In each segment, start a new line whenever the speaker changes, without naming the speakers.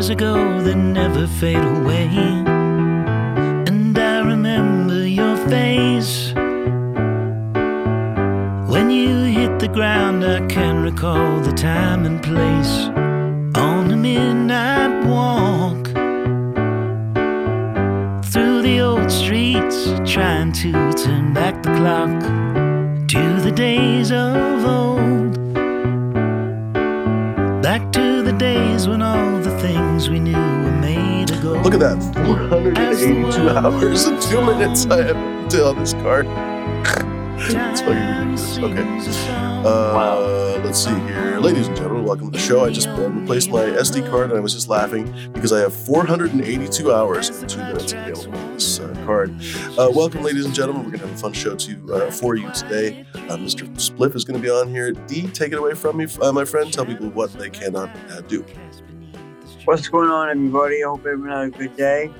years ago that never fade away. And I remember your face. When you hit the ground, I can recall the time and place. On the midnight walk through the old streets, trying to turn back the clock to the days of
that. 482 hours and two minutes I have until on this card. it's fucking ridiculous. Okay. Uh, Let's see here. Ladies and gentlemen, welcome to the show. I just replaced my SD card and I was just laughing because I have 482 hours and two minutes available on this uh, card. Uh, welcome, ladies and gentlemen. We're going to have a fun show to, uh, for you today. Uh, Mr. Spliff is going to be on here. D, take it away from me, my friend. Tell people what they cannot do.
What's going on, everybody? I hope everyone had a good day.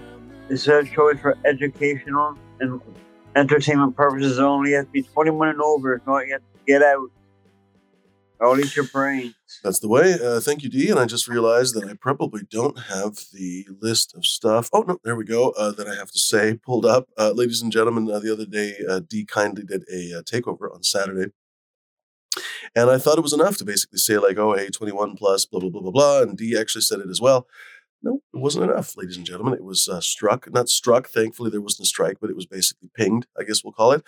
This is a choice for educational and entertainment purposes only. You have to be 21 and over. If not, to get out. Don't eat your brains.
That's the way. Uh, thank you, D. And I just realized that I probably don't have the list of stuff. Oh, no, there we go. Uh, that I have to say pulled up. Uh, ladies and gentlemen, uh, the other day, uh, D kindly did a uh, takeover on Saturday. And I thought it was enough to basically say, like, oh, hey, 21 plus, blah, blah, blah, blah, blah. And D actually said it as well. No, it wasn't enough, ladies and gentlemen. It was uh, struck, not struck. Thankfully, there wasn't a strike, but it was basically pinged, I guess we'll call it.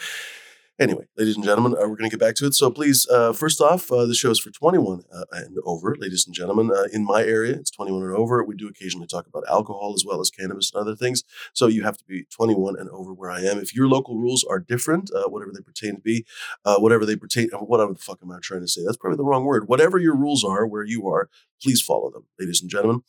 Anyway, ladies and gentlemen, uh, we're going to get back to it. So please, uh, first off, uh, the show is for 21 uh, and over, ladies and gentlemen. Uh, in my area, it's 21 and over. We do occasionally talk about alcohol as well as cannabis and other things. So you have to be 21 and over where I am. If your local rules are different, uh, whatever they pertain to be, whatever they pertain, whatever the fuck am I trying to say? That's probably the wrong word. Whatever your rules are where you are, please follow them, ladies and gentlemen.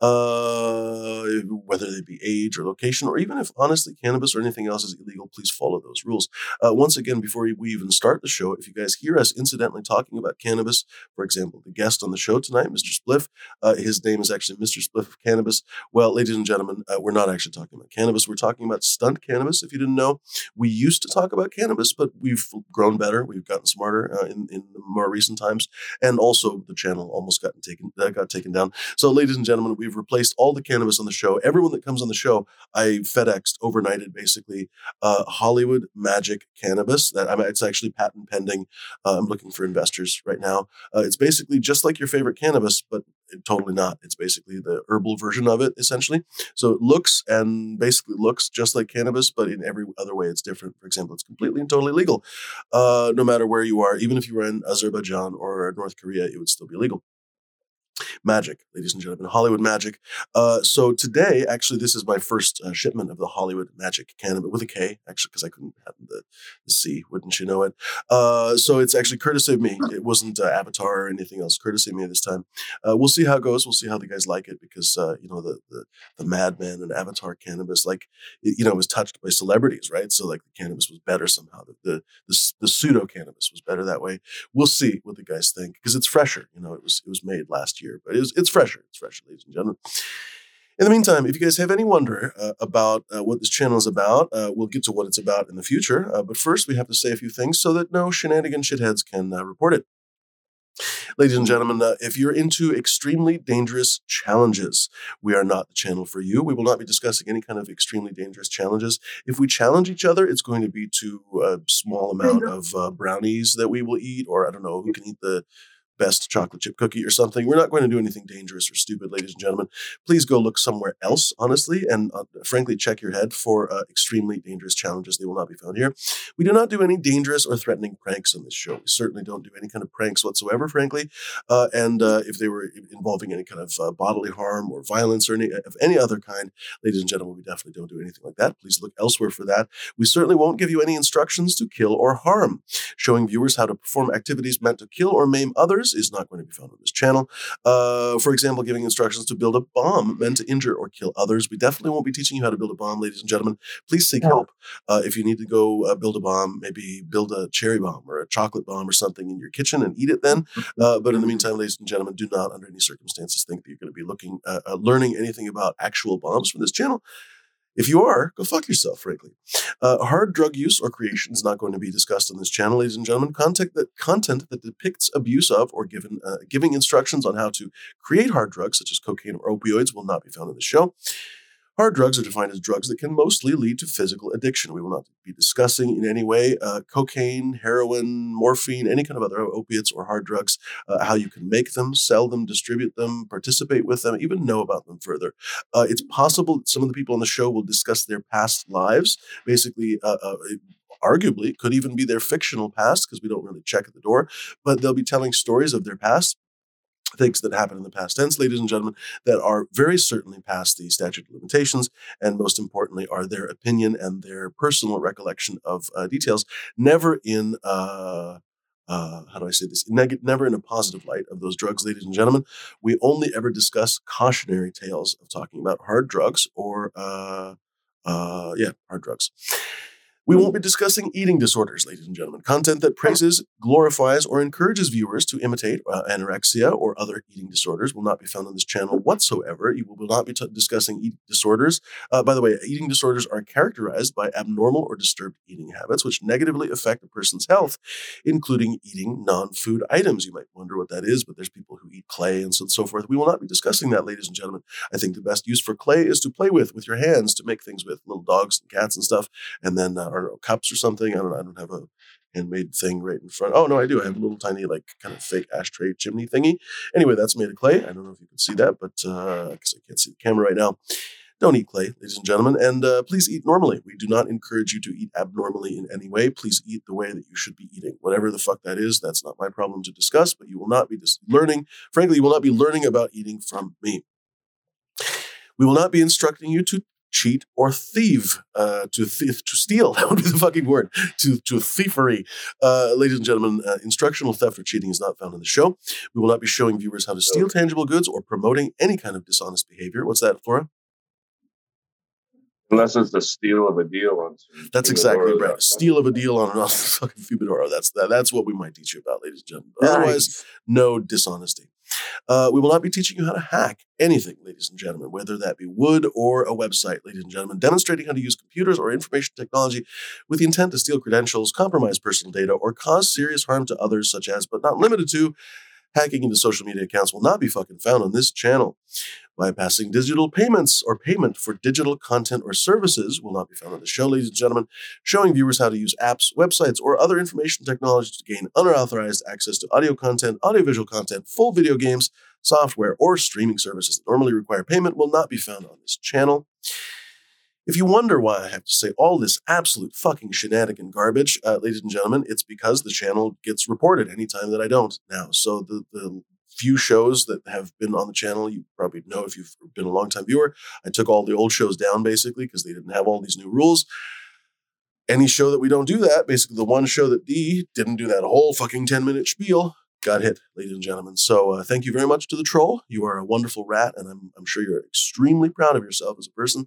Uh, whether they be age or location, or even if honestly cannabis or anything else is illegal, please follow those rules. Uh, once again, before we even start the show, if you guys hear us incidentally talking about cannabis, for example, the guest on the show tonight, Mr. Spliff, uh, his name is actually Mr. Spliff of Cannabis. Well, ladies and gentlemen, uh, we're not actually talking about cannabis. We're talking about stunt cannabis. If you didn't know, we used to talk about cannabis, but we've grown better. We've gotten smarter uh, in, in more recent times, and also the channel almost gotten taken uh, got taken down. So, ladies and gentlemen, we've replaced all the cannabis on the show. Everyone that comes on the show, I FedExed overnighted basically uh, Hollywood Magic Cannabis. That I it's actually patent pending. Uh, I'm looking for investors right now. Uh, it's basically just like your favorite cannabis, but totally not. It's basically the herbal version of it, essentially. So it looks and basically looks just like cannabis, but in every other way it's different. For example, it's completely and totally legal, uh, no matter where you are. Even if you were in Azerbaijan or North Korea, it would still be legal. Magic, ladies and gentlemen, Hollywood Magic. Uh, so today, actually, this is my first uh, shipment of the Hollywood Magic cannabis with a K, actually, because I couldn't have the, the C, wouldn't you know it? Uh, so it's actually courtesy of me. It wasn't uh, Avatar or anything else. Courtesy of me this time. Uh, we'll see how it goes. We'll see how the guys like it because uh, you know the the, the Madman and Avatar cannabis, like it, you know, was touched by celebrities, right? So like the cannabis was better somehow. The the, the, the pseudo cannabis was better that way. We'll see what the guys think because it's fresher. You know, it was it was made last year, but it's it's fresher. It's fresher, ladies and gentlemen. In the meantime, if you guys have any wonder uh, about uh, what this channel is about, uh, we'll get to what it's about in the future. Uh, but first, we have to say a few things so that no shenanigan shitheads can uh, report it. Ladies and gentlemen, uh, if you're into extremely dangerous challenges, we are not the channel for you. We will not be discussing any kind of extremely dangerous challenges. If we challenge each other, it's going to be to a small amount of uh, brownies that we will eat, or I don't know who can eat the best chocolate chip cookie or something. We're not going to do anything dangerous or stupid, ladies and gentlemen. Please go look somewhere else, honestly, and uh, frankly, check your head for uh, extremely dangerous challenges. They will not be found here. We do not do any dangerous or threatening pranks on this show. We certainly don't do any kind of pranks whatsoever, frankly. Uh, and uh, if they were involving any kind of uh, bodily harm or violence or any of any other kind, ladies and gentlemen, we definitely don't do anything like that. Please look elsewhere for that. We certainly won't give you any instructions to kill or harm. Showing viewers how to perform activities meant to kill or maim others is not going to be found on this channel. Uh, for example, giving instructions to build a bomb meant to injure or kill others. We definitely won't be teaching you how to build a bomb, ladies and gentlemen. Please seek help. Uh, if you need to go uh, build a bomb, maybe build a cherry bomb or a chocolate bomb or something in your kitchen and eat it then. Uh, but in the meantime, ladies and gentlemen, do not, under any circumstances, think that you're going to be looking, uh, uh, learning anything about actual bombs from this channel. If you are, go fuck yourself, frankly. Uh, hard drug use or creation is not going to be discussed on this channel, ladies and gentlemen. Content that content that depicts abuse of or given uh, giving instructions on how to create hard drugs, such as cocaine or opioids, will not be found in the show. Hard drugs are defined as drugs that can mostly lead to physical addiction. We will not be discussing in any way uh, cocaine, heroin, morphine, any kind of other opiates or hard drugs, uh, how you can make them, sell them, distribute them, participate with them, even know about them further. Uh, it's possible some of the people on the show will discuss their past lives, basically uh, uh, arguably could even be their fictional past because we don't really check at the door but they'll be telling stories of their past things that happened in the past tense, ladies and gentlemen, that are very certainly past the statute of limitations, and most importantly, are their opinion and their personal recollection of uh, details, never in. Uh, uh, how do I say this? Neg- never in a positive light of those drugs, ladies and gentlemen. We only ever discuss cautionary tales of talking about hard drugs or, uh, uh, yeah, hard drugs. We won't be discussing eating disorders, ladies and gentlemen. Content that praises, glorifies, or encourages viewers to imitate uh, anorexia or other eating disorders will not be found on this channel whatsoever. You will not be t- discussing eating disorders. Uh, by the way, eating disorders are characterized by abnormal or disturbed eating habits, which negatively affect a person's health, including eating non food items. You might wonder what that is, but there's people who eat clay and so, so forth. We will not be discussing that, ladies and gentlemen. I think the best use for clay is to play with, with your hands, to make things with little dogs and cats and stuff. And then uh, or cups or something. I don't I don't have a handmade thing right in front. Oh no, I do. I have a little tiny like kind of fake ashtray chimney thingy. Anyway, that's made of clay. I don't know if you can see that, but uh, because I can't see the camera right now. Don't eat clay, ladies and gentlemen, and uh, please eat normally. We do not encourage you to eat abnormally in any way. Please eat the way that you should be eating. Whatever the fuck that is, that's not my problem to discuss, but you will not be just learning. Frankly, you will not be learning about eating from me. We will not be instructing you to cheat, or thieve. Uh, to thief, to steal. That would be the fucking word. To to thievery. Uh, ladies and gentlemen, uh, instructional theft or cheating is not found in the show. We will not be showing viewers how to steal tangible goods or promoting any kind of dishonest behavior. What's that, Flora?
Unless it's the steal of a deal on.
That's exactly right. Steal of a deal on an fucking Fumidoro. That's that, that's what we might teach you about, ladies and gentlemen. Nice. Otherwise, no dishonesty. Uh, we will not be teaching you how to hack anything, ladies and gentlemen, whether that be wood or a website, ladies and gentlemen, demonstrating how to use computers or information technology with the intent to steal credentials, compromise personal data, or cause serious harm to others, such as, but not limited to, hacking into social media accounts will not be fucking found on this channel. Bypassing digital payments or payment for digital content or services will not be found on the show, ladies and gentlemen. Showing viewers how to use apps, websites, or other information technology to gain unauthorized access to audio content, audiovisual content, full video games, software, or streaming services that normally require payment will not be found on this channel. If you wonder why I have to say all this absolute fucking shenanigan garbage, uh, ladies and gentlemen, it's because the channel gets reported anytime that I don't now. So the, the few shows that have been on the channel, you probably know if you've been a long time viewer, I took all the old shows down basically because they didn't have all these new rules. Any show that we don't do that, basically the one show that D didn't do that whole fucking 10 minute spiel, got hit, ladies and gentlemen. So uh, thank you very much to the troll. You are a wonderful rat, and I'm, I'm sure you're extremely proud of yourself as a person.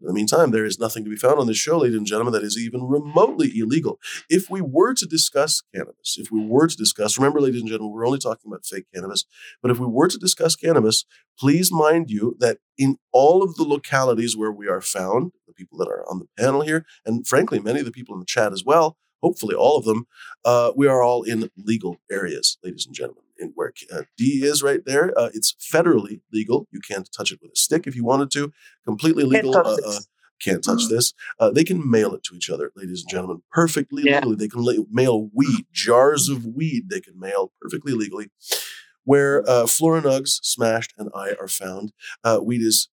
In the meantime, there is nothing to be found on this show, ladies and gentlemen, that is even remotely illegal. If we were to discuss cannabis, if we were to discuss, remember, ladies and gentlemen, we're only talking about fake cannabis, but if we were to discuss cannabis, please mind you that in all of the localities where we are found, the people that are on the panel here, and frankly, many of the people in the chat as well, hopefully all of them, uh, we are all in legal areas, ladies and gentlemen where uh, D is right there. Uh, it's federally legal. You can't touch it with a stick if you wanted to. Completely legal. Can't touch, uh, uh can't touch mm-hmm. this. Uh, they can mail it to each other, ladies and gentlemen, perfectly yeah. legally. They can la- mail weed, jars of weed. They can mail perfectly legally. Where uh, Flora Nugs, Smashed, and I are found, uh, weed is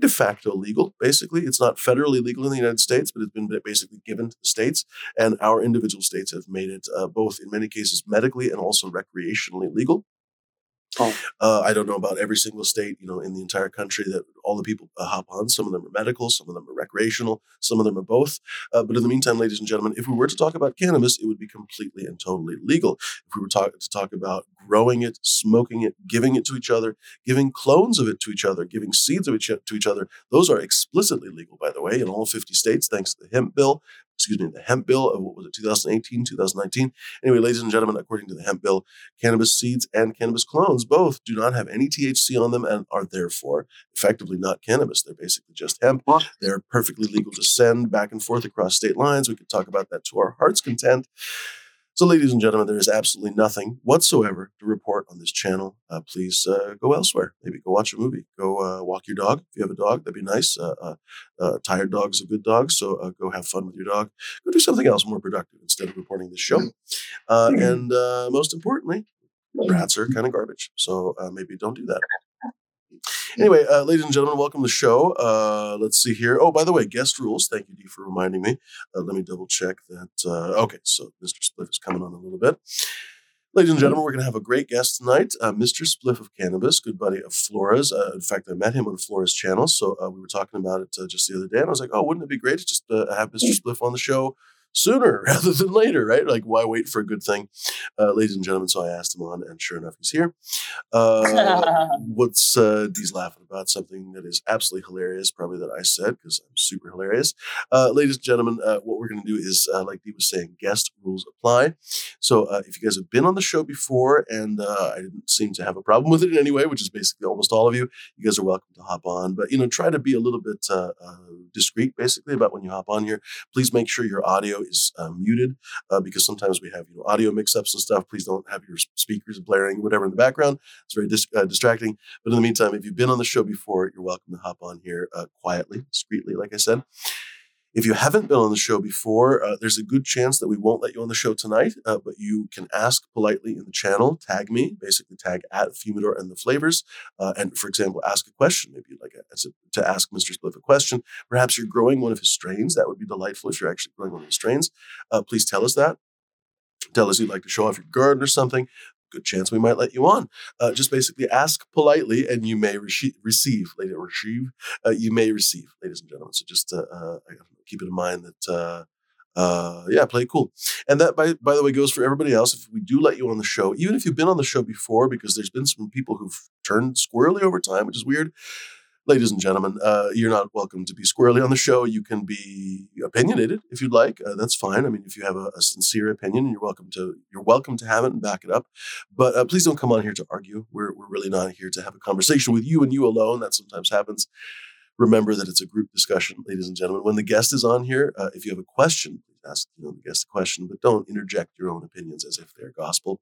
de facto legal, basically. It's not federally legal in the United States, but it's been basically given to the states. And our individual states have made it uh, both, in many cases, medically and also recreationally legal. Oh. Uh, I don't know about every single state, you know, in the entire country that all the people uh, hop on. Some of them are medical, some of them are recreational, some of them are both. Uh, but in the meantime, ladies and gentlemen, if we were to talk about cannabis, it would be completely and totally legal. If we were talk- to talk about growing it, smoking it, giving it to each other, giving clones of it to each other, giving seeds of it to each other, those are explicitly legal, by the way, in all 50 states, thanks to the hemp bill excuse me, the hemp bill of what was it, 2018, 2019. Anyway, ladies and gentlemen, according to the hemp bill, cannabis seeds and cannabis clones both do not have any THC on them and are therefore effectively not cannabis. They're basically just hemp. They're perfectly legal to send back and forth across state lines. We could talk about that to our heart's content. So, ladies and gentlemen, there is absolutely nothing whatsoever to report on this channel. Uh, please uh, go elsewhere. Maybe go watch a movie. Go uh, walk your dog. If you have a dog, that'd be nice. Uh, uh, uh, tired dog's a good dog, so uh, go have fun with your dog. Go do something else more productive instead of reporting this show. Uh, and uh, most importantly, rats are kind of garbage. So uh, maybe don't do that. Anyway, uh, ladies and gentlemen, welcome to the show. Uh, let's see here. Oh, by the way, guest rules. Thank you, Dee, for reminding me. Uh, let me double check that. Uh, okay, so Mr. Spliff is coming on a little bit. Ladies and gentlemen, we're going to have a great guest tonight, uh, Mr. Spliff of Cannabis, good buddy of Flora's. Uh, in fact, I met him on Flora's channel, so uh, we were talking about it uh, just the other day, and I was like, "Oh, wouldn't it be great to just uh, have Mr. Spliff on the show sooner rather than later, right? Like, why wait for a good thing, uh, ladies and gentlemen?" So I asked him on, and sure enough, he's here. Uh, what's uh, Dee's laughing about? Something that is absolutely hilarious, probably that I said because I'm super hilarious. Uh, ladies and gentlemen, uh, what we're going to do is, uh, like Dee was saying, guest rules apply. So uh, if you guys have been on the show before and uh, I didn't seem to have a problem with it in any way, which is basically almost all of you, you guys are welcome to hop on. But you know, try to be a little bit discreet, basically, about when you hop on here. Please make sure your audio is uh, muted uh, because sometimes we have you know audio mix-ups and stuff. Please don't have your speakers blaring, whatever in the background. It's very dis- uh, distracting. But in the meantime, if you've been on the show before, you're welcome to hop on here uh, quietly, discreetly, like I said. If you haven't been on the show before, uh, there's a good chance that we won't let you on the show tonight, uh, but you can ask politely in the channel, tag me, basically tag at Fumidor and the Flavors. Uh, and for example, ask a question. Maybe you'd like to ask Mr. Spliff a question. Perhaps you're growing one of his strains. That would be delightful if you're actually growing one of his strains. Uh, please tell us that. Tell us you'd like to show off your garden or something. Good chance we might let you on. Uh, just basically ask politely, and you may rece- receive. Later, receive. Uh, you may receive, ladies and gentlemen. So just uh, uh, keep it in mind that uh, uh, yeah, play cool. And that, by by the way, goes for everybody else. If we do let you on the show, even if you've been on the show before, because there's been some people who've turned squirrely over time, which is weird. Ladies and gentlemen, uh, you're not welcome to be squirrely on the show. You can be opinionated if you'd like. Uh, that's fine. I mean, if you have a, a sincere opinion, you're welcome to you're welcome to have it and back it up. But uh, please don't come on here to argue. We're we're really not here to have a conversation with you and you alone. That sometimes happens remember that it's a group discussion, ladies and gentlemen. When the guest is on here, uh, if you have a question, ask you know, the guest a question, but don't interject your own opinions as if they're gospel.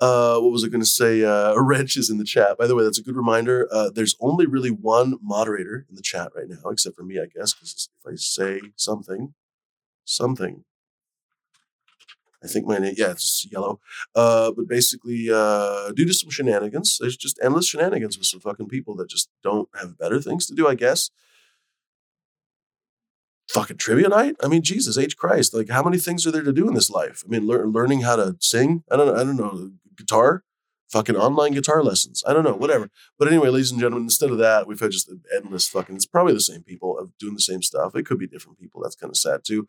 Uh, what was I going to say? Uh, wrench is in the chat. By the way, that's a good reminder. Uh, there's only really one moderator in the chat right now, except for me, I guess, because if I say something, something, I think my name, yeah, it's yellow. Uh, but basically, uh, due to some shenanigans, there's just endless shenanigans with some fucking people that just don't have better things to do, I guess. Fucking trivia night. I mean, Jesus H Christ! Like, how many things are there to do in this life? I mean, lear- learning how to sing. I don't. I don't know. Guitar. Fucking online guitar lessons. I don't know. Whatever. But anyway, ladies and gentlemen, instead of that, we've had just endless fucking. It's probably the same people doing the same stuff. It could be different people. That's kind of sad too.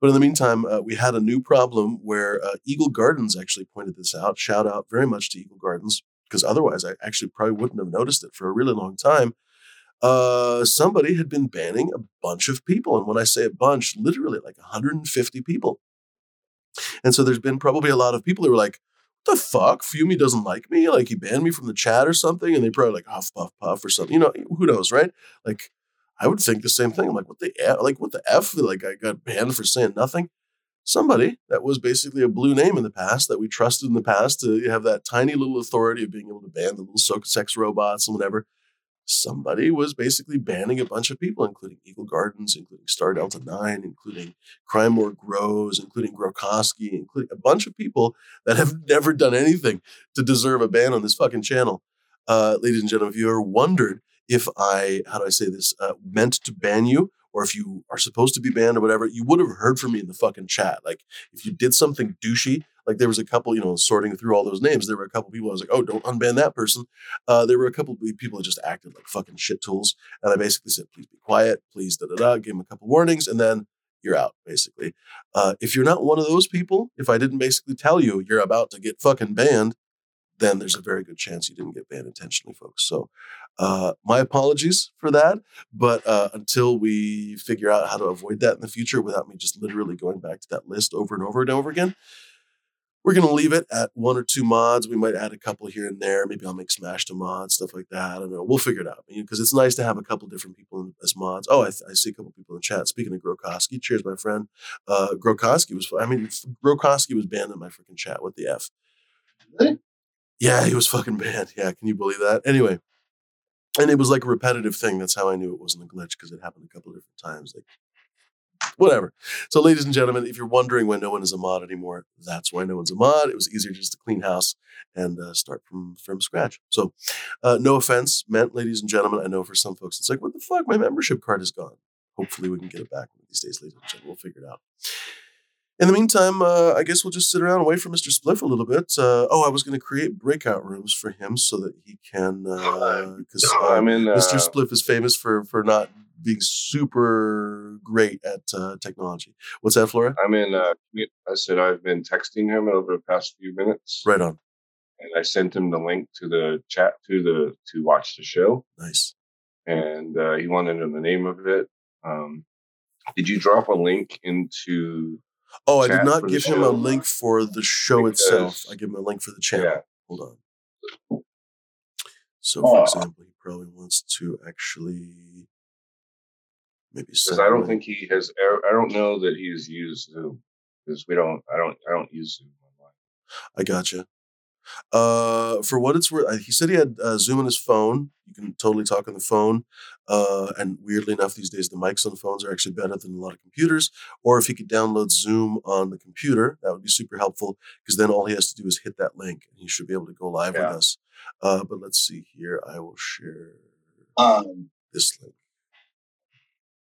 But in the meantime, uh, we had a new problem where uh, Eagle Gardens actually pointed this out. Shout out very much to Eagle Gardens because otherwise I actually probably wouldn't have noticed it for a really long time. Uh, somebody had been banning a bunch of people. And when I say a bunch, literally like 150 people. And so there's been probably a lot of people who were like, the fuck? Fumi doesn't like me. Like he banned me from the chat or something. And they probably like huff, puff, puff or something. You know, who knows, right? Like I would think the same thing. I'm like, what the F? Like, what the F? Like, I got banned for saying nothing. Somebody that was basically a blue name in the past that we trusted in the past to have that tiny little authority of being able to ban the little sex robots and whatever. Somebody was basically banning a bunch of people, including Eagle Gardens, including Star Delta 9, including Crime More Grows, including Grokoski, including a bunch of people that have never done anything to deserve a ban on this fucking channel. Uh, ladies and gentlemen, if you ever wondered if I, how do I say this, uh, meant to ban you, or if you are supposed to be banned or whatever, you would have heard from me in the fucking chat. Like if you did something douchey, like there was a couple, you know, sorting through all those names, there were a couple people I was like, oh, don't unban that person. Uh, there were a couple people that just acted like fucking shit tools. And I basically said, please be quiet, please da da da, gave them a couple warnings, and then you're out, basically. Uh, if you're not one of those people, if I didn't basically tell you you're about to get fucking banned, then there's a very good chance you didn't get banned intentionally, folks. So, uh, my apologies for that. But uh, until we figure out how to avoid that in the future without me just literally going back to that list over and over and over again, we're going to leave it at one or two mods. We might add a couple here and there. Maybe I'll make Smash to mods, stuff like that. I don't know. We'll figure it out because it's nice to have a couple different people as mods. Oh, I, I, see a couple people in chat. Speaking of Grokoski, cheers, my friend. Uh, Grokoski was, I mean, Grokoski was banned in my freaking chat. What the F?
Really?
Yeah, he was fucking banned. Yeah, can you believe that? Anyway, and it was like a repetitive thing. That's how I knew it wasn't a glitch because it happened a couple of different times. Like whatever. So, ladies and gentlemen, if you're wondering why no one is a mod anymore, that's why no one's a mod. It was easier just to clean house and uh, start from from scratch. So, uh, no offense meant, ladies and gentlemen. I know for some folks it's like, what the fuck? My membership card is gone. Hopefully, we can get it back one of these days, ladies and gentlemen. We'll figure it out. In the meantime, uh, I guess we'll just sit around and wait for Mr. Spliff a little bit. Uh, oh, I was going to create breakout rooms for him so that he can, because uh,
I'm in.
Mr. Spliff is famous for for not being super great at uh, technology. What's that, Flora?
I'm in. Uh, I said I've been texting him over the past few minutes,
Right on.
and I sent him the link to the chat to the to watch the show,
Nice.
and uh, he wanted to know the name of it. Um, did you drop a link into?
Oh, I did not give him a link for the show itself. I give him a link for the channel.
Yeah.
Hold on. So, for
Oh.
example, he probably wants to actually maybe
Because I don't
link.
think he has. I don't know that he's used Zoom because we don't. I don't. I don't use Zoom online.
I gotcha. Uh, for what it's worth, uh, he said he had uh, Zoom on his phone. You can totally talk on the phone. Uh, and weirdly enough, these days the mics on phones are actually better than a lot of computers. Or if he could download Zoom on the computer, that would be super helpful because then all he has to do is hit that link and he should be able to go live
Yeah.
with us. Uh, but let's see here. I will share
Um,
this link.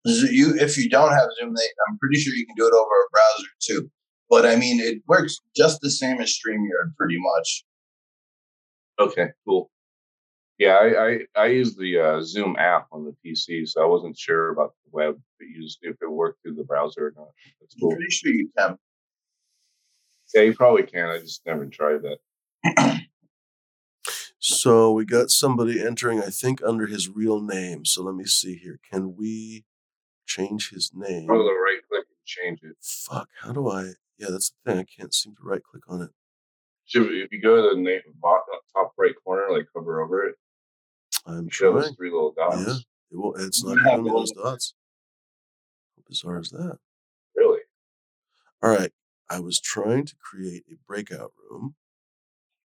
you, if you don't have Zoom, they, I'm pretty sure you can do it over a browser too. But I mean, it works just the same as StreamYard, pretty much.
Okay, cool. Yeah, I I, I use the uh, Zoom app on the PC, so I wasn't sure about the web if it used if it worked through the browser or not. That's
I'm
cool.
pretty sure you can.
Yeah, you probably can. I just never tried that.
So we got somebody entering, I think, under his real name. So let me see here. Can we change his name?
Go to the right click and change it.
Fuck. How do I? Yeah, that's the thing. I can't seem to right click on it.
Should, if you go to the name, top right corner, like hover over it,
I'm
show those
trying.
three little dots.
Yeah. It won't, it's not
have
giving those dots. How bizarre is that?
Really?
All right. I was trying to create a breakout room.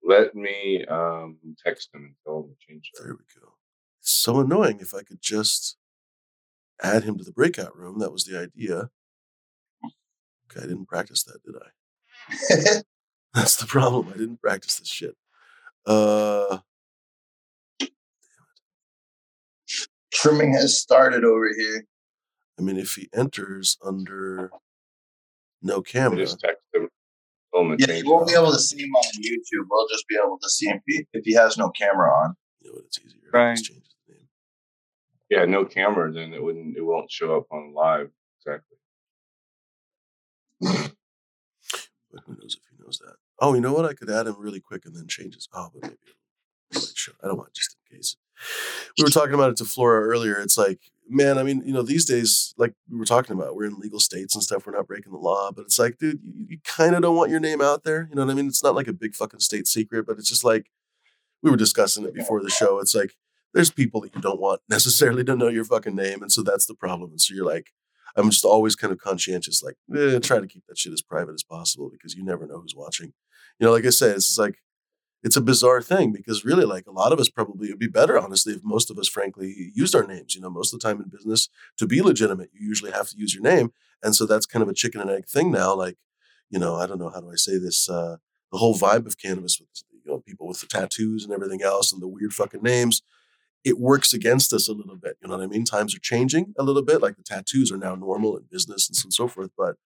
Let me um, text him and tell him to change that.
There we go. It's so annoying if I could just add him to the breakout room. That was the idea. Okay, I didn't practice that, did I? That's the problem. I didn't practice this shit. Uh,
Trimming has started over here.
I mean, if he enters under no
I
camera,
just text him, tell him to
Yeah, you won't be able to see him on YouTube. We'll just be able to see him if he, has no camera on.
you know what? It's easier.
Right.
Just change his name.
Yeah, no camera, then it wouldn't. It won't show up on live. Exactly.
But who knows if he knows that? Oh, you know what? I could add him really quick and then change his. Oh, but maybe. I don't want just in case. We were talking about it to Flora earlier. It's like, man, I mean, you know, these days, like we were talking about, we're in legal states and stuff. We're not breaking the law, but it's like, dude, you, you kind of don't want your name out there. You know what I mean? It's not like a big fucking state secret, but it's just like we were discussing it before the show. It's like there's people that you don't want necessarily to know your fucking name, and so that's the problem. And so you're like, I'm just always kind of conscientious, like eh, try to keep that shit as private as possible because you never know who's watching. You know, like I said, it's like it's a bizarre thing because really, like a lot of us probably it'd be better, honestly, if most of us, frankly, used our names. You know, most of the time in business, to be legitimate, you usually have to use your name, and so that's kind of a chicken and egg thing now. Like, you know, I don't know how do I say this. Uh, the whole vibe of cannabis with you know people with the tattoos and everything else and the weird fucking names it works against us a little bit. You know what I mean? Times are changing a little bit. Like the tattoos are now normal in business and so, and so forth. But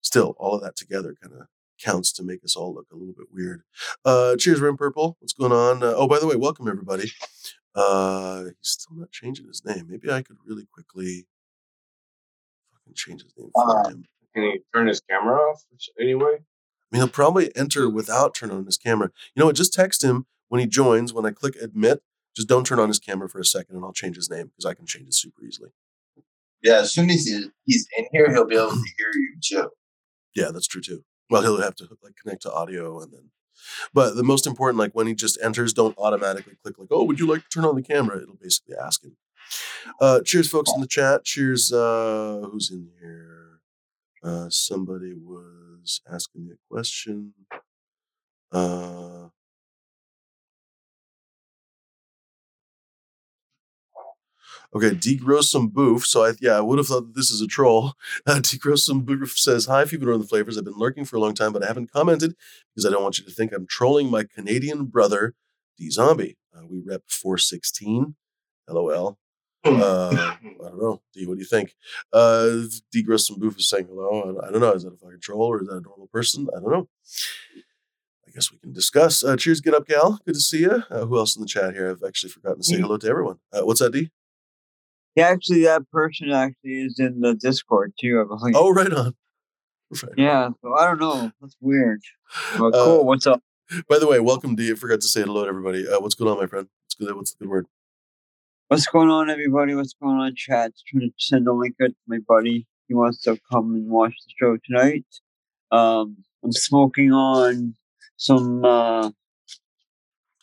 still, all of that together kind of counts to make us all look a little bit weird. Uh, cheers, Rim Purple. What's going on? Uh, oh, by the way, welcome everybody. Uh, he's still not changing his name. Maybe I could really quickly fucking change his name for
Uh,
him.
Can he turn his camera off anyway?
I mean, he'll probably enter without turning on his camera. You know what? Just text him when he joins. When I click admit, just don't turn on his camera for a second, and I'll change his name because I can change it super easily.
Yeah, as soon as he's in here, he'll be able to hear you too.
Yeah, that's true too. Well, he'll have to like connect to audio and then. But the most important, like when he just enters, don't automatically click like, "Oh, would you like to turn on the camera?" It'll basically ask him. Uh, cheers, folks in the chat. Cheers. Uh, who's in here? Uh, somebody was asking me a question. Uh, Okay, degross some boof. So I yeah, I would have thought that this is a troll. Uh, degross some boof says, "Hi, Fever the Flavors. I've been lurking for a long time, but I haven't commented because I don't want you to think I'm trolling my Canadian brother, D Zombie. Uh, we rep 416. LOL. Uh, I don't know. D, what do you think? Uh, degross some boof is saying hello. I, I don't know. Is that a fucking troll or is that a normal person? I don't know. I guess we can discuss. Uh, cheers, get up, gal. Good to see you. Uh, who else in the chat here? I've actually forgotten to say hello to everyone. Uh, what's that, D?
Yeah, actually, that person actually is in the Discord too. I believe.
Oh, right on. Right.
Yeah, so I don't know. That's weird. But
Uh,
cool. What's up?
By the way, welcome, D. I forgot to say hello to everybody. Uh, what's going on, my friend? What's good? What's the good word?
What's going on, everybody? What's going on, chat? Trying to send a link out to my buddy. He wants to come and watch the show tonight. Um, I'm smoking on some uh,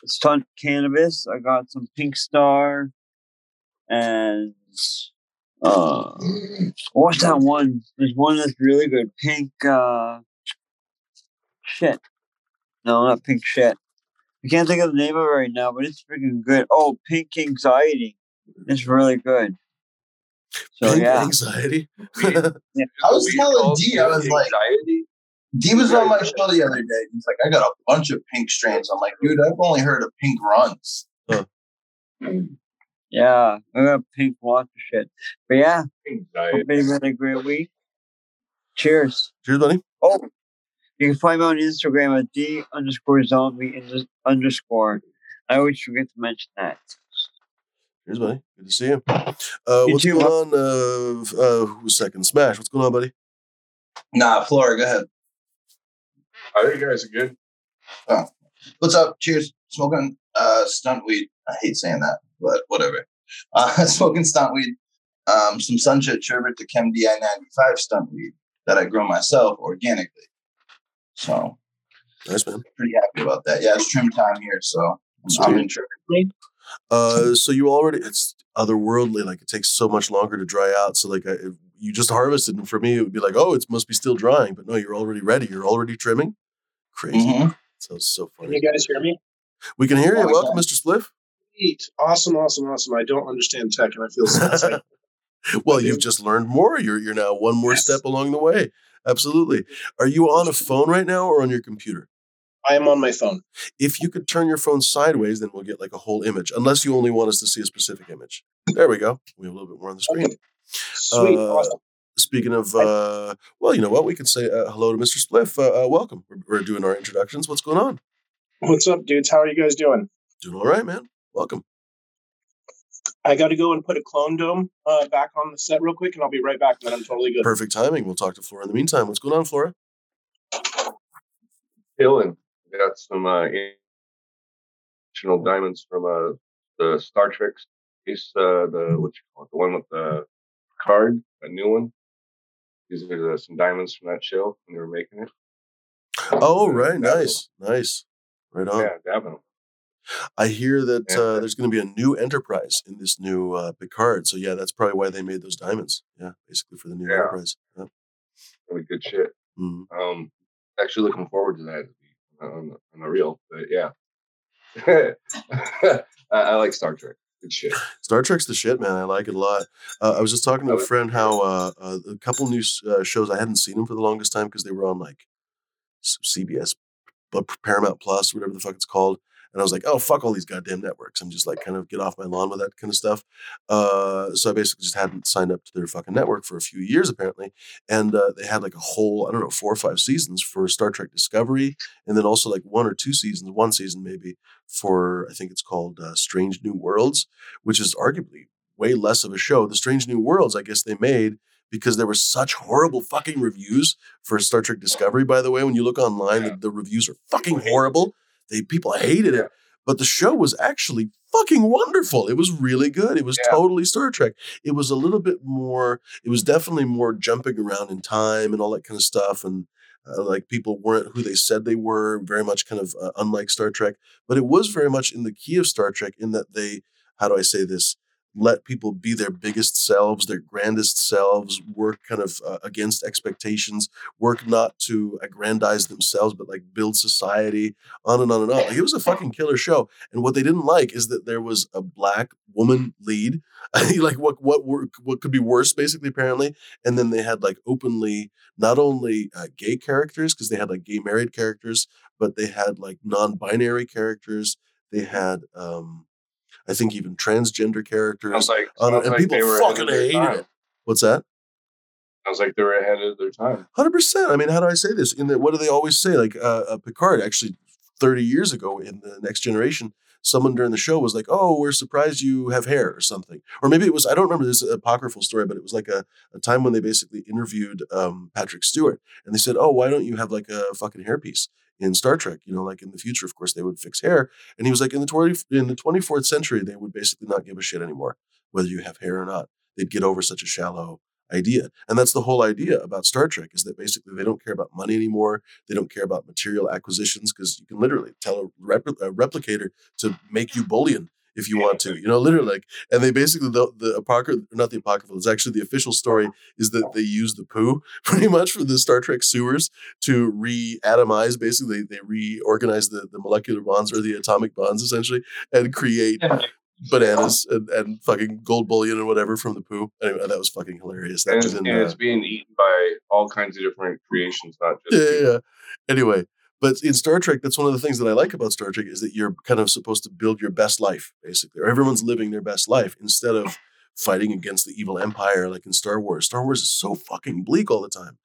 stunt cannabis. I got some Pink Star and uh, what's that one? There's one that's really good. Pink uh, shit. No, not pink shit. I can't think of the name of it right now, but it's freaking good. Oh, Pink Anxiety. It's really good. So
Pink
yeah,
anxiety.
I was
We
telling
call
D, I was like,
anxiety.
D was on my show the other day. He's like, I got a bunch of pink strains. I'm like, dude, I've only heard of pink Runtz.
Yeah, I got pink lots of shit. But yeah,
Anxiety.
hope everybody had a great week. Cheers.
Cheers, buddy.
Oh, you can find me on Instagram at d underscore zombie underscore. I always forget to mention that.
Cheers, buddy. Good to see you. Uh,
You
what's
too,
going on? Uh, uh, who's second? Smash. What's going on, buddy?
Nah, Flora, go ahead.
I think you guys are good.
What's up? Cheers. Smoking uh, stunt weed. I hate saying that, but whatever. Uh, smoking stunt weed. Um, some Sunshine Sherbet to Chem DI 95 stunt weed that I grow myself organically. So,
Nice, man.
pretty happy about that. Yeah, it's trim time here, so I'm
Sweet.
in trim.
Uh, so you already it's otherworldly. Like it takes so much longer to dry out. So like I, you just harvested, and for me it would be like, oh, it must be still drying. But no, you're already ready. You're already trimming. Crazy.
Mhm.
So so
Can
funny.
you guys hear me?
We can hear you.
Oh, we
Welcome. Mr. Spliff.
Neat. Awesome, awesome, awesome. I don't understand tech and I feel so
well, you've just learned more. You're you're now one more
Yes.
step along the way. Absolutely. Are you on a phone right now or on your computer?
I am on my phone.
If you could turn your phone sideways, then we'll get like a whole image. Unless you only want us to see a specific image. There we go. We have a little bit more on the screen.
Okay. Sweet.
Uh,
awesome.
Speaking of, uh, well, you know what? We can say uh, hello to Mr. Spliff. Uh, uh, welcome. We're, we're doing our introductions. What's going on?
What's up, dudes? How are you guys doing?
Doing all right, man. Welcome.
I got to go and put a clone dome uh, back on the set real quick, and I'll be right back. And then I'm totally good.
Perfect timing. We'll talk to Flora in the meantime. What's going on, Flora?
Chilling. Got some uh, additional diamonds from uh, the Star Trek space. Uh, the what you call it? The one with the card, a new one. These are the, some diamonds from that show when they were making it.
Oh,
Uh,
right. Nice. Nice. Right on.
Yeah, 'em.
I hear that
Yeah.
uh, there's going to be a new Enterprise in this new uh, Picard. So, yeah, that's probably why they made those diamonds. Yeah, basically for the new
Yeah.
Enterprise. Yeah.
Really good shit.
Mhm.
Um, actually looking forward to that on the, real, but yeah. I, I like Star Trek. Good shit.
Star Trek's the shit, man. I like it a lot. Uh, I was just talking to a friend how uh, uh, a couple new uh, shows I hadn't seen them for the longest time because they were on like CBS, but Paramount Plus, whatever the fuck it's called. And I was like, oh fuck all these goddamn networks. I'm just like kind of get off my lawn with that kind of stuff. Uh, so I basically just hadn't signed up to their fucking network for a few years apparently, and uh, they had like a whole I don't know four or five seasons for Star Trek Discovery, and then also like one or two seasons, one season maybe for I think it's called uh, Strange New Worlds which is arguably way less of a show. The Strange New Worlds, I guess they made because there were such horrible fucking reviews for Star Trek Discovery. By the way, when you look online, the, the reviews are fucking horrible. They people hated it, but the show was actually fucking wonderful. It was really good. It was
Yeah.
totally Star Trek. It was a little bit more. It was definitely more jumping around in time and all that kind of stuff, and uh, like people weren't who they said they were. Very much kind of uh, unlike Star Trek, but it was very much in the key of Star Trek in that they. How do I say this? Let people be their biggest selves, their grandest selves, work kind of uh, against expectations, work not to aggrandize themselves, but like build society, on and on and on. Like it was a fucking killer show. And what they didn't like is that there was a black woman lead. like what what what could be worse, basically, apparently. And then they had like openly not only uh, gay characters because they had like gay married characters, but they had like non-binary characters. They had um I think even transgender characters
Sounds like,
on and
like
people
they were
fucking hated
time.
it. What's that?
Sounds like they were ahead of their time.
Hundred percent. I mean, how do I say this? In the what do they always say? Like uh, uh, Picard, actually, thirty years ago in the Next Generation, someone during the show was like, "Oh, we're surprised you have hair" or something, or maybe it was I don't remember this apocryphal story, but it was like a, a time when they basically interviewed um, Patrick Stewart, and they said, "Oh, why don't you have like a fucking hairpiece?" In Star Trek, you know, like in the future, of course, they would fix hair, and he was like, in the twenty in the twenty fourth century, they would basically not give a shit anymore whether you have hair or not. They'd get over such a shallow idea. And that's the whole idea about Star Trek is that basically they don't care about money anymore. They don't care about material acquisitions because you can literally tell a, repl- a replicator to make you bullion if you want to, you know, literally like, and they basically, the, the apocryphal, not the apocryphal, it's actually the official story is that they use the poo pretty much for the Star Trek sewers to re-atomize, basically they, they reorganize the, the molecular bonds or the atomic bonds essentially and create bananas and, and fucking gold bullion and whatever from the poo. Anyway, that was fucking hilarious. That
And,
was in,
and
uh,
it's being eaten by all kinds of different creations, not just
yeah,
people.
yeah. Anyway, but in Star Trek, that's one of the things that I like about Star Trek is that you're kind of supposed to build your best life, basically, or everyone's living their best life instead of fighting against the evil empire like in Star Wars. Star Wars is so fucking bleak all the time.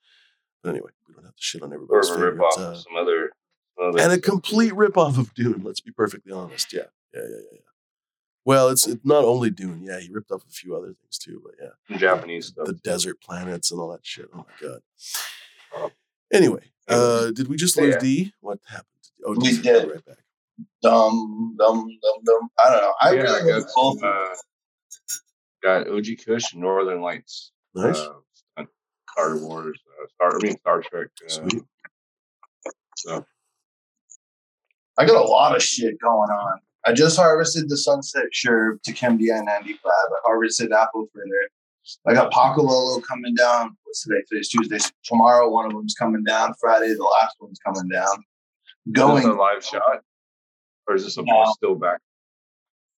But anyway, we don't have to shit on
Or
everybody's
a
favorite. uh,
some other, some other
and a complete ripoff of Dune. Let's be perfectly honest. Yeah, yeah, yeah, yeah. yeah. Well, it's it's not only Dune. Yeah, he ripped off a few other things too. But yeah,
Japanese stuff.
the desert planets and all that shit. Oh my god. Anyway, uh, did we just lose
Yeah.
D? What happened? Oh,
We
D's
did.
Right back.
Dum dum dum dum. I don't know. I
yeah,
really
I got
both.
uh, got OG Kush and Northern Lights.
Nice.
Uh, Star Wars, uh, Star, I mean Star Trek. Uh,
Sweet.
so
I got a lot of shit going on. I just harvested the Sunset Sherb to Chem DI 95. I harvested Apple Fritter. I got Pakalolo coming down. What's today? Today's Tuesday. Tomorrow, one of them's coming down. Friday, the last one's coming down.
is this
Going
a live shot, or is this a
No.
still back?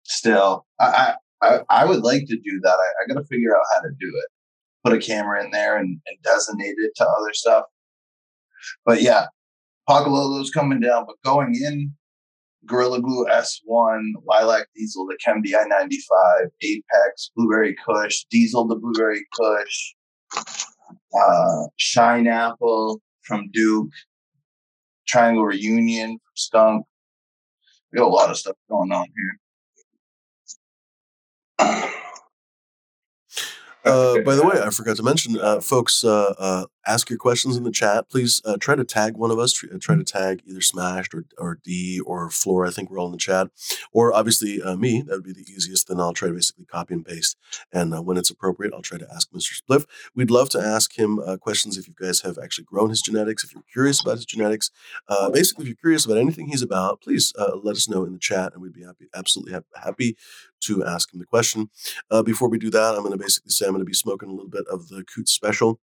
still. I, I, I, would like to do that. I, I got to figure out how to do it. Put a camera in there and, and designate it to other stuff. But yeah, Pakalolo's coming down. But going in, Gorilla Glue S1, Lilac Diesel, the Chem DI 95, Apex, Blueberry Kush, Diesel, the Blueberry Kush, uh, Shine Apple from Duke, Triangle Reunion from Skunk. We got a lot of stuff going on here.
Uh, by the way, I forgot to mention, uh, folks, uh, uh, ask your questions in the chat. Please uh, try to tag one of us. Try, try to tag either Smashed or, or D or Floor. I think we're all in the chat. Or obviously uh, me. That would be the easiest. Then I'll try to basically copy and paste. And uh, when it's appropriate, I'll try to ask Mr. Spliff. We'd love to ask him uh, questions if you guys have actually grown his genetics, if you're curious about his genetics. Uh, basically, if you're curious about anything he's about, please uh, let us know in the chat, and we'd be happy, absolutely hap- happy to ask him the question. Uh, before we do that, I'm going to basically say I'm going to be smoking a little bit of the Coots Special.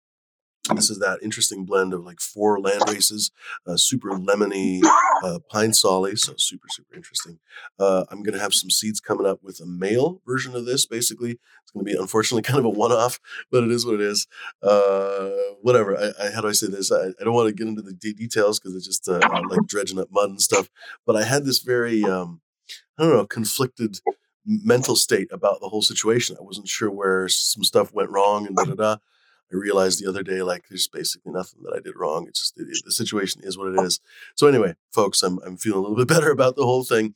This is that interesting blend of like four land races, uh, super lemony uh, pine solly, so super super interesting. Uh, I'm going to have some seeds coming up with a male version of this. Basically, it's going to be unfortunately kind of a one-off, but it is what it is. Uh, whatever. I, I, how do I say this? I, I don't want to get into the de- details because it's just uh, like dredging up mud and stuff. But I had this very um, I don't know conflicted mental state about the whole situation. I wasn't sure where some stuff went wrong and da da da. I realized the other day, like, there's basically nothing that I did wrong. It's just it, the situation is what it is. So anyway, folks, I'm I'm feeling a little bit better about the whole thing.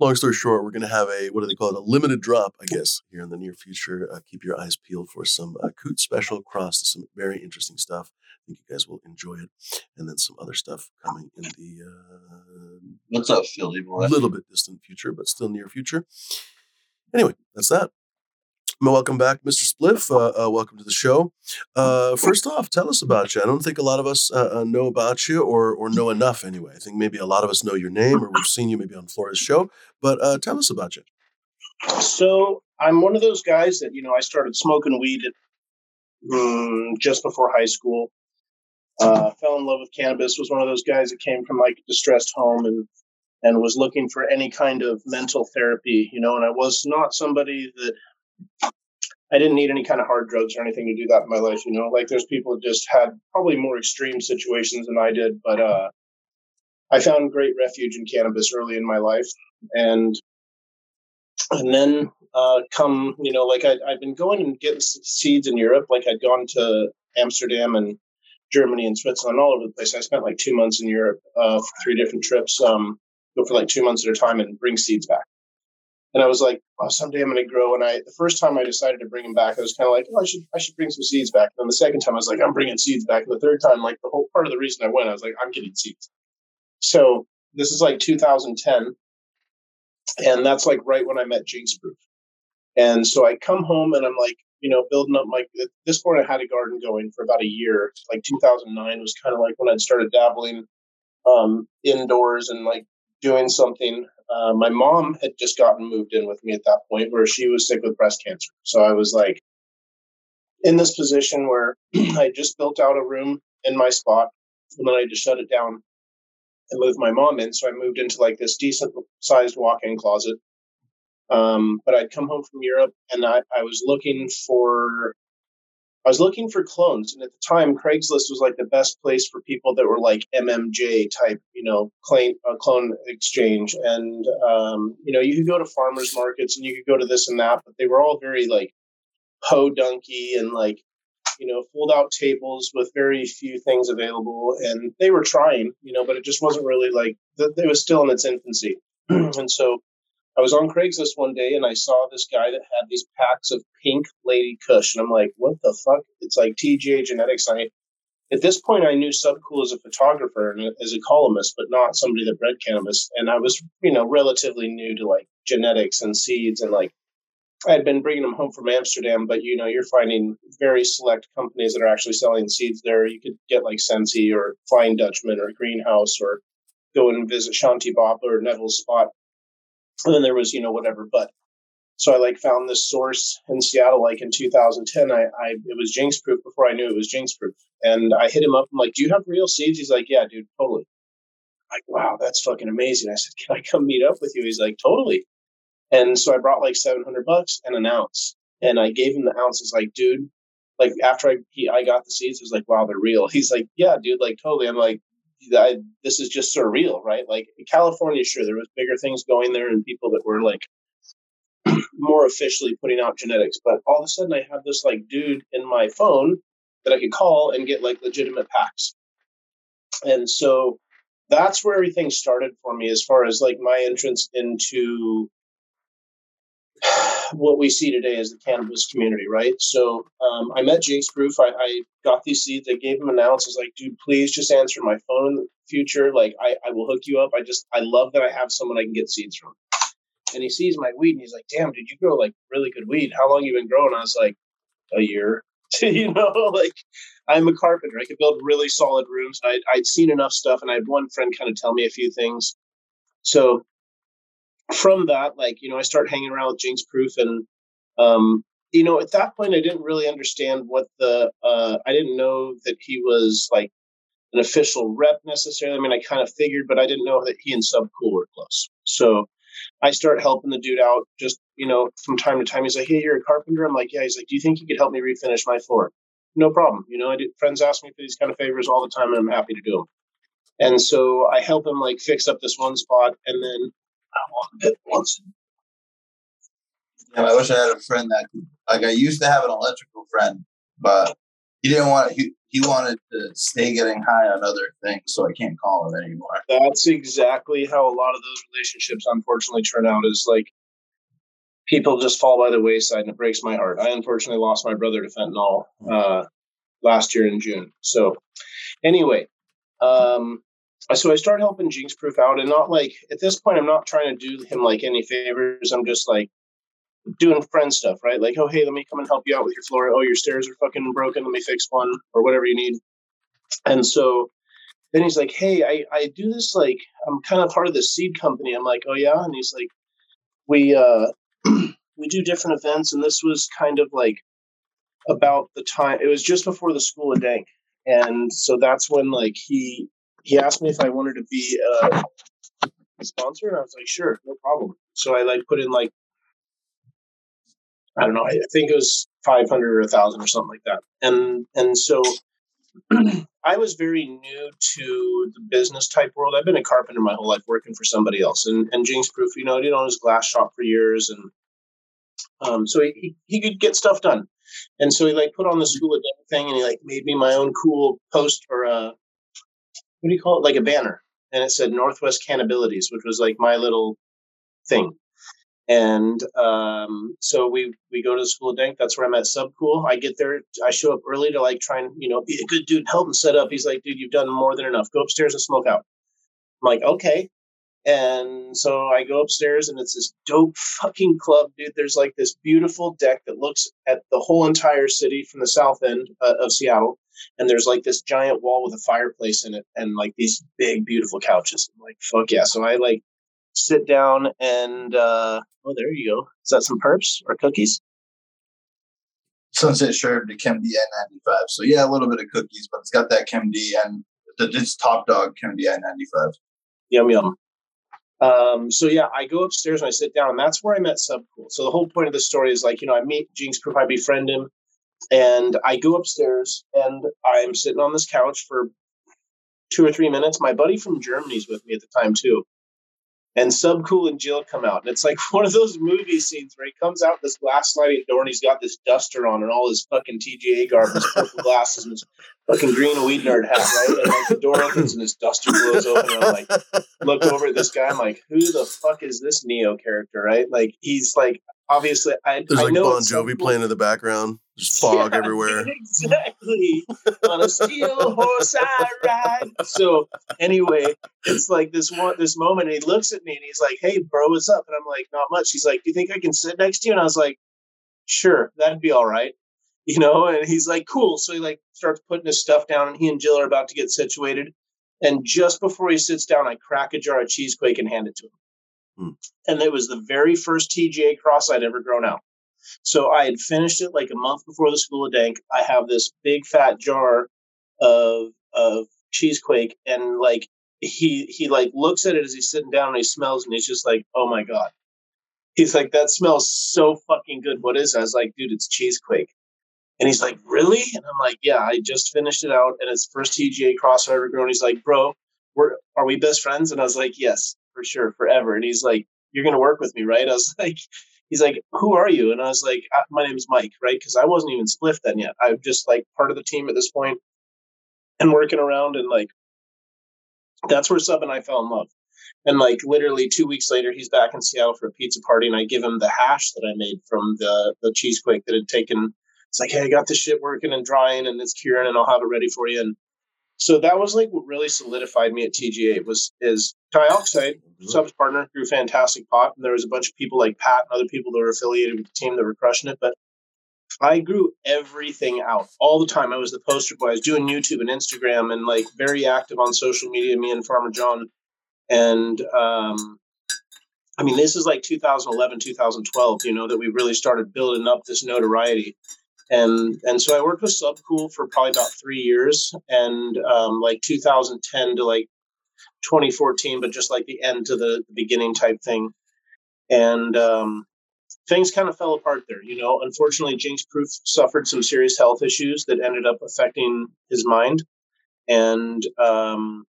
long story short, we're going to have a what do they call it? A limited drop, I guess, here in the near future. Uh, keep your eyes peeled for some uh, Coot special cross to some very interesting stuff. I think you guys will enjoy it, and then some other stuff coming in the uh,
What's up, Philly boy?
A little bit distant future, but still near future. Anyway, that's that. Welcome back, Mr. Spliff. Uh, uh, welcome to the show. Uh, first off, tell us about you. I don't think a lot of us uh, uh, know about you or or know enough anyway. I think maybe a lot of us know your name or we've seen you maybe on Flora's show, but uh, tell us about you.
So I'm one of those guys that you know I started smoking weed at, mm, just before high school. Uh, fell in love with cannabis. Was one of those guys that came from like a distressed home and and was looking for any kind of mental therapy. You know, and I was not somebody that I didn't need any kind of hard drugs or anything to do that in my life. You know, like there's people that just had probably more extreme situations than I did, but uh, I found great refuge in cannabis early in my life, and and then uh, come, you know, like I, I've been going and getting seeds in Europe. Like I'd gone to Amsterdam and Germany and Switzerland, all over the place. I spent like two months in Europe uh, for three different trips. Um, go for like two months at a time and bring seeds back. And I was like, oh, someday I'm going to grow. And I, the first time I decided to bring them back, I was kind of like, oh, I should, I should bring some seeds back. And then the second time, I was like, I'm bringing seeds back. And the third time, like the whole part of the reason I went, I was like, I'm getting seeds. So this is like 2010, and that's like right when I met Jinx Proof. And so I come home and I'm like, you know, building up my. At this point, I had a garden going for about a year. Like 2009 was kind of like when I'd started dabbling um, indoors and like doing something. Uh, my mom had just gotten moved in with me at that point, where she was sick with breast cancer. So I was like in this position where I just built out a room in my spot, and then I had to shut it down and move my mom in. So I moved into like this decent sized walk in closet. Um, but I'd come home from Europe and I, I was looking for I was looking for clones, and at the time, Craigslist was like the best place for people that were like MMJ type, you know, clone uh, clone exchange. And um, you know, you could go to farmers markets and you could go to this and that, but they were all very like podunky and like you know fold out tables with very few things available. And they were trying, you know, but it just wasn't really like it was still in its infancy. and so I was on Craigslist one day and I saw this guy that had these packs of pink Lady Kush, and I'm like, what the fuck? It's like TGA Genetics. I at this point I knew Subcool as a photographer and as a columnist, but not somebody that bred cannabis. And I was, you know, relatively new to like genetics and seeds, and like I had been bringing them home from Amsterdam, but you know, you're finding very select companies that are actually selling seeds there. You could get like Sensi or Flying Dutchman or Greenhouse or go and visit Shanti Bop or Neville's Spot and then there was you know whatever but so i like found this source in seattle like in 2010 i, I it was jinx proof before i knew it was jinx proof. And i hit him up i'm like do you have real seeds he's like yeah dude totally. I'm like wow that's fucking amazing. I said can i come meet up with you? He's like totally. And so i brought like 700 bucks and an ounce. And i gave him the ounce. Ounces like dude like after i he, i got the seeds it was like wow they're real. He's like yeah dude like totally. I'm like I, this is just surreal, right? Like California, sure, there was bigger things going there and people that were like more officially putting out genetics, but all of a sudden I have this like dude in my phone that I could call and get like legitimate packs. And so that's where everything started for me as far as like my entrance into what we see today as the cannabis community, right? So um, I met Jinx Proof. I, I, got these seeds. I gave him an ounce. I was like, dude, please just answer my phone in the future. Like, I, I will hook you up. I just, I love that I have someone I can get seeds from. And he sees my weed and he's like, damn, dude, you grow like really good weed. How long you been growing? I was like, a year. you know, like I'm a carpenter. I could build really solid rooms. I'd, I'd seen enough stuff and I had one friend kind of tell me a few things. So from that, like, you know, I started hanging around with Jinx Proof and, um, you know, at that point, I didn't really understand what the, uh, I didn't know that he was like an official rep necessarily. I mean, I kind of figured, but I didn't know that he and Subcool were close. So I start helping the dude out just, you know, from time to time. He's like, Hey, you're a carpenter. I'm like, yeah. He's like, do you think you could help me refinish my floor? No problem. You know, I do, friends ask me for these kind of favors all the time and I'm happy to do them. And so I help him like fix up this one spot and then once.
Yeah, I wish I had a friend that could, like I used to have an electrical friend, but he didn't want he, he wanted to stay getting high on other things, so I can't call him anymore.
That's exactly how a lot of those relationships unfortunately turn out. Is like people just fall by the wayside, and it breaks my heart. I unfortunately lost my brother to fentanyl uh, last year in June. So anyway, um, so I started helping Jinx Proof out, and not like at this point, I'm not trying to do him like any favors. I'm just like doing friend stuff, right? Like, oh hey, let me come and help you out with your floor. Oh, your stairs are fucking broken. Let me fix one or whatever you need. And so then he's like, hey, I I do this like I'm kind of part of this seed company. I'm like, oh yeah, and he's like, we uh we do different events, and this was kind of like about the time. It was just before the School of Dank, and so that's when like he he asked me if I wanted to be a sponsor, and I was like, sure, no problem. So I like put in like I don't know, I think it was five hundred or a thousand or something like that, and and so. I was very new to the business type world. I've been a carpenter my whole life, working for somebody else, and and Jinx Proof, you know, did own his glass shop for years, and um, so he, he, he could get stuff done. And so he like put on the school of thing and he like made me my own cool post or a, what do you call it? Like a banner. And it said Northwest Cannabilities, which was like my little thing. And um, so we we go to the school Dank. That's where I'm at Subcool. I get there. I show up early to like try and you know be a good dude, help him set up. He's like, dude, you've done more than enough. Go upstairs and smoke out. I'm like, okay. And so I go upstairs and it's this dope fucking club, dude. There's like this beautiful deck that looks at the whole entire city from the south end uh, of Seattle. And there's like this giant wall with a fireplace in it and like these big, beautiful couches. I'm like, fuck yeah. So I like sit down and, uh, oh, there you go. Is that some perps or cookies?
Sunset Sherb to Chem D I-95. So yeah, a little bit of cookies, but it's got that Chem D and it's top dog Chem D I-95.
Yum, yum. Um, so yeah, I go upstairs and I sit down, and that's where I met Subcool. So the whole point of the story is like, you know, I meet Jinx Proof, I befriend him, and I go upstairs and I'm sitting on this couch for two or three minutes. My buddy from Germany's with me at the time too and Subcool and Jill come out. And it's like one of those movie scenes where he comes out this glass sliding door and he's got this duster on and all his fucking TGA garb, his purple glasses, and his fucking green weed nerd hat, right? And like the door opens and his duster blows open. And I'm like, look over at this guy. I'm like, who the fuck is this Neo character, right? Like he's like obviously I,
There's
I
like
know
Bon Jovi playing in the background. There's fog
Yeah,
everywhere.
exactly. On a steel horse I ride. So anyway, it's like this one this moment, he looks at me and he's like, Hey bro, what's up? And I'm like, Not much. He's like, Do you think I can sit next to you? And I was like, Sure, that'd be all right. You know, and he's like, Cool. So he like starts putting his stuff down, and he and Jill are about to get situated. And just before he sits down, I crack a jar of cheesequake and hand it to him.
Hmm.
And it was the very first TGA cross I'd ever grown out. So I had finished it like a month before the School of Dank. I have this big fat jar of of cheesequake, and like he he like looks at it as he's sitting down and he smells and he's just like, oh my god. He's like, that smells so fucking good. What is it? I was like, dude, it's cheesequake. And he's like, really? And I'm like, yeah, I just finished it out, and it's first TGA cross I've ever grown. He's like, bro, we're are we best friends? And I was like, yes, for sure, forever. And he's like, you're gonna work with me, right? I was like, he's like, who are you? And I was like, "Uh, my name's Mike, right? Because I wasn't even spliff then yet. I'm just like part of the team at this point and working around and like that's where Sub and I fell in love. And like literally two weeks later, he's back in Seattle for a pizza party, and I give him the hash that I made from the the cheesequake that had taken. It's like, hey, I got this shit working and drying, and it's curing, and I'll have it ready for you. And so that was like what really solidified me at TGA was is dioxide subs partner grew fantastic pot, and there was a bunch of people like Pat and other people that were affiliated with the team that were crushing it. But I grew everything out all the time. I was the poster boy. I was doing YouTube and Instagram and like very active on social media. Me and Farmer John, and um, I mean, this is like 2011, 2012. You know that we really started building up this notoriety, and and so I worked with Subcool for probably about three years, and um, like 2010 to like 2014, but just like the end to the, beginning type thing, and um, things kind of fell apart there. You know, unfortunately, Jinx Proof suffered some serious health issues that ended up affecting his mind, and um,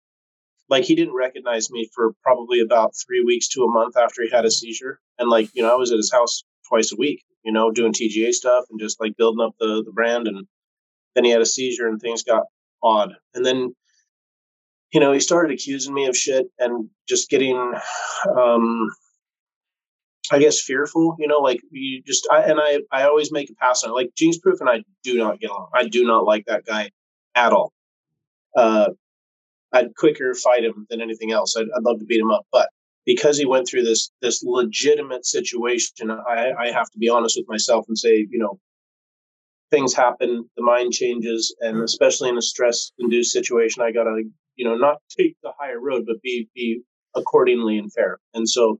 like he didn't recognize me for probably about three weeks to a month after he had a seizure, and like you know, I was at his house twice a week, you know, doing TGA stuff and just like building up the the brand, and then he had a seizure and things got odd. And then, you know, he started accusing me of shit and just getting, um, I guess, fearful. You know, like you just, I, and I, I always make a pass on it. Like Jinx Proof and I do not get along. I do not like that guy at all. Uh, I'd quicker fight him than anything else. I'd, I'd love to beat him up, but because he went through this this legitimate situation, I, I have to be honest with myself and say, you know, things happen, the mind changes, and mm-hmm. especially in a stress induced situation, I gotta, you know, not take the higher road, but be be accordingly and fair. And so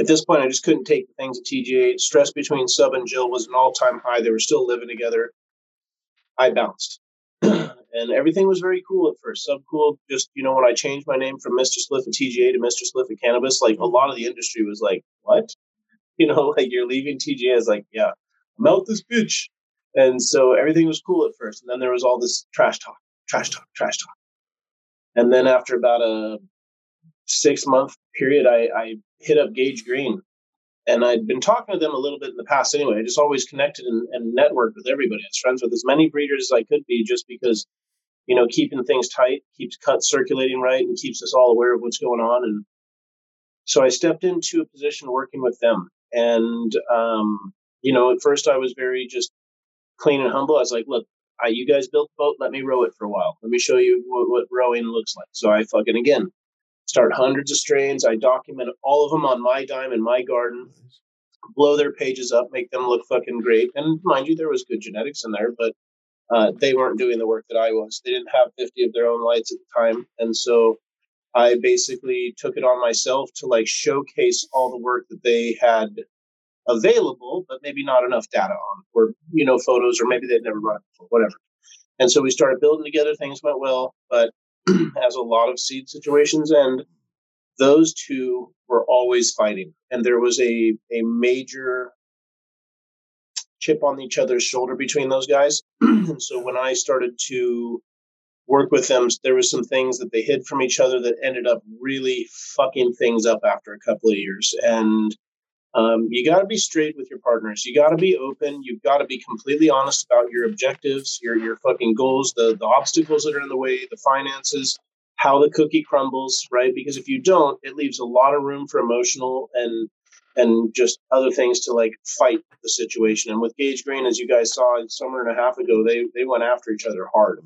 at this point, I just couldn't take the things at TGA. Stress between Sub and Jill was an all time high. They were still living together. I bounced. And everything was very cool at first. Subcool. Just you know, when I changed my name from Mr. Spliff at TGA to Mr. Spliff at Cannabis, like a mm. lot of the industry was like, "What?" You know, like you're leaving TGA. Is like, yeah, melt this bitch. And so everything was cool at first, and then there was all this trash talk, trash talk, trash talk. And then after about a six month period, I, I hit up Gage Green, and I'd been talking to them a little bit in the past anyway. I just always connected and, and networked with everybody. I was friends with as many breeders as I could be, just because you know, keeping things tight keeps cuts circulating right and keeps us all aware of what's going on. And so I stepped into a position working with them. And, um, you know, at first I was very just clean and humble. I was like, look, I, you guys built the boat. Let me row it for a while. Let me show you what, what rowing looks like. So I fucking, again, start hundreds of strains. I document all of them on my dime in my garden, blow their pages up, make them look fucking great. And mind you, there was good genetics in there, but uh, they weren't doing the work that I was. They didn't have 50 of their own lights at the time. And so I basically took it on myself to like showcase all the work that they had available, but maybe not enough data on, or, you know, photos, or maybe they'd never run it before, whatever. And so we started building together. Things went well, but as a lot of seed situations and those two were always fighting. And there was a, a major chip on each other's shoulder between those guys. and so when I started to work with them, there was some things that they hid from each other that ended up really fucking things up after a couple of years. And um, you got to be straight with your partners. You got to be open. You've got to be completely honest about your objectives, your your fucking goals, the the obstacles that are in the way, the finances, how the cookie crumbles, right? Because if you don't, it leaves a lot of room for emotional and and just other things to like fight the situation. And with Gage Green, as you guys saw a summer and a half ago, they they went after each other hard,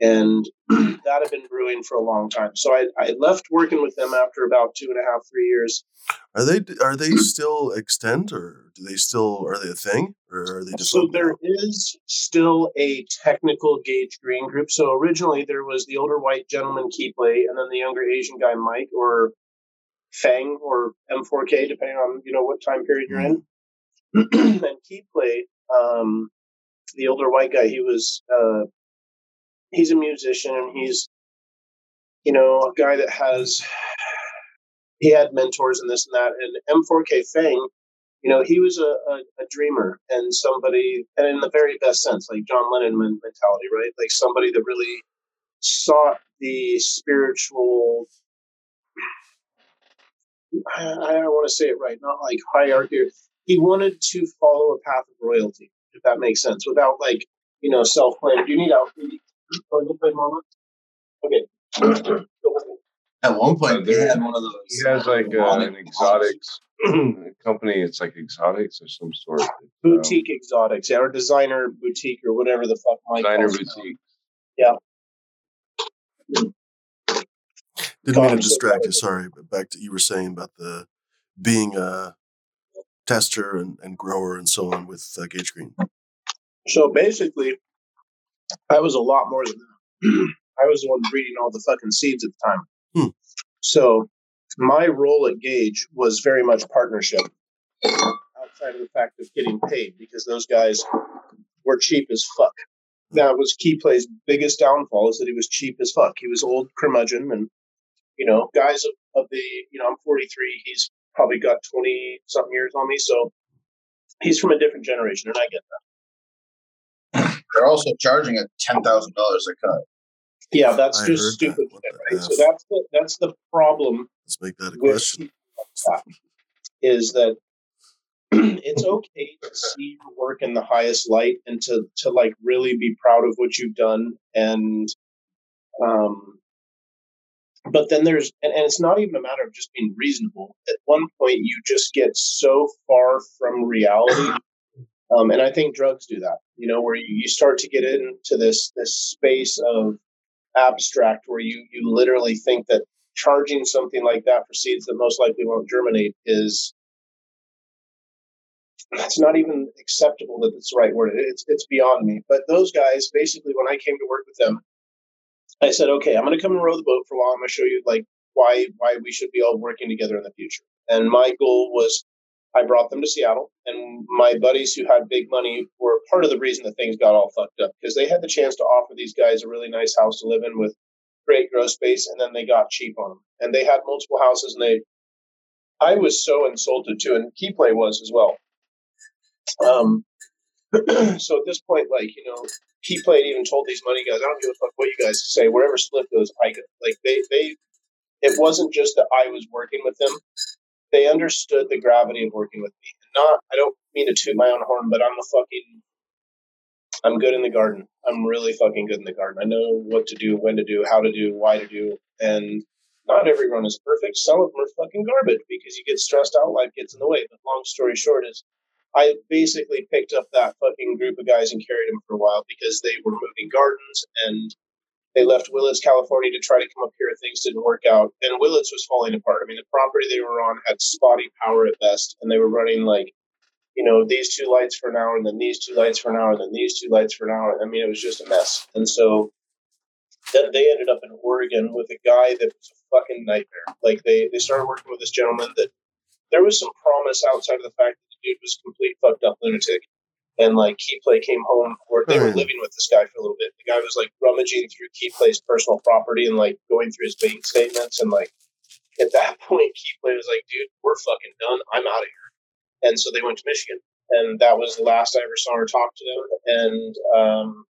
and that had been brewing for a long time. So I I left working with them after about two and a half three years.
Are they are they still extant or do they still are they a thing or are they just
so there is still a technical Gage Green group. So originally there was the older white gentleman Keyplay and then the younger Asian guy Mike or Fang or M4K, depending on you know what time period you're in. Mm-hmm. and Keyplay, um, the older white guy, he was uh, he's a musician and he's you know a guy that has he had mentors and this and that. And M4K Fang, you know, he was a, a, a, dreamer and somebody, and in the very best sense, like John Lennon mentality, right? Like somebody that really sought the spiritual I, I don't want to say it right, not like hierarchy. He wanted to follow a path of royalty, if that makes sense, without like, you know, self claim. You need help? Okay.
At one point,
he
had one of those.
He has like uh, an exotics company. It's like exotics or some sort. Of,
boutique um, exotics, yeah, or designer boutique or whatever the fuck.
Mike designer boutique.
Yeah.
Didn't mean to distract you. Sorry, but back to you were saying about the being a tester and, and grower and so on with uh, Gage Green.
So basically, I was a lot more than that. I was the one breeding all the fucking seeds at the time. Hmm. So my role at Gage was very much partnership outside of the fact of getting paid because those guys were cheap as fuck. That was Keyplay's biggest downfall is that he was cheap as fuck. He was old curmudgeon and you know, guys of, of the, you know, I'm 43. He's probably got 20 something years on me. So he's from a different generation, and I get
that. They're also charging at $10,000 a cut.
Yeah, that's I just stupid. That. Right? So that's the, that's the problem.
Let's make that a question.
Is that it's okay to see your work in the highest light and to to like really be proud of what you've done and um but then there's and, and it's not even a matter of just being reasonable at one point you just get so far from reality um, and i think drugs do that you know where you, start to get into this this space of abstract where you you literally think that charging something like that for seeds that most likely won't germinate is it's not even acceptable that it's the right word. It's it's beyond me. But those guys, basically, when I came to work with them, I said, okay, I'm going to come and row the boat for a while. I'm going to show you like why why we should be all working together in the future. And my goal was, I brought them to Seattle, and my buddies who had big money were part of the reason that things got all fucked up because they had the chance to offer these guys a really nice house to live in with great grow space, and then they got cheap on them. And they had multiple houses, and they, I was so insulted too, and Keyplay was as well um, so at this point, like you know, Keyplay even told these money guys, "I don't give a fuck what you guys say. Wherever Spliff goes, I go." Like they, they, it wasn't just that I was working with them; they understood the gravity of working with me. Not, I don't mean to toot my own horn, but I'm a fucking, I'm good in the garden. I'm really fucking good in the garden. I know what to do, when to do, how to do, why to do, and not everyone is perfect. Some of them are fucking garbage because you get stressed out, life gets in the way. But long story short is I basically picked up that fucking group of guys and carried them for a while because they were moving gardens and they left Willits, California to try to come up here. Things didn't work out. And Willits was falling apart. I mean, the property they were on had spotty power at best, and they were running like, you know, these two lights for an hour, and then these two lights for an hour, and then these two lights for an hour. I mean, it was just a mess. And so then they ended up in Oregon with a guy that was a fucking nightmare. Like they, they started working with this gentleman that there was some promise outside of the fact that the dude was complete fucked up lunatic. And like Keyplay came home, or they were living with this guy for a little bit. The guy was like rummaging through Keyplay's personal property and like going through his bank statements. And like at that point, Keyplay was like, dude, we're fucking done. I'm out of here. And so they went to Michigan. And that was the last I ever saw or talked to them. And, um,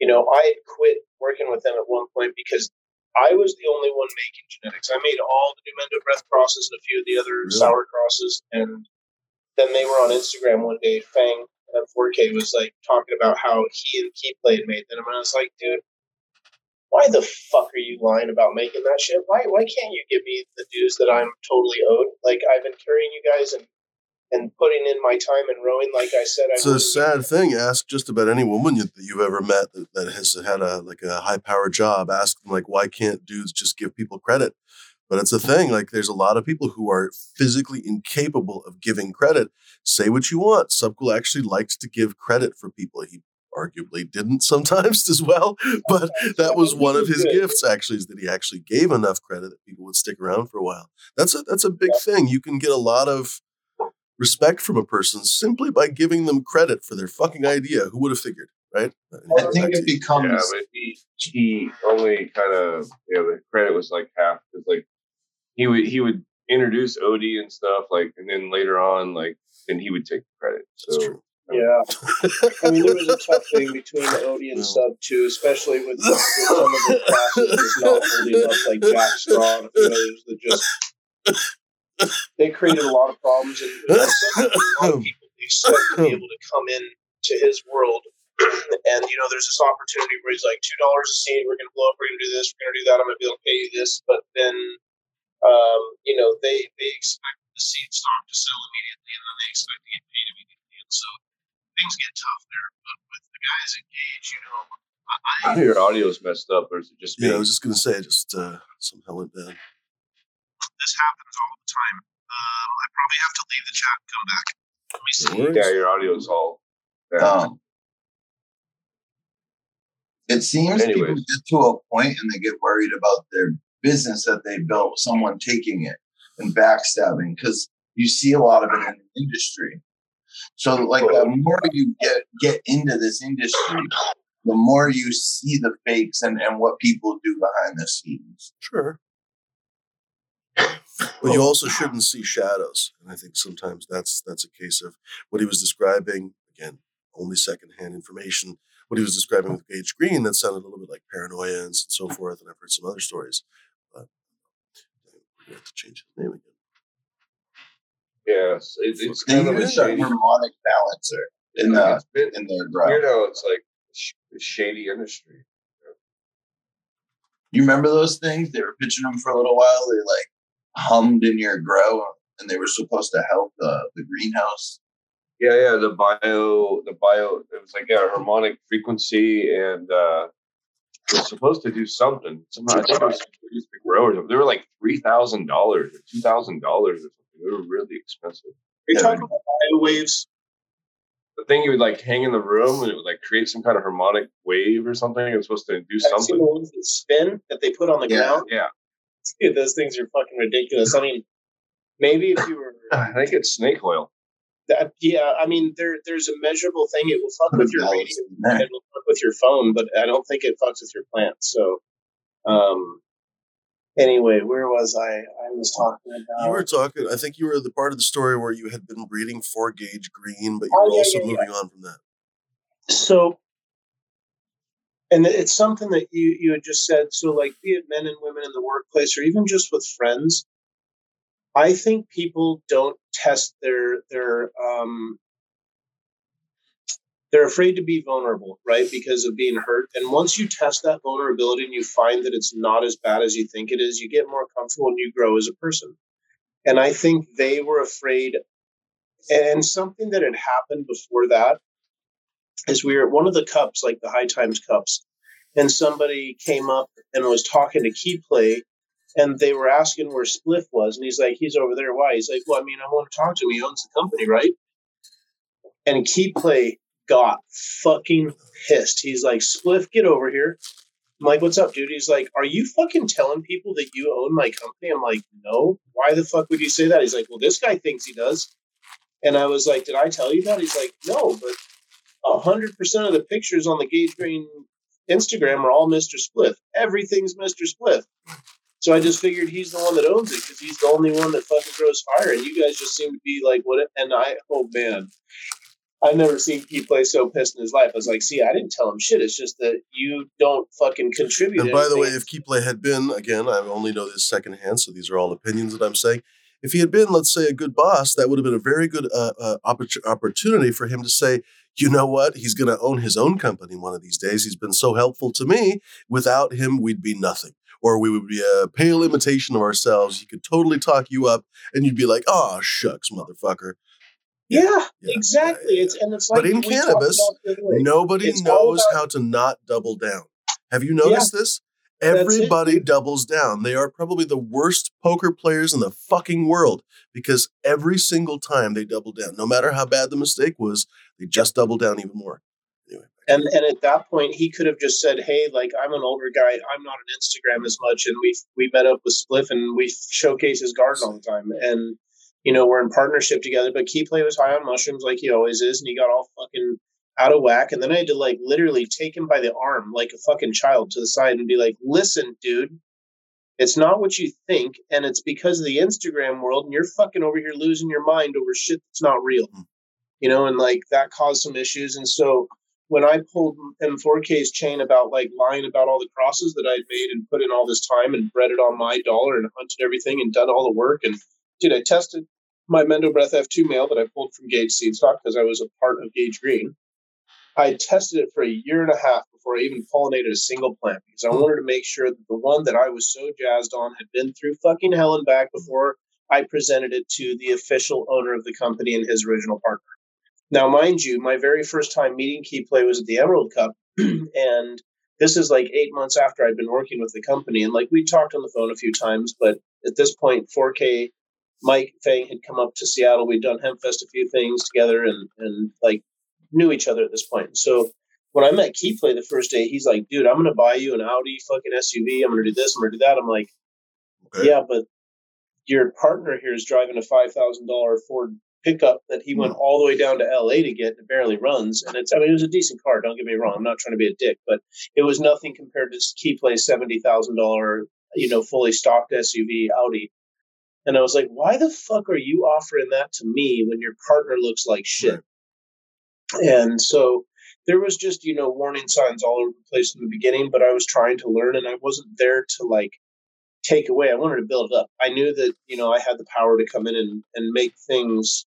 you know, I had quit working with them at one point because I was the only one making genetics. I made all the New Numendo breath crosses and a few of the other really? sour crosses. And then they were on Instagram one day. Fang at 4K was like talking about how he and Keyplay had made them. And I was like, dude, why the fuck are you lying about making that shit? Why why can't you give me the dues that I'm totally owed? Like I've been carrying you guys and and putting in my time and rowing, like I said.
It's a sad thing. Ask just about any woman that you've ever met that, that has had a like a high power job. Ask them like, why can't dudes just give people credit? But it's a thing. Like, there's a lot of people who are physically incapable of giving credit. Say what you want. Subcool actually likes to give credit for people. He arguably didn't sometimes as well, but that was one of his gifts. Actually, is that he actually gave enough credit that people would stick around for a while. That's a that's a big thing. You can get a lot of respect from a person simply by giving them credit for their fucking idea. Who would have figured, right?
I think it becomes.
Yeah, but he, he only kind of, you know, the credit was like half because, like, he would he would introduce Odie and stuff, like, and then later on, like, then he would take the credit. So.
Yeah, I mean there was a tough thing between Odie and Sub too, especially with, with some of the classes not holding up, like Jack Straw and a few others that just they created a lot of problems, and a lot of people expect to be able to come in to his world. and you know, there's this opportunity where he's like, two dollars a seed, we're gonna blow up, we're gonna do this, we're gonna do that, I'm gonna be able to pay you this. But then, um, you know, they they expect the seed stock to sell immediately, and then they expect to get paid immediately, and so things get tough there. But with the guys engaged, you know.
I, I your audio's messed up, or is it just
me? Yeah, I was just gonna say, it just uh, somehow went down.
This happens all the time. Um, I probably have to leave the chat and come back. Let me see.
Yeah, your audio's all.
Um, it seems Anyways. people get to a point and they get worried about their business that they built, someone taking it and backstabbing because you see a lot of it in the industry. So, like, the more you get get into this industry, the more you see the fakes and, and what people do behind the scenes.
Sure. But you also shouldn't see shadows. And I think sometimes that's that's a case of what he was describing, again, only secondhand information. What he was describing with Gage Green, that sounded a little bit like paranoia and so forth. And I've heard some other stories. Have to change his name again.
Yes, it, it's
They
kind of a
uh,
shady.
harmonic balancer in the uh,
it's been,
in their grow.
you know, it's like sh- shady industry.
You remember those things? They were pitching them for a little while. They like hummed in your grow, and they were supposed to help the the greenhouse.
Yeah, yeah, the bio, the bio, it was like yeah, harmonic frequency, and uh, it was supposed to do something. Somehow, I think it was to produce the growers. They were like three thousand dollars or two thousand dollars or something. They were really expensive.
Are you talking about bio waves?
The thing you would like hang in the room and it would like create some kind of harmonic wave or something. It was supposed to do
I've seen the
something.
ones that spin that they put on the
Yeah.
ground.
Yeah,
Dude, those things are fucking ridiculous. I mean, maybe if you were
I think it's snake oil.
That, yeah, I mean, there there's a measurable thing. It will fuck with your radio it will fuck with your phone, but I don't think it fucks with your plants. So, um, anyway, where was I? I was talking about.
You were talking. I think you were the part of the story where you had been breeding four Gage Green, but you
Oh,
were
yeah,
also
yeah, yeah.
moving on from that.
so and it's something that you you had just said so like be it men and women in the workplace or even just with friends i think people don't test their their um they're afraid to be vulnerable right because of being hurt. And once you test that vulnerability and you find that it's not as bad as you think it is you get more comfortable and you grow as a person. And i think they were afraid and something that had happened before that is we were at one of the cups, like the High Times cups, and somebody came up and was talking to Keyplay, and they were asking where Spliff was, and he's like, he's over there. Why? He's like, well, I mean, I want to talk to him. He owns the company, right? And Keyplay got fucking pissed. He's like, Spliff, get over here. I'm like, what's up, dude? He's like, are you fucking telling people that you own my company? I'm like, no. Why the fuck would you say that? He's like, well, this guy thinks he does. And I was like, did I tell you that? He's like, no, but hundred percent of the pictures on the Gage Green Instagram are all Mr. Spliff. Everything's Mr. Spliff. So I just figured he's the one that owns it because he's the only one that fucking grows fire, and you guys just seem to be like what? And I, oh man, I've never seen Keyplay so pissed in his life. I was like, see, I didn't tell him shit. It's just that you don't fucking contribute.
And by the way, if Keyplay had been, again, I only know this secondhand, so these are all opinions that I'm saying. If he had been, let's say, a good boss, that would have been a very good uh, uh, oppor- opportunity for him to say, you know what? He's going to own his own company one of these days. He's been so helpful to me. Without him, we'd be nothing. Or we would be a pale imitation of ourselves. He could totally talk you up, and you'd be like, oh, shucks, motherfucker.
yeah,
Yeah,
exactly.
yeah, yeah.
It's and it's like
But in cannabis,
about the other way.
Nobody
It's
knows
about-
how to not double down. Have you noticed this? Everybody doubles down. They are probably the worst poker players in the fucking world because every single time they double down, no matter how bad the mistake was, they just double down even more.
And and at that point, he could have just said, "Hey, like I'm an older guy. I'm not on Instagram as much, and we we met up with Spliff, and we showcase his garden all the time, and you know we're in partnership together." But Keyplay was high on mushrooms, like he always is, and he got all fucking out of whack. And then I had to like literally take him by the arm, like a fucking child, to the side and be like, "Listen, dude." It's not what you think, and it's because of the Instagram world, and you're fucking over here losing your mind over shit that's not real. Mm. You know, and like that caused some issues. And so when I pulled M4K's chain about like lying about all the crosses that I'd made and put in all this time and bred it on my dollar and hunted everything and done all the work and did I tested my Mendo Breath F2 male that I pulled from Gage Seed Stock because I was a part of Gage Green. I tested it for a year and a half before I even pollinated a single plant because I wanted to make sure that the one that I was so jazzed on had been through fucking hell and back before I presented it to the official owner of the company and his original partner. Now, mind you, my very first time meeting Keyplay was at the Emerald Cup, and this is like eight months after I'd been working with the company. And like we talked on the phone a few times, but at this point, 4K Mike Fang had come up to Seattle. We'd done Hempfest a few things together, and and like knew each other at this point. So when I met Keyplay the first day, he's like, "Dude, I'm gonna buy you an Audi fucking SUV. I'm gonna do this. I'm gonna do that." I'm like,
okay.
"Yeah, but your partner here is driving a five thousand dollar Ford pickup that he went hmm. all the way down to LA to get and it barely runs. And it's I mean it was a decent car, don't get me wrong. I'm not trying to be a dick, but it was nothing compared to Key Keyplay's seventy thousand dollar, you know, fully stocked SUV Audi. And I was like, why the fuck are you offering that to me when your partner looks like shit? And so there was just, you know, warning signs all over the place in the beginning, but I was trying to learn and I wasn't there to like take away. I wanted to build up. I knew that you know I had the power to come in and and make things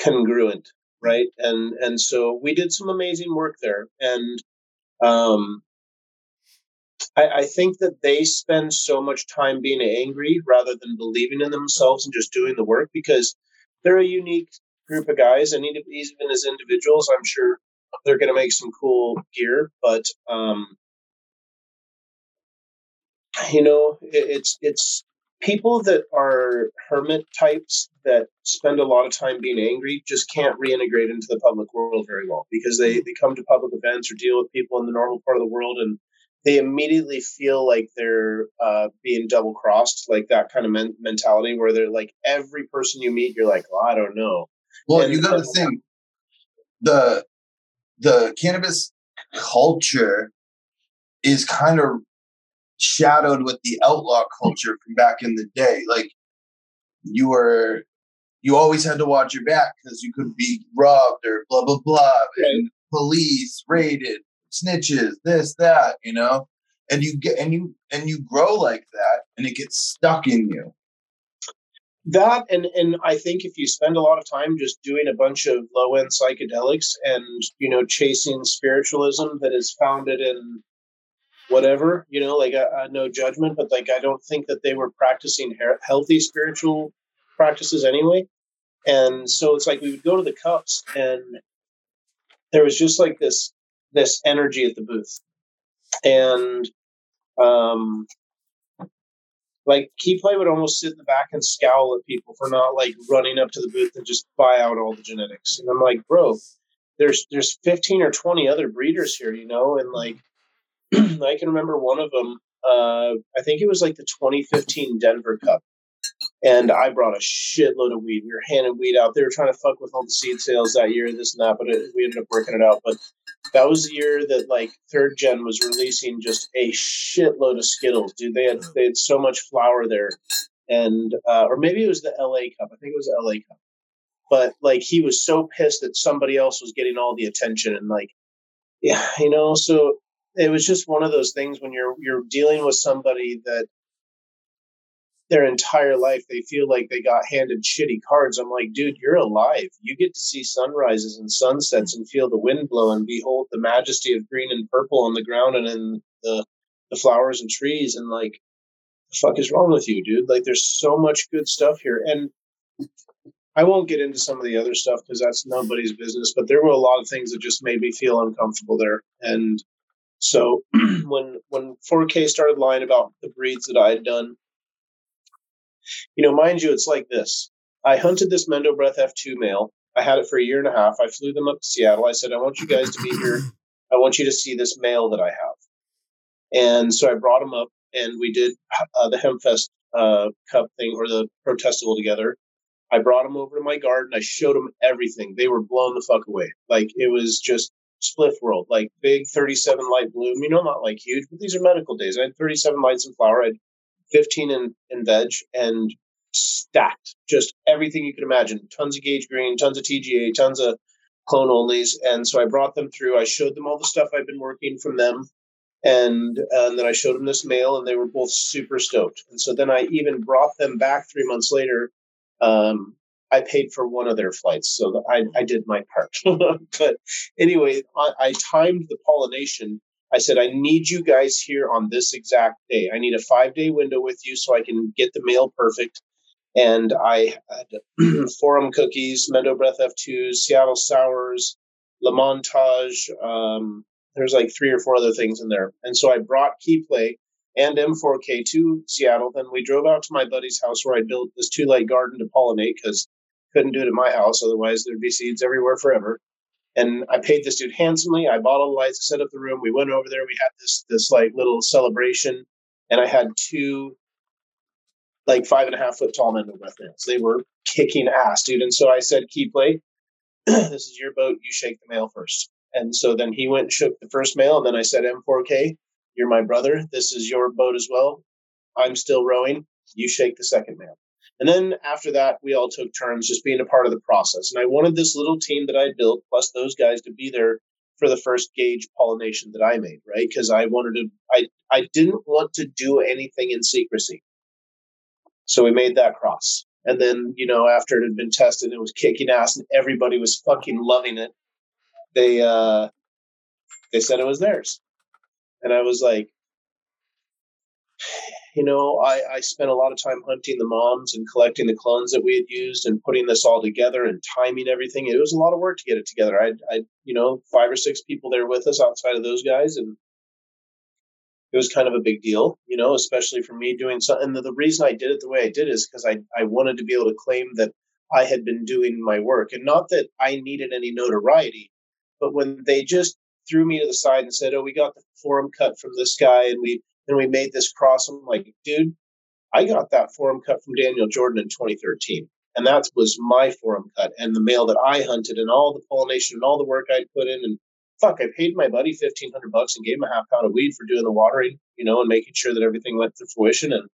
congruent, right? And and so we did some amazing work there, and um, I, I think that they spend so much time being angry rather than believing in themselves and just doing the work because they're a unique group of guys, and even as individuals, I'm sure they're going to make some cool gear, but um, you know, it, it's it's people that are hermit types that spend a lot of time being angry just can't reintegrate into the public world very well because they, they come to public events or deal with people in the normal part of the world and they immediately feel like they're uh, being double crossed, like that kind of men- mentality where they're like every person you meet, you're like, well, I don't know.
Well, and you got to think the the cannabis culture is kind of shadowed with the outlaw culture from back in the day. Like you were, you always had to watch your back because you could be robbed or blah blah blah, and police raided, snitches, this that, you know. And you get and you and you grow like that, and it gets stuck in you.
That and and I think if you spend a lot of time just doing a bunch of low end psychedelics and you know chasing spiritualism that is founded in whatever, you know, like uh, uh, no judgment, but like I don't think that they were practicing healthy spiritual practices anyway. And so it's like we would go to the cups and there was just like this this energy at the booth. And um like Keyplay would almost sit in the back and scowl at people for not like running up to the booth and just buy out all the genetics. And I'm like, bro, there's there's 15 or 20 other breeders here, you know, and like I can remember one of them. Uh, I think it was like the 2015 Denver Cup, and I brought a shitload of weed. We were handing weed out. They were trying to fuck with all the seed sales that year, this and that, but it, we ended up working it out. But that was the year that like Third Gen was releasing just a shitload of Skittles, dude. They had they had so much flower there, and uh, or maybe it was the LA Cup. I think it was the LA Cup. But like he was so pissed that somebody else was getting all the attention, and like, yeah, you know. So it was just one of those things when you're you're dealing with somebody that their entire life they feel like they got handed shitty cards. I'm like, dude, you're alive. You get to see sunrises and sunsets and feel the wind blow and behold the majesty of green and purple on the ground and in the the flowers and trees and like the fuck is wrong with you, dude? Like there's so much good stuff here. And I won't get into some of the other stuff because that's nobody's business, but there were a lot of things that just made me feel uncomfortable there. And so when when 4K started lying about the breeds that I had done, you know, mind you, it's like this. I hunted this Mendo Breath F2 male. I had it for a year and a half. I flew them up to Seattle. I said, I want you guys to be here. I want you to see this male that I have. And so I brought him up and we did uh, the Hempfest uh, Cup thing or the protestival together. I brought him over to my garden. I showed them everything. They were blown the fuck away. Like it was just spliff world, like big 37 light bloom. You know, not like huge, but these are medical days. I had 37 lights in flower. I had 15 in, in veg and stacked just everything you could imagine. Tons of Gage Green, tons of TGA, tons of clone onlys. And so I brought them through. I showed them all the stuff I've been working from them. And, and then I showed them this male and they were both super stoked. And so then I even brought them back three months later um, I paid for one of their flights, so I, I did my part. but anyway, I, I timed the pollination. I said, I need you guys here on this exact day. I need a five day window with you so I can get the male perfect. And I had Forum cookies, Mendo Breath F2s, Seattle Sours, La Montage. Um, there's like three or four other things in there. And so I brought Keyplay and M4K to Seattle. Then we drove out to my buddy's house where I built this two light garden to pollinate because couldn't do it at my house, otherwise there'd be seeds everywhere forever. And I paid this dude handsomely. I bought all the lights, set up the room. We went over there. We had this this like little celebration, and I had two like five and a half foot tall Mendo breath nails. They were kicking ass, dude. And so I said, "Keyplay, this is your boat. You shake the male first. And so then he went and shook the first male, and then I said, "M4K, you're my brother. This is your boat as well. I'm still rowing. You shake the second male." And then after that, we all took turns just being a part of the process. And I wanted this little team that I built, plus those guys, to be there for the first Gage pollination that I made, right? Because I wanted to, I, I didn't want to do anything in secrecy. So we made that cross. And then, you know, after it had been tested, it was kicking ass and everybody was fucking loving it. They uh they said it was theirs. And I was like, you know, I, I spent a lot of time hunting the moms and collecting the clones that we had used and putting this all together and timing everything. It was a lot of work to get it together. I, I, you know, five or six people there with us outside of those guys, and it was kind of a big deal, you know, especially for me doing something. The, the reason I did it the way I did is because I, I wanted to be able to claim that I had been doing my work, and not that I needed any notoriety, but when they just threw me to the side and said, "Oh, we got the forum cut from this guy, and we and we made this cross. I'm like, dude, I got that forum cut from Daniel Jordan in 2013. And that was my forum cut and the male that I hunted and all the pollination and all the work I'd put in. And fuck, I paid my buddy 1500 bucks and gave him a half pound of weed for doing the watering, you know, and making sure that everything went to fruition. And,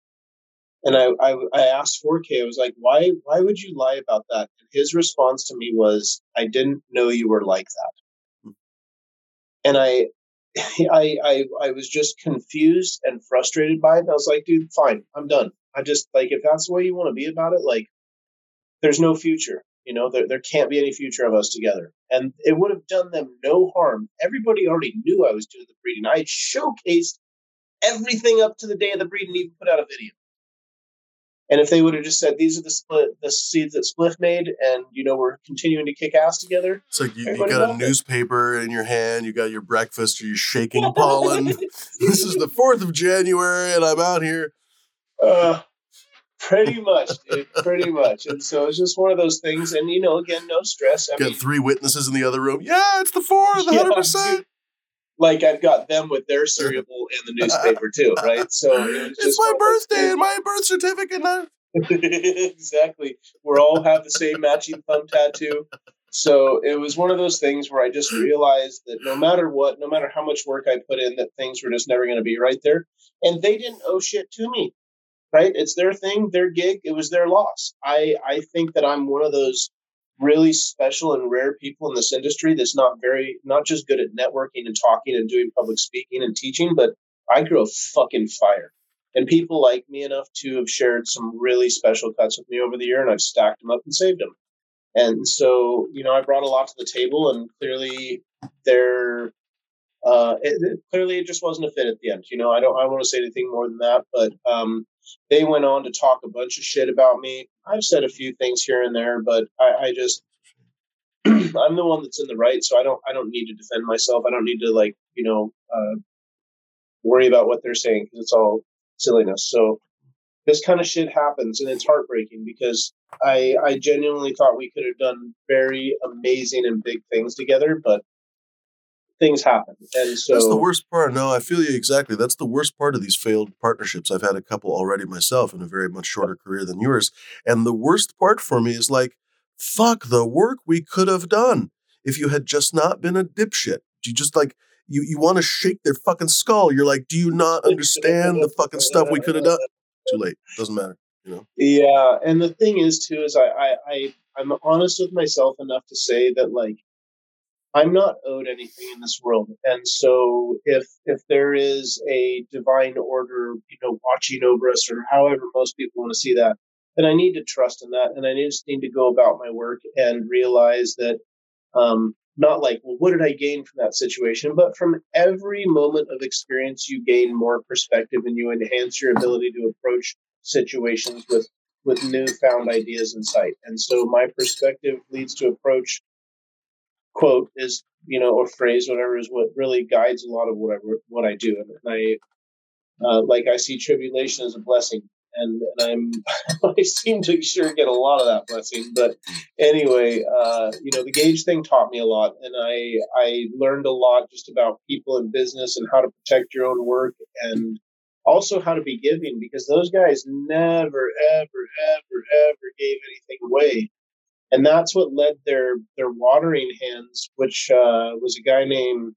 and I, I, I asked 4K, I was like, why, why would you lie about that? And his response to me was, I didn't know you were like that. And I, I, I I was just confused and frustrated by it. And I was like, dude, fine, I'm done. I just like if that's the way you want to be about it, like there's no future. You know, there, there can't be any future of us together. And it would have done them no harm. Everybody already knew I was doing the breeding. I had showcased everything up to the day of the breeding, even put out a video. And if they would have just said these are the split the seeds that Spliff made, and you know we're continuing to kick ass together.
It's like you, you got a newspaper it. in your hand, you got your breakfast, you're shaking pollen. this is the fourth of January, and I'm out here.
Uh, pretty much, dude, pretty much. And so it's just one of those things. And you know, again, no stress.
I got mean, three witnesses in the other room. Yeah, it's the fourth, hundred yeah, percent
like I've got them with their cereal in the newspaper too, right? So
it it's my birthday and my birth certificate.
exactly. We're all have the same matching thumb tattoo. So it was one of those things where I just realized that no matter what, no matter how much work I put in, that things were just never going to be right there. And they didn't owe shit to me, right? It's their thing, their gig. It was their loss. I I think that I'm one of those really special and rare people in this industry that's not very not just good at networking and talking and doing public speaking and teaching but i grew a fucking fire and people like me enough to have shared some really special cuts with me over the year and i've stacked them up and saved them and so you know i brought a lot to the table and clearly they're uh, it, it, clearly it just wasn't a fit at the end. You know, I don't I want to say anything more than that, but um, they went on to talk a bunch of shit about me. I've said a few things here and there, but I, I just I'm the one that's in the right, so I don't I don't need to defend myself. I don't need to like you know uh, worry about what they're saying because it's all silliness. So this kind of shit happens, and it's heartbreaking because I I genuinely thought we could have done very amazing and big things together, but things happen. And so
that's the worst part. No, I feel you exactly. That's the worst part of these failed partnerships. I've had a couple already myself in a very much shorter career than yours. And the worst part for me is like, fuck the work we could have done if you had just not been a dipshit. You just like you you want to shake their fucking skull. You're like, do you not understand the fucking stuff we could have done? Too late. Doesn't matter. You know.
Yeah, and the thing is too is I I, I I'm honest with myself enough to say that like I'm not owed anything in this world. And so if if there is a divine order, you know, watching over us or however most people want to see that, then I need to trust in that. And I just need to go about my work and realize that um, not like, well, what did I gain from that situation? But from every moment of experience, you gain more perspective and you enhance your ability to approach situations with with newfound ideas and sight. And so my perspective leads to approach quote is you know or phrase whatever is what really guides a lot of whatever what I do. And I uh, like I see tribulation as a blessing and, and I'm I seem to sure get a lot of that blessing. But anyway uh, you know the Gage thing taught me a lot and I I learned a lot just about people in business and how to protect your own work and also how to be giving because those guys never ever ever ever gave anything away and that's what led their their watering hands, which uh, was a guy named.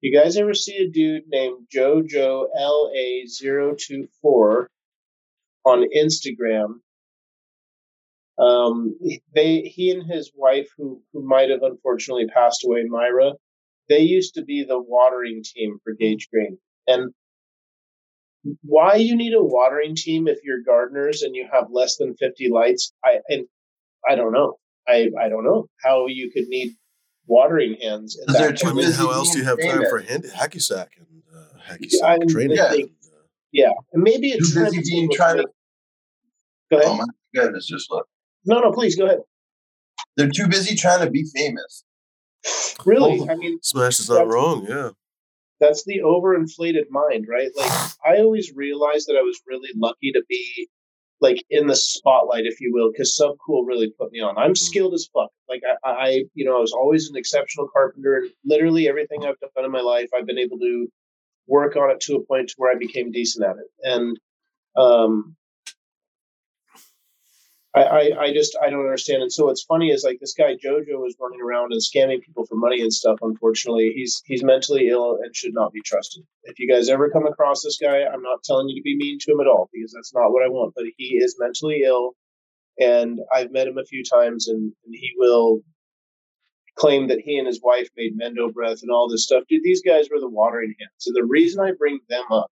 You guys ever see a dude named Jojo LA024 on Instagram? Um, they he and his wife, who who might have unfortunately passed away, Myra, they used to be the watering team for Gage Green, and why you need a watering team if you're gardeners and you have less than 50 lights i and i don't know i i don't know how you could need watering hands in
Is there
that
too
I mean, how else do you have time
famous.
for hand, hacky sack and uh, hacky sack
I-
training?
yeah.
and, uh,
yeah and maybe it's
Too
trend
busy being trying to.
go ahead
Oh my goodness! Just look.
no no please go ahead
They're too busy trying to be famous.
really
Oh.
i mean
Smash is not wrong. Yeah.
that's the overinflated mind, right? Like I always realized that I was really lucky to be like in the spotlight, if you will, because Subcool really put me on. I'm skilled as fuck. Like I, I, you know, I was always an exceptional carpenter. and Literally everything I've done in my life, I've been able to work on it to a point to where I became decent at it. And um, I, I, I just I don't understand. And so what's funny is like this guy Jojo is running around and scamming people for money and stuff. Unfortunately, he's he's mentally ill and should not be trusted. If you guys ever come across this guy, I'm not telling you to be mean to him at all because that's not what I want. But he is mentally ill, and I've met him a few times, and, and he will claim that he and his wife made Mendo breath and all this stuff. Dude, these guys were the watering hands, and the reason I bring them up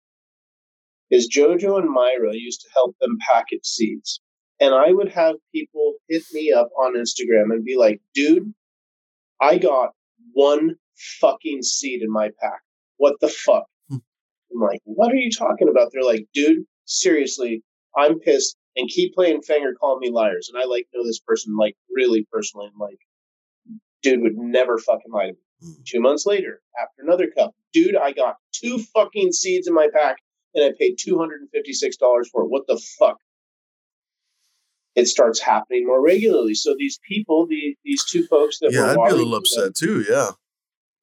is Jojo and Myra used to help them package seeds. And I would have people hit me up on Instagram and be like, dude, I got one fucking seed in my pack. What the fuck?
Hmm.
I'm like, what are you talking about? They're like, dude, seriously, I'm pissed and keep playing Fanger calling me liars. And I like know this person like really personally. I'm like, dude would never fucking lie to me.
Hmm.
Two months later, after another cup, dude, I got two fucking seeds in my pack and I paid $256 for it. What the fuck? It starts happening more regularly. So these people, the, these two folks that
Yeah,
were
I'd be a little
them-
upset too. Yeah.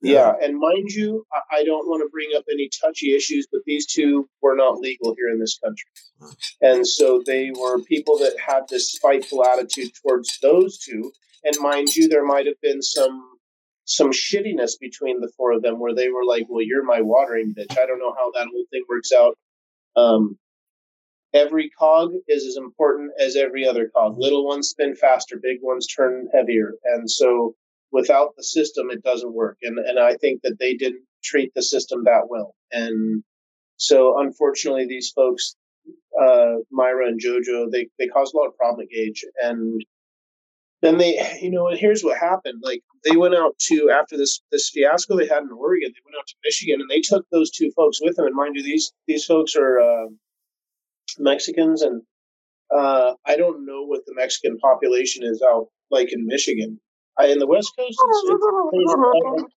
yeah, and mind you, I- I don't want to bring up any touchy issues, but these two were not legal here in this country. And so they were people that had this spiteful attitude towards those two. And mind you, there might have been some some shittiness between the four of them where they were like, Well, you're my watering bitch. I don't know how that whole thing works out. Um, every cog is as important as every other cog. Little ones spin faster, big ones turn heavier. And so without the system, it doesn't work. And and I think that they didn't treat the system that well. And so unfortunately, these folks, uh, Myra and JoJo, they they caused a lot of problem at Gage. And then they, you know, and here's what happened. Like they went out to after this this fiasco they had in Oregon, they went out to Michigan and they took those two folks with them. And mind you, these these folks are uh, Mexicans, and uh, I don't know what the Mexican population is out like in Michigan. I, in the West Coast, it's, it's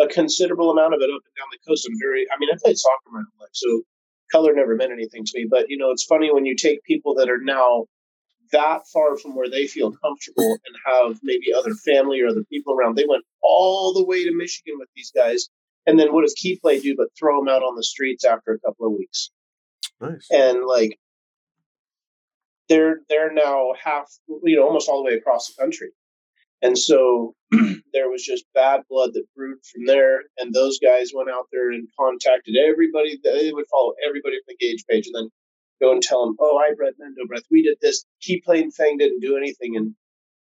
a considerable amount of it up and down the coast. I'm very, I mean, I played soccer my whole life, so color never meant anything to me. But you know, it's funny when you take people that are now that far from where they feel comfortable and have maybe other family or other people around. They went all the way to Michigan with these guys, and then what does Keyplay do but throw them out on the streets after a couple of weeks?
Nice.
and like they're they're now half you know almost all the way across the country. And so there was just bad blood that brewed from there and those guys went out there and contacted everybody. They would follow everybody from the Gage page and then go and tell them oh i bred mendo breath. We did this. Keep playing fang didn't do anything. And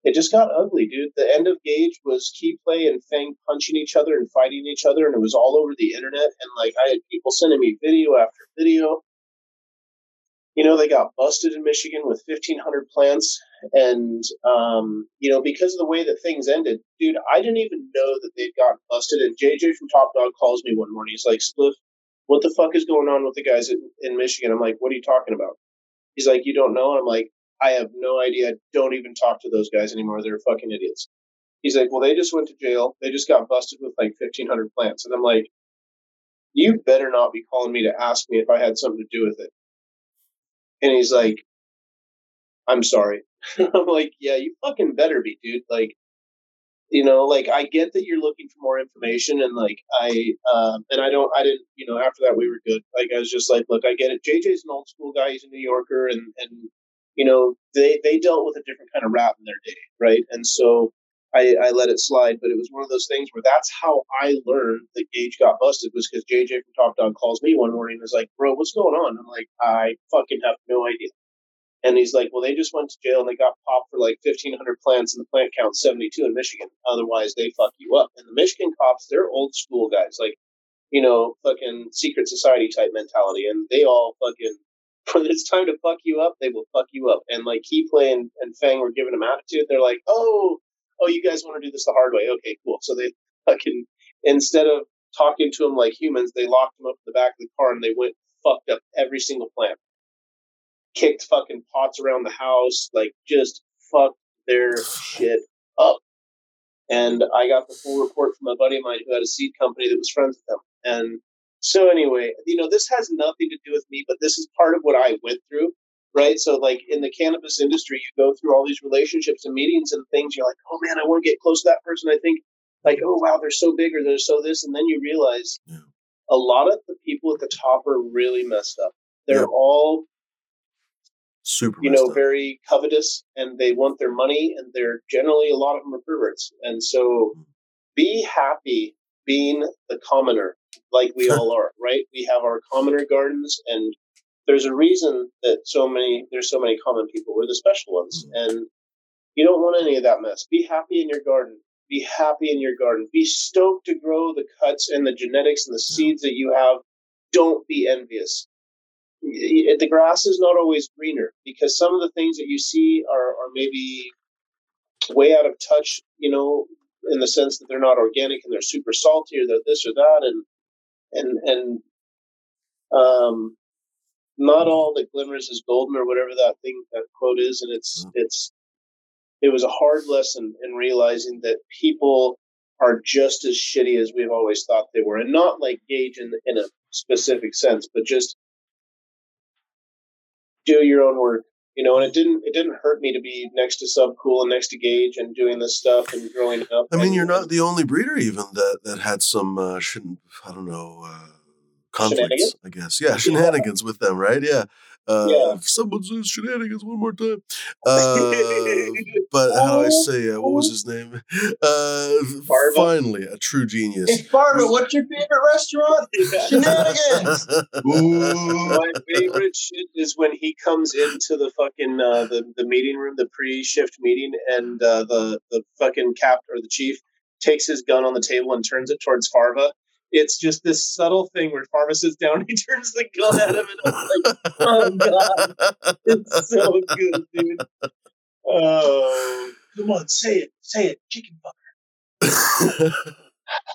it just got ugly dude. The end of Gage was Keyplay and fang punching each other and fighting each other and it was all over the internet. And like i had people sending me video after video you know, they got busted in Michigan with 1,500 plants. And, um, you know, because of the way that things ended, dude, I didn't even know that they'd gotten busted. And JJ from Top Dawg calls me one morning. He's like, Spliff, what the fuck is going on with the guys in, in Michigan? I'm like, what are you talking about? He's like, you don't know? I'm like, I have no idea. Don't even talk to those guys anymore. They're fucking idiots. He's like, well, they just went to jail. They just got busted with like 1,500 plants. And I'm like, you better not be calling me to ask me if I had something to do with it. And he's like, I'm sorry. I'm like, yeah, you fucking better be, dude. Like, you know, like I get that you're looking for more information, and like I, um, and I don't, I didn't, you know, after that we were good. Like I was just like, look, I get it. JJ's an old school guy. He's a New Yorker, and and you know, they they dealt with a different kind of rap in their day, right? And so I, I let it slide, but it was one of those things where that's how I learned that Gage got busted was because JJ from Top Dawg calls me one morning and is like, bro, what's going on? I'm like, I fucking have no idea. And he's like, well, they just went to jail and they got popped for like 1,500 plants and the plant count's 72 in Michigan. Otherwise, they fuck you up. And the Michigan cops, they're old school guys. Like, you know, fucking secret society type mentality, and they all fucking when it's time to fuck you up, they will fuck you up. And like Keyplay and, and Fang were giving them attitude. They're like, oh, oh, you guys want to do this the hard way? Okay, cool. So they fucking instead of talking to them like humans, they locked them up in the back of the car and they went fucked up every single plant. Kicked fucking pots around the house, like just fucked their shit up. And I got the full report from a buddy of mine who had a seed company that was friends with them. And so anyway, you know, this has nothing to do with me, but this is part of what I went through, right? So like in the cannabis industry, you go through all these relationships and meetings and things. You're like, oh man, I want to get close to that person. I think like, oh wow, they're so big or they're so this, and then you realize yeah. a lot of the people at the top are really messed up. They're yeah. all
super,
you know, up. very covetous, and they want their money, and they're generally a lot of them are perverts. And so, mm. be happy being the commoner like we all are, right? We have our commoner gardens, and there's a reason that so many there's so many common people. We're the special ones, mm-hmm. and you don't want any of that mess. Be happy in your garden. Be happy in your garden. Be stoked to grow the cuts and the genetics and the seeds that you have. Don't be envious. The grass is not always greener because some of the things that you see are, are maybe way out of touch, you know, in the sense that they're not organic and they're super salty or they're this or that. And and and um, not all that glimmers is golden or whatever that thing that quote is, and it's mm-hmm. it's it was a hard lesson in realizing that people are just as shitty as we've always thought they were, and not like Gage in in a specific sense, but just do your own work you know, and it didn't it didn't hurt me to be next to Subcool and next to Gage and doing this stuff and growing up.
I mean,
and,
you're not the only breeder even that that had some uh, shouldn't I don't know uh, conflicts. I guess yeah, shenanigans yeah. with them, right? Yeah. Uh, yeah. If someone says shenanigans one more time. Uh, but how do I say, uh, what was his name? Uh, finally, a true genius.
Hey, Farva, what's your favorite restaurant? shenanigans.
Ooh, my favorite shit is when he comes into the fucking uh, the, the meeting room, the pre-shift meeting, and uh, the, the fucking captain or the chief takes his gun on the table and turns it towards Farva it's just this subtle thing where Farva sits down, he turns the gun at him, and I'm like, oh god, it's so good, dude. Oh, come on, say it, say it, chicken fucker.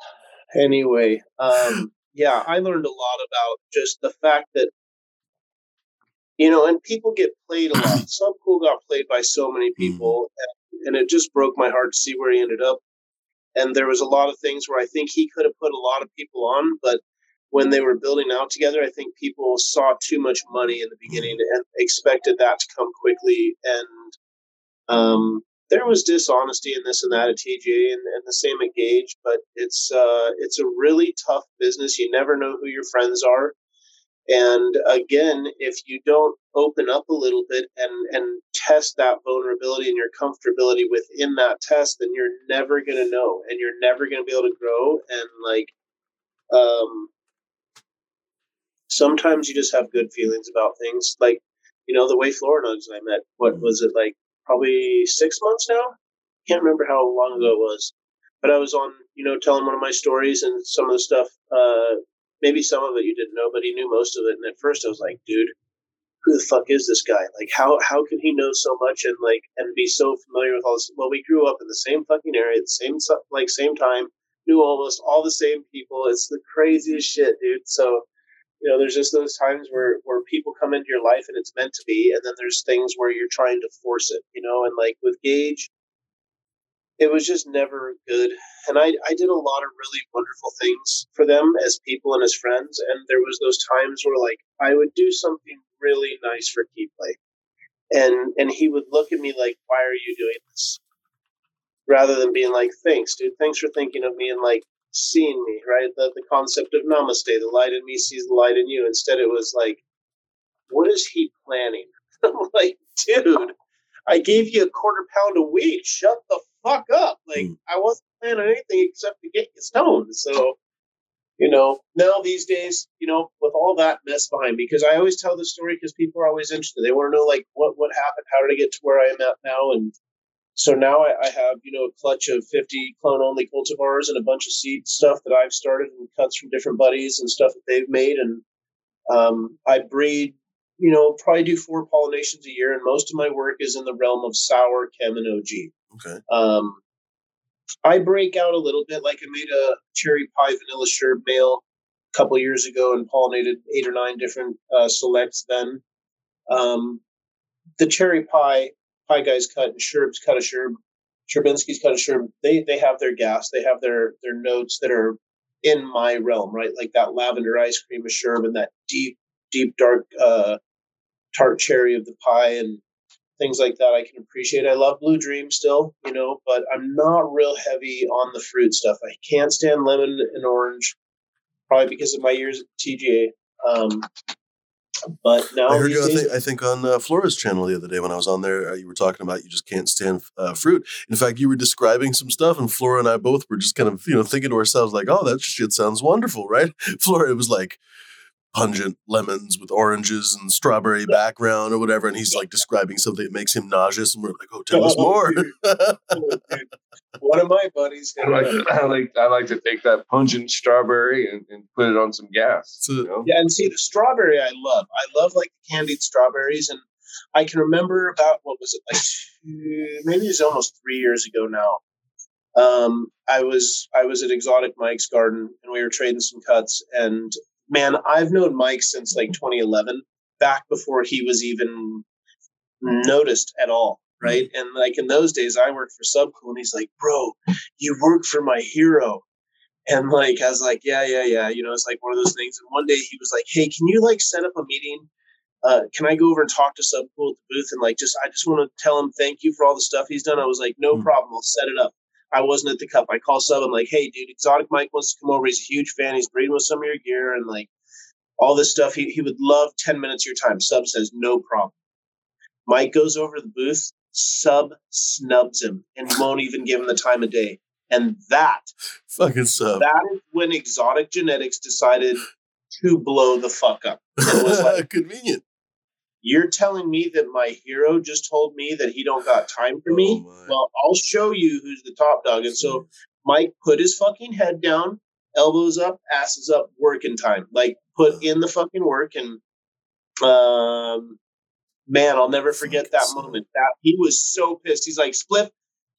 anyway, um, yeah, I learned a lot about just the fact that you know, and people get played a lot. Subcool got played by so many mm-hmm. people, and, and it just broke my heart to see where he ended up and there was a lot of things where I think he could have put a lot of people on, but when they were building out together, I think people saw too much money in the beginning and expected that to come quickly. And um, there was dishonesty in this and that at TGA and, and the same at Gage, but it's uh, it's a really tough business. You never know who your friends are. And again, if you don't open up a little bit and, and test that vulnerability and your comfortability within that test, then you're never going to know and you're never going to be able to grow. And like, um, sometimes you just have good feelings about things. Like, you know, the way Florinugs and I met, what was it like probably six months now? Can't remember how long ago it was. But I was on, you know, telling one of my stories and some of the stuff uh, maybe some of it you didn't know, but he knew most of it. And at first I was like, dude, who the fuck is this guy? Like, how how can he know so much and like and be so familiar with all this? Well, we grew up in the same fucking area, the same like same time, knew almost all the same people. It's the craziest shit, dude. So, you know, there's just those times where where people come into your life and it's meant to be, and then there's things where you're trying to force it, you know. And like with Gage, it was just never good. And I, I did a lot of really wonderful things for them as people and as friends. And there was those times where like I would do something really nice for Keyplay. And and he would look at me like, Why are you doing this? Rather than being like, Thanks, dude, thanks for thinking of me and like seeing me, right? The the concept of namaste, the light in me sees the light in you. Instead it was like, What is he planning? I'm like, dude, I gave you a quarter pound a week. Shut the fuck up. Like mm. I wasn't planning anything except to get you stoned. So, you know, now these days, you know, with all that mess behind, me, because I always tell the story because people are always interested. They want to know like what what happened, how did I get to where I am at now, and so now I, I, have you know a clutch of 50 clone only cultivars and a bunch of seed stuff that I've started and cuts from different buddies and stuff that they've made and um, I breed you know probably do four pollinations a year and most of my work is in the realm of sour chem and OG.
Okay.
Um, I break out a little bit like I made a cherry pie vanilla sherb male a couple years ago and pollinated eight or nine different uh, selects then. Um, the cherry pie Pie Guys cut and Sherb's cut a Sherb, Sherbinski's cut a Sherb. They they have their gas, they have their their notes that are in my realm, right? Like that lavender ice cream Sherb and that deep, deep dark uh, tart cherry of the pie and things like that. I can appreciate. I love Blue Dream still, you know, but I'm not real heavy on the fruit stuff. I can't stand lemon and orange, probably because of my years at TGA. Um, but now
I heard you. I think, I think on uh, Flora's channel the other day when I was on there, uh, you were talking about you just can't stand uh, fruit. In fact, you were describing some stuff, and Flora and I both were just kind of you know thinking to ourselves like, "Oh, that shit sounds wonderful, right?" Flora, it was like pungent lemons with oranges and strawberry background or whatever, and he's like describing something that makes him nauseous, and we're like, "Oh, tell us oh, more."
One of my buddies.
I like, I like I like to take that pungent strawberry and, and put it on some gas.
So, you know? Yeah, and see the strawberry I love. I love like candied strawberries, and I can remember about what was it like? Two, maybe it's almost three years ago now. Um, I was I was at Exotic Mike's garden, and we were trading some cuts, and man, I've known Mike since like 2011, back before he was even noticed at all. Right. And like in those days, I worked for Subcool, and he's like, bro, you work for my hero. And like, I was like, yeah, yeah, yeah. You know, it's like one of those things. And one day he was like, hey, can you like set up a meeting? Uh, can I go over and talk to Subcool at the booth and like just I just want to tell him thank you for all the stuff he's done. I was like, no mm. problem, I'll set it up. I wasn't at the cup. I call Sub. I'm like, hey, dude, Exotic Mike wants to come over. He's a huge fan. He's breeding with some of your gear and like all this stuff. He, he would love 10 minutes of your time. Sub says, no problem. Mike goes over to the booth. Sub snubs him and won't even give him the time of day. And that
fucking sub.
That is when Exotic Genetix decided to blow the fuck up. It was
like, Convenient.
You're telling me that my hero just told me that he don't got time for me? Oh well, I'll show you who's the top dog. And so Mike put his fucking head down, elbows up, asses up, working time. Like put in the fucking work and um man, I'll never forget that moment. That he was so pissed. He's like, split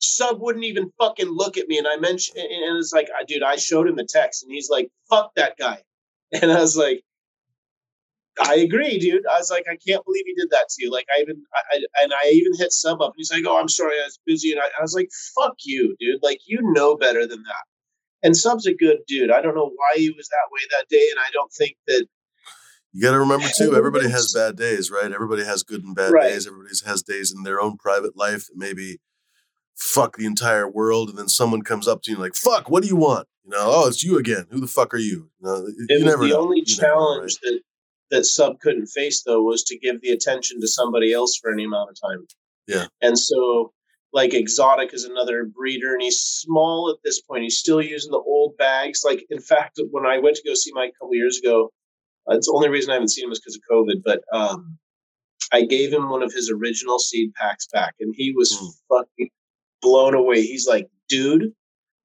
sub wouldn't even fucking look at me. And I mentioned and it's like, dude, I showed him the text and he's like, fuck that guy. And I was like, I agree, dude. I was like, I can't believe he did that to you. Like, I even, I, and I even hit sub up, and he's like, "Oh, I'm sorry, I was busy." And I, I, was like, "Fuck you, dude! Like, you know better than that." And sub's a good dude. I don't know why he was that way that day, and I don't think that.
You got to remember too. Everybody has bad days, right? Everybody has good and bad right. days. Everybody has days in their own private life that maybe fuck the entire world, and then someone comes up to you like, "Fuck, what do you want?" You know, oh, it's you again. Who the fuck are you? You, know, you
never
the
know. only you challenge know, right? that that sub couldn't face though was to give the attention to somebody else for any amount of time.
Yeah.
And so like exotic is another breeder and he's small at this point. He's still using the old bags. Like in fact, when I went to go see Mike a couple years ago, uh, it's the only reason I haven't seen him is because of COVID, but um, I gave him one of his original seed packs back and he was mm. fucking blown away. He's like, dude,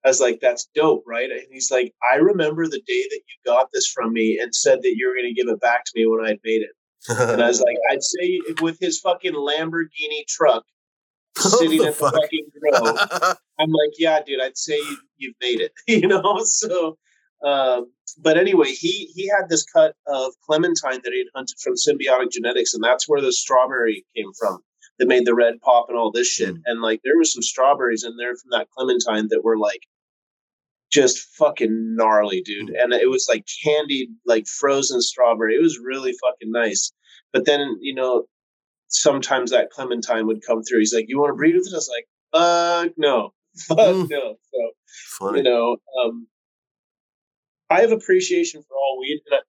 I was like, that's dope, right? And he's like, I remember the day that you got this from me and said that you were going to give it back to me when I'd made it. and I was like, I'd say with his fucking Lamborghini truck sitting the at fuck? the fucking grill, I'm like, yeah, dude, I'd say you, have made it, you know? So, um, but anyway, he he had this cut of clementine that he had hunted from symbiotic genetics, and that's where the strawberry came from that made the red pop and all this shit. Mm. And like there was some strawberries in there from that clementine that were like just fucking gnarly, dude. Mm. And it was like candied, like frozen strawberry. It was really fucking nice. But then, you know, sometimes that clementine would come through. He's like, "You want to breed with it?" I was like, "Fuck no, fuck mm. no." So Funny. you know, um, I have appreciation for all weed, and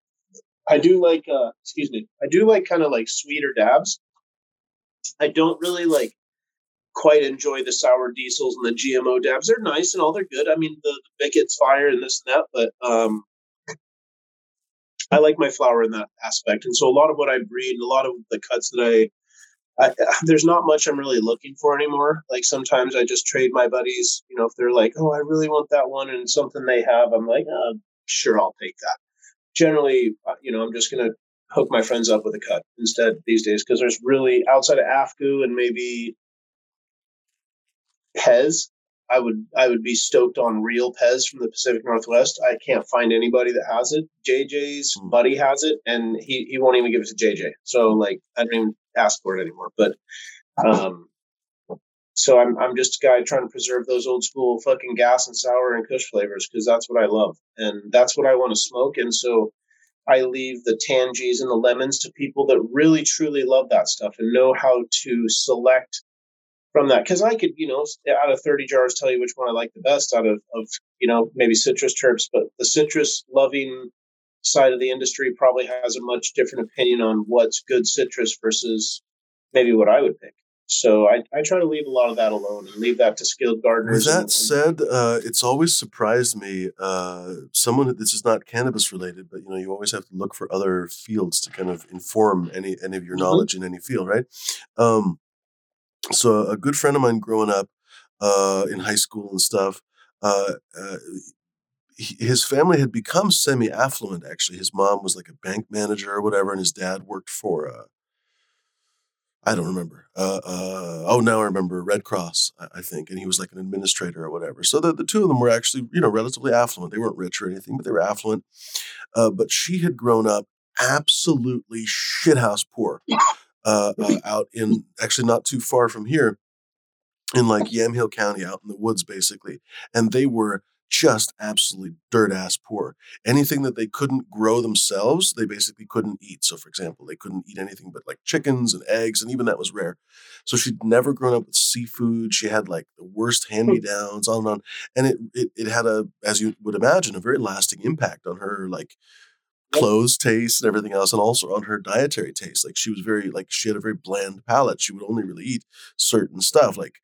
I, I do like, uh, excuse me, I do like kind of like sweeter dabs. I don't really like quite enjoy the sour diesels and the GMO dabs. They're nice and all. They're good. I mean, the, the Bickett's fire and this and that, but um, I like my flower in that aspect. And so a lot of what I breed, a lot of the cuts that I I, there's not much I'm really looking for anymore. Like sometimes I just trade my buddies. You know, if they're like, "Oh, I really want that one," and something they have, I'm like, oh, "Sure, I'll take that." Generally, uh, you know, I'm just gonna hook my friends up with a cut instead these days because there's really outside of AFGU and maybe Pez. I would I would be stoked on real Pez from the Pacific Northwest. I can't find anybody that has it. JJ's mm. buddy has it, and he, he won't even give it to JJ. So like I don't even ask for it anymore. But um, so I'm I'm just a guy trying to preserve those old school fucking gas and sour and Kush flavors because that's what I love and that's what I want to smoke. And so I leave the tangies and the lemons to people that really truly love that stuff and know how to select from that because I could, you know, out of 30 jars, tell you which one I like the best out of, of, you know, maybe citrus terps, but the citrus loving side of the industry probably has a much different opinion on what's good citrus versus maybe what I would pick. So I, I try to leave a lot of that alone and leave that to skilled gardeners.
With that
and,
said, uh, it's always surprised me. Uh, someone this is not cannabis related, but you know you always have to look for other fields to kind of inform any any of your mm-hmm. knowledge in any field, right? Um, so a good friend of mine growing up uh, in high school and stuff, uh, uh, his family had become semi-affluent. Actually, his mom was like a bank manager or whatever, and his dad worked for. Uh, I don't remember. Uh, uh, oh, now I remember Red Cross, I, think, and he was like an administrator or whatever. So the, the two of them were actually, you know, relatively affluent. They weren't rich or anything, but they were affluent. but she had grown up absolutely shithouse poor uh, uh, out in actually not too far from here in like Yamhill County, out in the woods, basically. And they were just absolutely dirt ass poor. Anything that they couldn't grow themselves, they basically couldn't eat. So, for example, they couldn't eat anything but like chickens and eggs, and even that was rare. So she'd never grown up with seafood. She had like the worst hmm. hand me downs, on and on. And it, it it had a, as you would imagine, a very lasting impact on her like clothes taste and everything else, and also on her dietary taste. Like she was very like she had a very bland palate. She would only really eat certain stuff. Like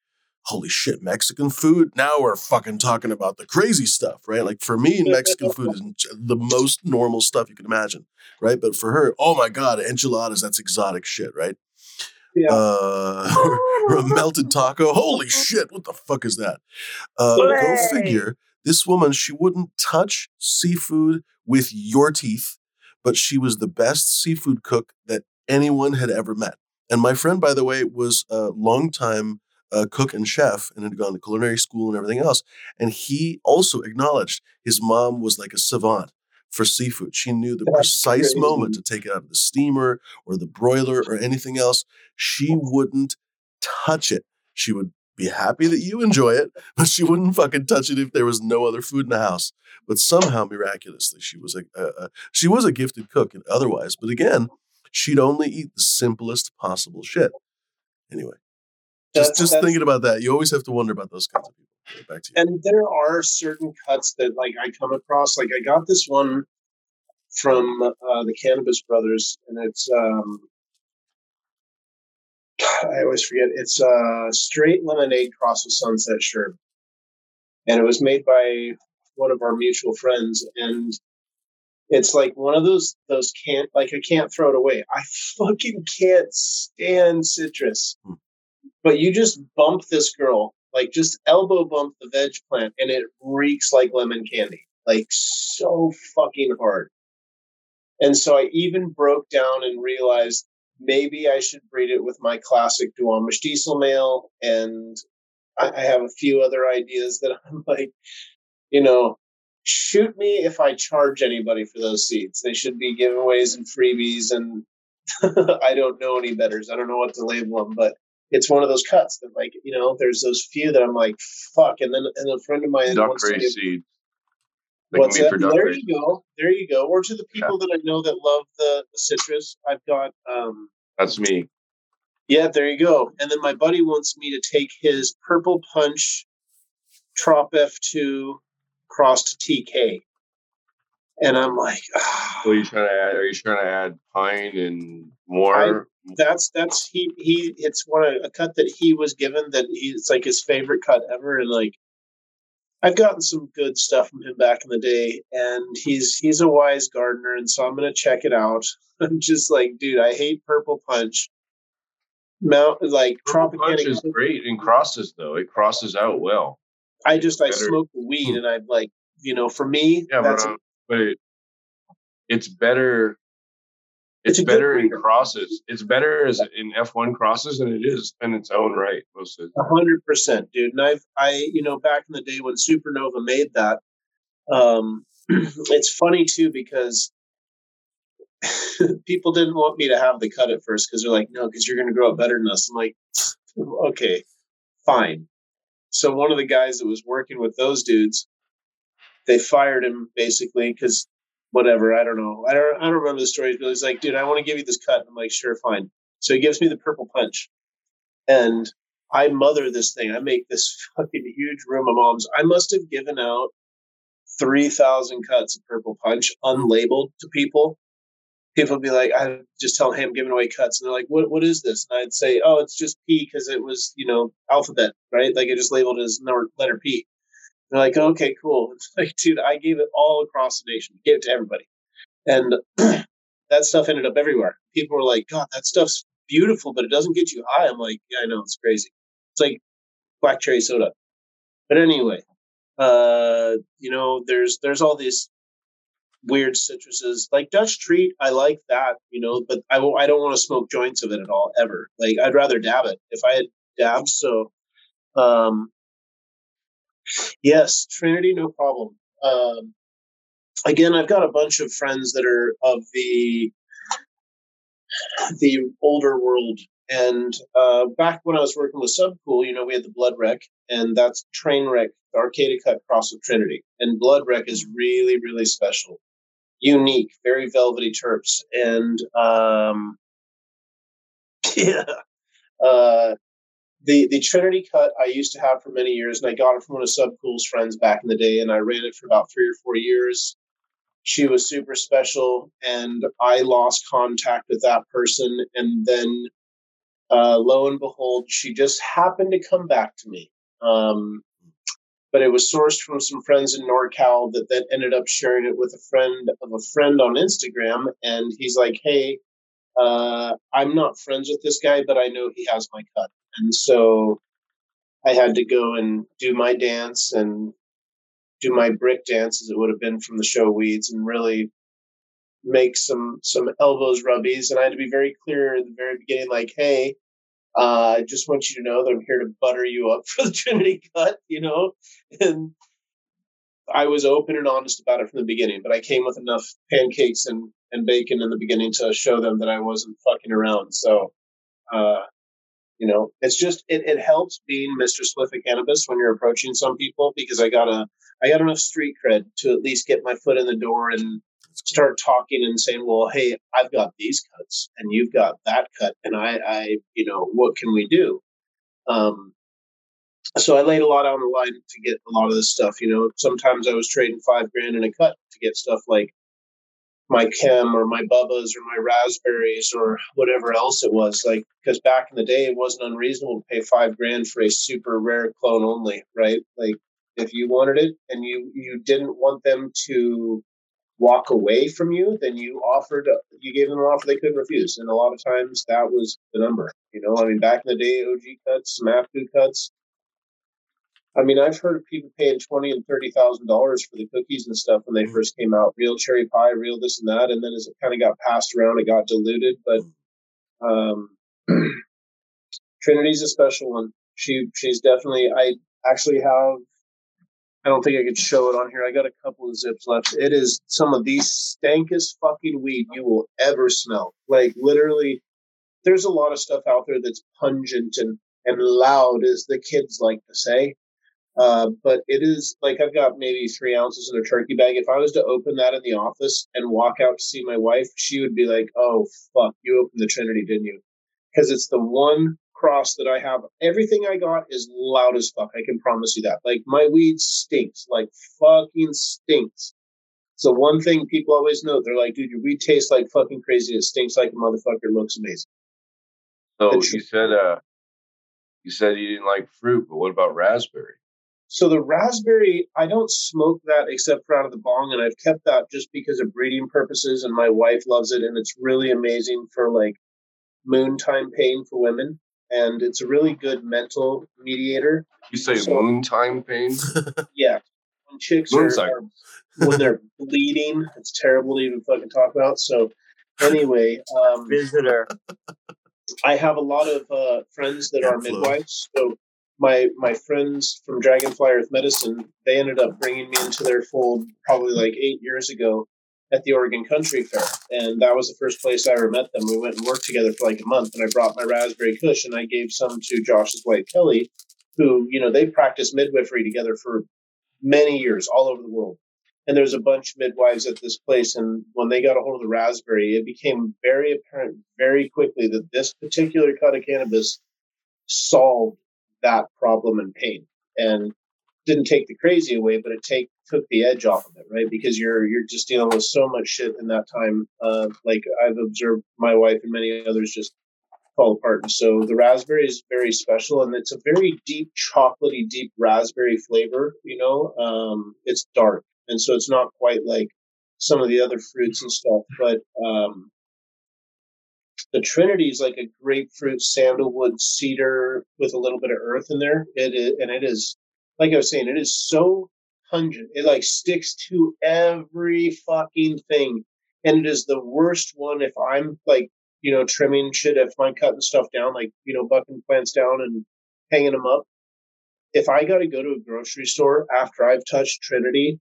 holy shit, Mexican food. Now we're fucking talking about the crazy stuff, right? Like for me, Mexican food is the most normal stuff you can imagine, right? But for her, oh my god, enchiladas, that's exotic shit, right? Yeah. Uh, or a melted taco. Holy shit, what the fuck is that? Uh, go figure. This woman, she wouldn't touch seafood with your teeth, but she was the best seafood cook that anyone had ever met. And my friend, by the way, was a longtime uh, cook and chef and had gone to culinary school and everything else. And he also acknowledged his mom was like a savant for seafood. She knew the That's precise crazy. moment to take it out of the steamer or the broiler or anything else. She wouldn't touch it. She would be happy that you enjoy it, but she wouldn't fucking touch it if there was no other food in the house. But somehow, miraculously, she was a, a, a she was a gifted cook and otherwise. But again, she'd only eat the simplest possible shit. Anyway, just that's, just that's, thinking about that, you always have to wonder about those kinds of people. Back to
you. And there are certain cuts that like I come across. Like I got this one from uh, the Cannabis Brothers, and it's um, I always forget. It's a straight lemonade cross with Sunset Sherb, and it was made by one of our mutual friends. And it's like one of those those can't like I can't throw it away. I fucking can't stand citrus, hmm. but you just bump this girl like just elbow bump the veg plant, and it reeks like lemon candy, like so fucking hard. And so I even broke down and realized maybe I should breed it with my classic Duwamish diesel male. And I, I have a few other ideas that I'm like, you know, shoot me if I charge anybody for those seeds. They should be giveaways and freebies. And I don't know any betters. I don't know what to label them, but it's one of those cuts that like, you know, there's those few that I'm like, fuck. And then, and a friend of mine
Duck wants to give,
What's that? There you go. There you go. Or to the people yeah. that I know that love the, the citrus, I've got. um
That's me.
Yeah, there you go. And then my buddy wants me to take his purple punch Trop F2 cross to TK. And I'm like,
ah. are you trying to add? Are you trying to add pine and more?
I, that's that's he he. It's one a cut that he was given that he, it's like his favorite cut ever, and like I've gotten some good stuff from him back in the day, and he's he's a wise gardener, and so I'm gonna check it out. I'm just like, dude, I hate Purple Punch. Mount like
Purple Punch is great in crosses though. It crosses out well.
I just I
better.
smoke the weed and I'm like you know for me
Yeah,
that's
but, uh, but it, it's better.
It's
It's, better in crosses. It's better as in F1 crosses than it is in its own right. Most of the
A
time.
hundred percent, dude. And I've, I, you know, back in the day when Supernova made that, um, it's funny too because people didn't want me to have the cut at first because they're like, no, because you're going to grow up better than us. I'm like, okay, fine. So one of the guys that was working with those dudes, they fired him basically because whatever. I don't know. I don't. I don't remember the story. But he's like, dude, I want to give you this cut. I'm like, sure, fine. So he gives me the purple punch, and I mother this thing. I make this fucking huge room of moms. I must have given out three thousand cuts of purple punch unlabeled to people. People would be like, I just tell him, hey, I'm giving away cuts, and they're like, what What is this? And I'd say, oh, it's just P because it was you know alphabet, right? Like I just labeled it as letter P. They're like, okay, cool. It's like, dude, I gave it all across the nation, gave it to everybody, and that stuff ended up everywhere. People were like, God, that stuff's beautiful, but it doesn't get you high. I'm like, yeah, I know, it's crazy. It's like black cherry soda. But anyway, uh, you know, there's there's all these weird citruses like Dutch Treat. I like that, you know, but I w- I don't want to smoke joints of it at all ever. Like I'd rather dab it if I had dabs. So, um, yes, Trinity, no problem. Um, again, I've got a bunch of friends that are of the the older world. And uh, back when I was working with Subcool, you know, we had the Blood Wreck, and that's Trainwreck, the Arcata Cut Cross of Trinity. And Blood Wreck is really, really special, unique, very velvety terps. And um, yeah, uh, the the Trinity cut I used to have for many years, and I got it from one of Subcool's friends back in the day, and I ran it for about three or four years. She was super special and i lost contact with that person and then uh, lo and behold she just happened to come back to me. Um, but it was sourced from some friends in norcal that then ended up sharing it with a friend of a friend on instagram and he's like hey uh, i'm not friends with this guy but i know he has my cut and so i had to go and do my dance and do my brick dance as it would have been from the show weeds and really make some some elbows rubbies. And i had to be very clear at the very beginning like hey uh, i just want you to know that i'm here to butter you up for the trinity cut you know? And i was open and honest about it from the beginning but i came with enough pancakes and and bacon in the beginning to show them that i wasn't fucking around. So uh you know it's just it, it helps being mr of cannabis when you're approaching some people because i got a i got enough street cred to at least get my foot in the door and start talking and saying well hey i've got these cuts and you've got that cut and i i you know what can we do? Um so i laid a lot on the line to get a lot of this stuff you know sometimes i was trading five grand in a cut to get stuff like my chem or my bubbas or my raspberries or whatever else it was like because back in the day it wasn't unreasonable to pay five grand for a super rare clone only right? Like if you wanted it and you you didn't want them to walk away from you then you offered you gave them an offer they couldn't refuse. And a lot of times that was the number you know? I mean back in the day og cuts mafu cuts I mean, I've heard of people paying twenty and thirty thousand dollars for the cookies and stuff when they first came out. Real cherry pie, real this and that, and then as it kind of got passed around, it got diluted. But um, Trinity's a special one. She she's definitely. I actually have. I don't think I could show it on here. I got a couple of zips left. It is some of the stankest fucking weed you will ever smell. Like literally, there's a lot of stuff out there that's pungent and and loud, as the kids like to say. Uh, but it is like I've got maybe three ounces in a turkey bag. If I was to open that in the office and walk out to see my wife, she would be like, "Oh fuck, you opened the Trinity, didn't you?" Because it's the one cross that I have. Everything I got is loud as fuck. I can promise you that. Like my weed stinks, like fucking stinks. So one thing people always know, they're like, "Dude, your weed tastes like fucking crazy. It stinks like a motherfucker. Looks amazing."
So
That's
you said uh, you said you didn't like fruit, but what about raspberry?
So the raspberry, I don't smoke that except for out of the bong, and I've kept that just because of breeding purposes, and my wife loves it, and it's really amazing for like moon time pain for women. and it's a really good mental mediator.
You say
So-
moon time pain?
Yeah, when chicks
Moon
are, are when they're bleeding, it's terrible to even fucking talk about. So anyway, um,
Visitor.
I have a lot of uh, friends that are midwives. So my my friends from Dragonfly Earth Medicine, they ended up bringing me into their fold probably like eight years ago at the Oregon Country Fair, and that was the first place I ever met them. We went and worked together for like a month, and I brought my raspberry Kush, and I gave some to Josh's wife Kelly, who you know they practiced midwifery together for many years all over the world. And there's a bunch of midwives at this place, and when they got a hold of the raspberry, it became very apparent very quickly that this particular cut of cannabis solved that problem and pain, and didn't take the crazy away, but it take took the edge off of it, right? Because you're you're just dealing with so much shit in that time. Uh, like I've observed my wife and many others just fall apart. And so the raspberry is very special, and it's a very deep, chocolatey, deep raspberry flavor. You know, um, it's dark, and so it's not quite like some of the other fruits and stuff. But um, the Trinity is like a grapefruit, sandalwood, cedar with a little bit of earth in there. It is, and it is, like I was saying, it is so pungent. It like sticks to every fucking thing. And it is the worst one if I'm like, you know, trimming shit, if I'm cutting stuff down, like, you know, bucking plants down and hanging them up. If I got to go to a grocery store after I've touched Trinity,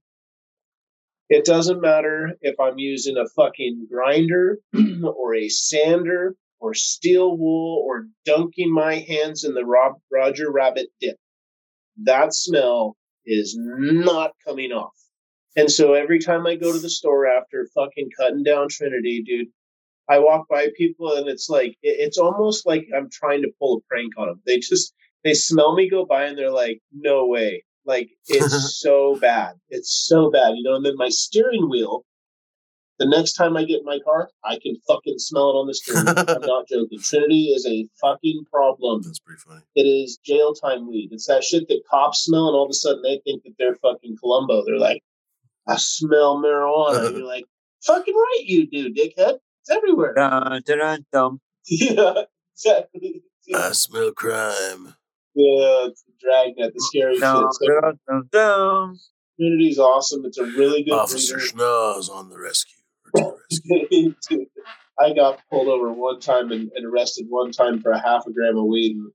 it doesn't matter if I'm using a fucking grinder or a sander or steel wool or dunking my hands in the Rob, Roger Rabbit dip. That smell is not coming off. And so every time I go to the store after fucking cutting down Trinity, dude, I walk by people and it's like, it's almost like I'm trying to pull a prank on them. They just, they smell me go by and they're like, no way. Like, it's so bad. It's so bad, you know? And then my steering wheel, the next time I get in my car, I can fucking smell it on the steering wheel. I'm not joking. Trinity is a fucking problem.
That's pretty funny.
It is jail time weed. It's that shit that cops smell, and all of a sudden they think that they're fucking Columbo. They're like, I smell marijuana. And you're like, fucking right, you do, dickhead. It's everywhere.
Dun, dun, dun, dun.
yeah, exactly.
I smell crime.
Yeah, it's the dragnet, the scary
Dun,
shit. So
dun, dun, dun.
Community's awesome. It's a really good
Officer
breeder.
Schnoz on the rescue. The rescue.
I got pulled over one time and, and arrested one time for a half a gram of weed. And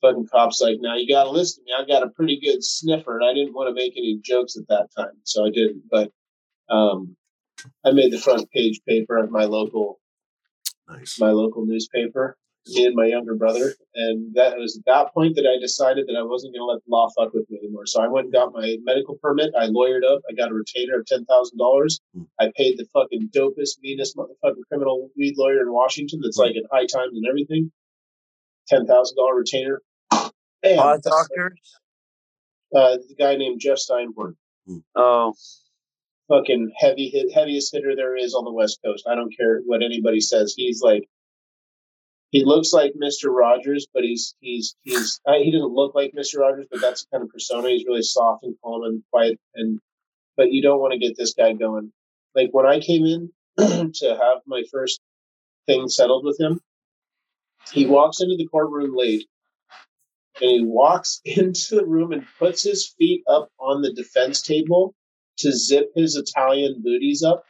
fucking cops like, now you got to listen to me. I got a pretty good sniffer, and I didn't want to make any jokes at that time, so I didn't. But um, I made the front page paper of my local
Nice.
my local newspaper. Me and my younger brother, and that was at that point that I decided that I wasn't going to let the law fuck with me anymore. So I went and got my medical permit. I lawyered up. I got a retainer of ten thousand dollars.
Hmm.
I paid the fucking dopest, meanest motherfucking criminal weed lawyer in Washington. That's like in high times and everything. Ten thousand dollar retainer. And
Paw doctors?
uh, the guy named Jeff Steinborn.
Oh,
fucking heavy hit, heaviest hitter there is on the West Coast. I don't care what anybody says. He's like, he looks like Mister Rogers, but he's he's he's uh, he doesn't look like Mister Rogers, but that's the kind of persona. He's really soft and calm and quiet, and but you don't want to get this guy going. Like when I came in to have my first thing settled with him, he walks into the courtroom late and he walks into the room and puts his feet up on the defense table to zip his Italian booties up.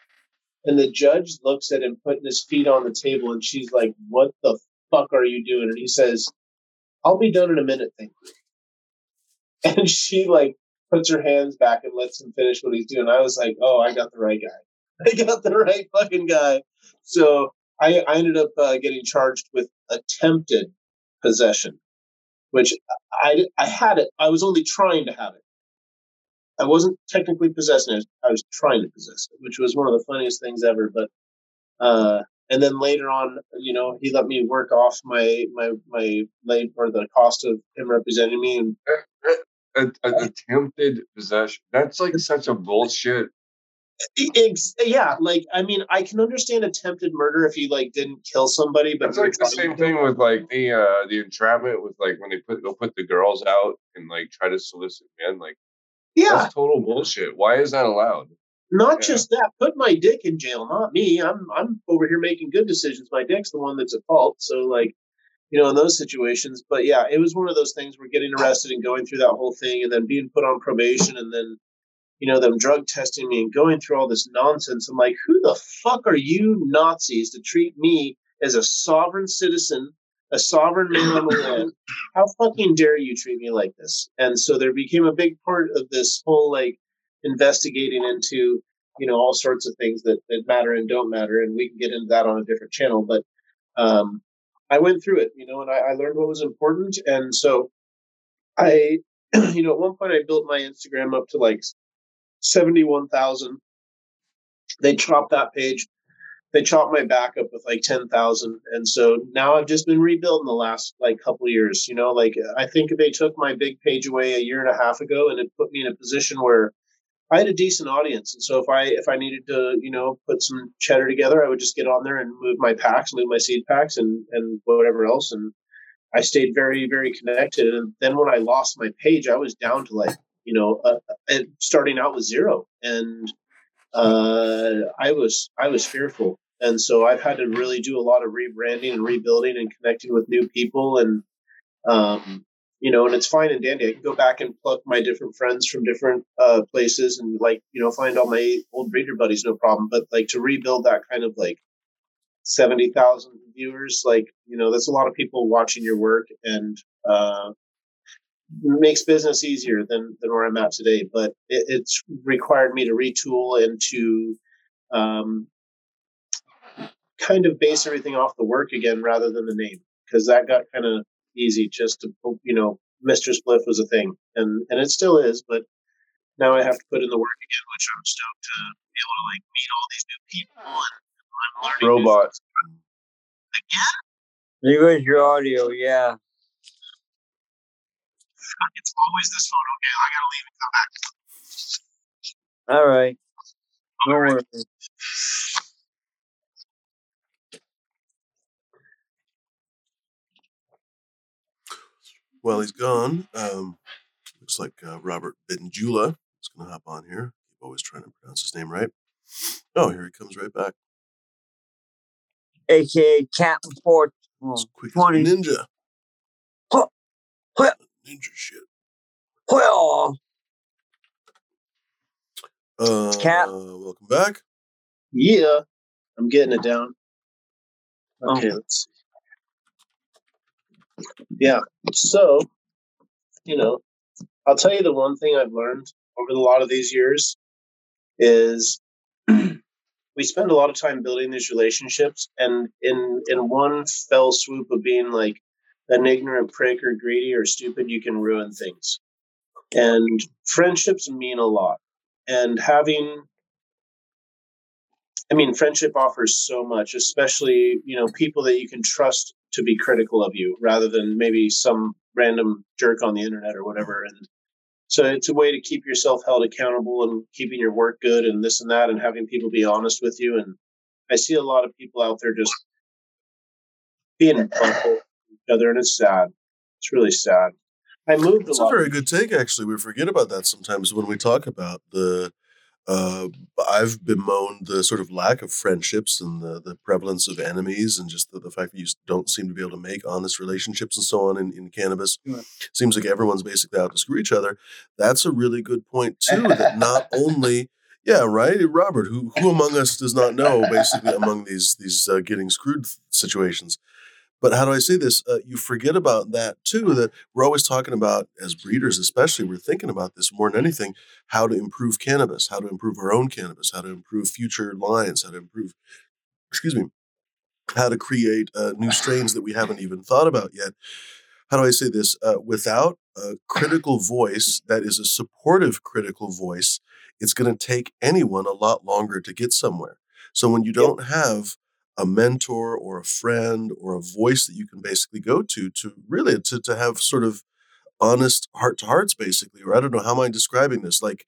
And the judge looks at him putting his feet on the table and she's like, What the fuck are you doing? And he says, I'll be done in a minute, thank you. And she like puts her hands back and lets him finish what he's doing. I was like, Oh, I got the right guy. I got the right fucking guy. So I, I ended up uh, getting charged with attempted possession, which I, I had it. I was only trying to have it. I wasn't technically possessing it. I was trying to possess it, which was one of the funniest things ever. But uh, and then later on, you know, he let me work off my my my late or the cost of him representing me. And
attempted possession. That's like such a bullshit.
Yeah, like I mean, I can understand attempted murder if you like didn't kill somebody, but
It's like the same thing with like the uh the entrapment with like when they put they'll put the girls out and like try to solicit men. Like
Yeah,
that's total bullshit. Why is that allowed?
Not
Yeah.
just that, put my dick in jail, not me. I'm I'm over here making good decisions. My dick's the one that's at fault. So like, you know, in those situations. But yeah, it was one of those things where getting arrested and going through that whole thing and then being put on probation and then, you know, them drug testing me and going through all this nonsense. I'm like, who the fuck are you Nazis to treat me as a sovereign citizen, a sovereign man on the land? How fucking dare you treat me like this? And so there became a big part of this whole like investigating into, you know, all sorts of things that, that matter and don't matter. And we can get into that on a different channel. But um, I went through it, you know, and I, I learned what was important. And so I, you know, at one point I built my Instagram up to like 71,000. They chopped that page. They chopped my back up with like 10,000. And so now I've just been rebuilding the last like couple years, you know, like I think they took my big page away a year and a half ago and it put me in a position where I had a decent audience, and so if I if I needed to, you know, put some cheddar together, I would just get on there and move my packs, move my seed packs, and and whatever else, and I stayed very very connected. And then when I lost my page, I was down to like you know uh, uh starting out with zero, and uh, I was I was fearful, and so I've had to really do a lot of rebranding and rebuilding and connecting with new people and um, you know, and it's fine and dandy. I can go back and pluck my different friends from different uh, places and like, you know, find all my old breeder buddies, no problem. But like to rebuild that kind of like 70,000 viewers, like, you know, that's a lot of people watching your work and uh, makes business easier than, than where I'm at today. But it, it's required me to retool and to um, kind of base everything off the work again rather than the name because that got kind of easy just to you know Mr. Spliff was a thing and and it still is, but now I have to put in the work again, which I'm stoked to be able to like meet all these new people and I'm learning
robots
again.
There goes your audio, yeah.
It's always this phone. Okay, I gotta leave and come back.
All right. No worries.
Well, he's gone. Um, looks like uh, Robert Benjula is going to hop on here. Keep always trying to pronounce his name right. Oh, here he comes right back.
AKA Captain Fort.
As quick as a ninja.
Huh. Huh.
Ninja shit.
Well,
Uh,
Cap.
welcome back.
Yeah, I'm getting it down.
Oh.
Okay, let's see. Yeah, so you know, I'll tell you the one thing I've learned over a lot of these years is we spend a lot of time building these relationships, and in in one fell swoop of being like an ignorant prick or greedy or stupid, you can ruin things. And friendships mean a lot, and having I mean, friendship offers so much, especially you know people that you can trust to be critical of you, rather than maybe some random jerk on the internet or whatever. And so it's a way to keep yourself held accountable and keeping your work good and this and that, and having people be honest with you. And I see a lot of people out there just being harmful each other, and it's sad. It's really sad. I moved
It's
a
a very good take, actually. We forget about that sometimes when we talk about the. Uh, I've bemoaned the sort of lack of friendships and the, the prevalence of enemies and just the, the fact that you don't seem to be able to make honest relationships and so on in, in cannabis.
Yeah.
Seems like everyone's basically out to screw each other. That's a really good point, too, that not only. Yeah, right, Robert. Who who among us does not know basically among these these uh, getting screwed situations? But how do I say this? Uh, you forget about that too. That we're always talking about as breeders, especially. We're thinking about this more than anything: how to improve cannabis, how to improve our own cannabis, how to improve future lines, how to improve. Excuse me. How to create uh, new strains that we haven't even thought about yet. How do I say this? Uh, without a critical voice that is a supportive critical voice, it's going to take anyone a lot longer to get somewhere. So when you don't have a mentor or a friend or a voice that you can basically go to to really to, to have sort of honest heart to hearts basically or i don't know how am i describing this? Like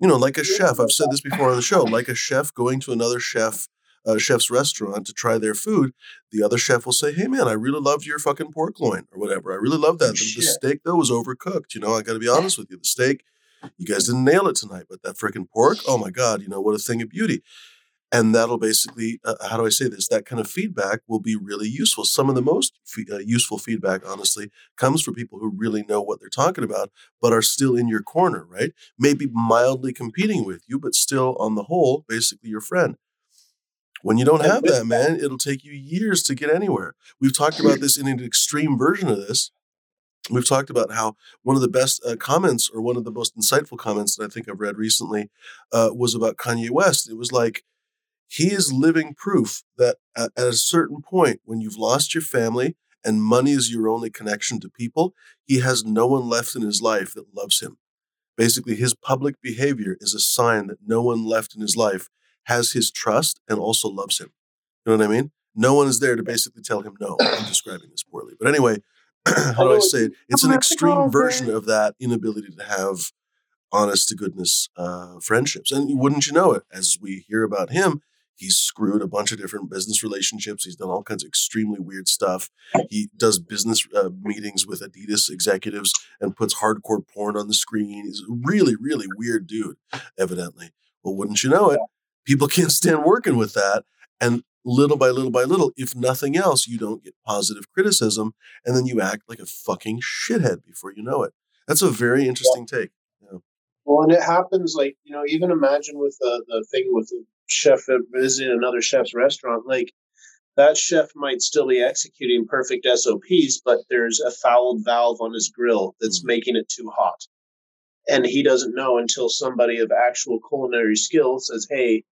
you know like a chef i've said this before on the show like a chef going to another chef uh, chef's restaurant to try their food the other chef will say hey man i really loved your fucking pork loin or whatever i really loved that the, the steak though was overcooked you know i gotta be honest with you the steak you guys didn't nail it tonight but that freaking pork oh my god you know what a thing of beauty and that'll basically uh, how do i say this? That kind of feedback will be really useful. Some of the most f- uh, useful feedback honestly comes from people who really know what they're talking about but are still in your corner right? Maybe mildly competing with you but still on the whole basically your friend. When you don't have that. man it'll take you years to get anywhere. We've talked about this in an extreme version of this. We've talked about how one of the best uh, comments, or one of the most insightful comments that I think I've read recently, uh, was about Kanye West. It was like, he is living proof that at, at a certain point, when you've lost your family and money is your only connection to people, he has no one left in his life that loves him. Basically, his public behavior is a sign that no one left in his life has his trust and also loves him. You know what I mean? No one is there to basically tell him no. I'm describing this poorly. But anyway, how do I say it? It's an extreme version of that inability to have honest to goodness uh, friendships. And wouldn't you know it, as we hear about him, He's screwed a bunch of different business relationships. He's done all kinds of extremely weird stuff. He does business uh, meetings with Adidas executives and puts hardcore porn on the screen. He's a really, really weird dude, evidently. Well, wouldn't you know it? People can't stand working with that. And little by little by little, if nothing else, you don't get positive criticism. And then you act like a fucking shithead before you know it. That's a very interesting take. Yeah.
Well, and it happens like, you know, even imagine with the, the thing with chef visiting another chef's restaurant, like that chef might still be executing perfect SOPs, but there's a fouled valve on his grill that's mm-hmm. making it too hot. And he doesn't know until somebody of actual culinary skill says, Hey,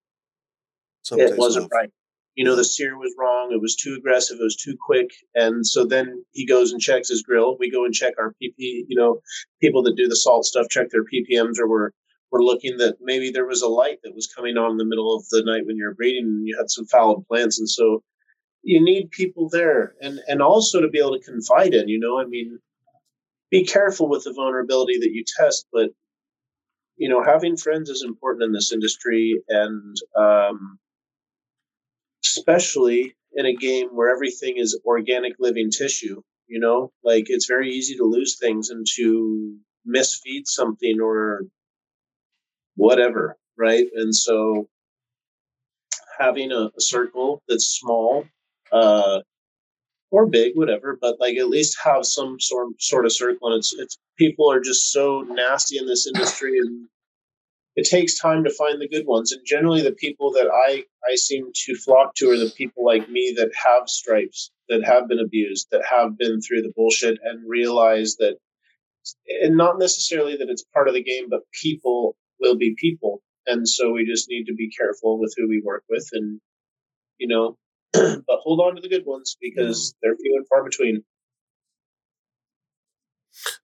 Sometimes it wasn't right. You know, the sear was wrong. It was too aggressive. It was too quick. And so then he goes and checks his grill. We go and check our PP, you know, people that do the salt stuff, check their PPMs or we're were looking that maybe there was a light that was coming on in the middle of the night when you were breeding and you had some fouled plants. And so you need people there and, and also to be able to confide in, you know, I mean, be careful with the vulnerability that you test, but you know, having friends is important in this industry and, um, especially in a game where everything is organic living tissue, you know, like it's very easy to lose things and to misfeed something or whatever, right? And so having a, a circle that's small uh, or big, whatever, but like at least have some sort sort of circle. And it's it's people are just so nasty in this industry, and it takes time to find the good ones. And generally, the people that I I seem to flock to are the people like me that have stripes, that have been abused, that have been through the bullshit, and realize that. And not necessarily that it's part of the game, but people will be people. And so we just need to be careful with who we work with and, you know, but hold on to the good ones because they're few and far between.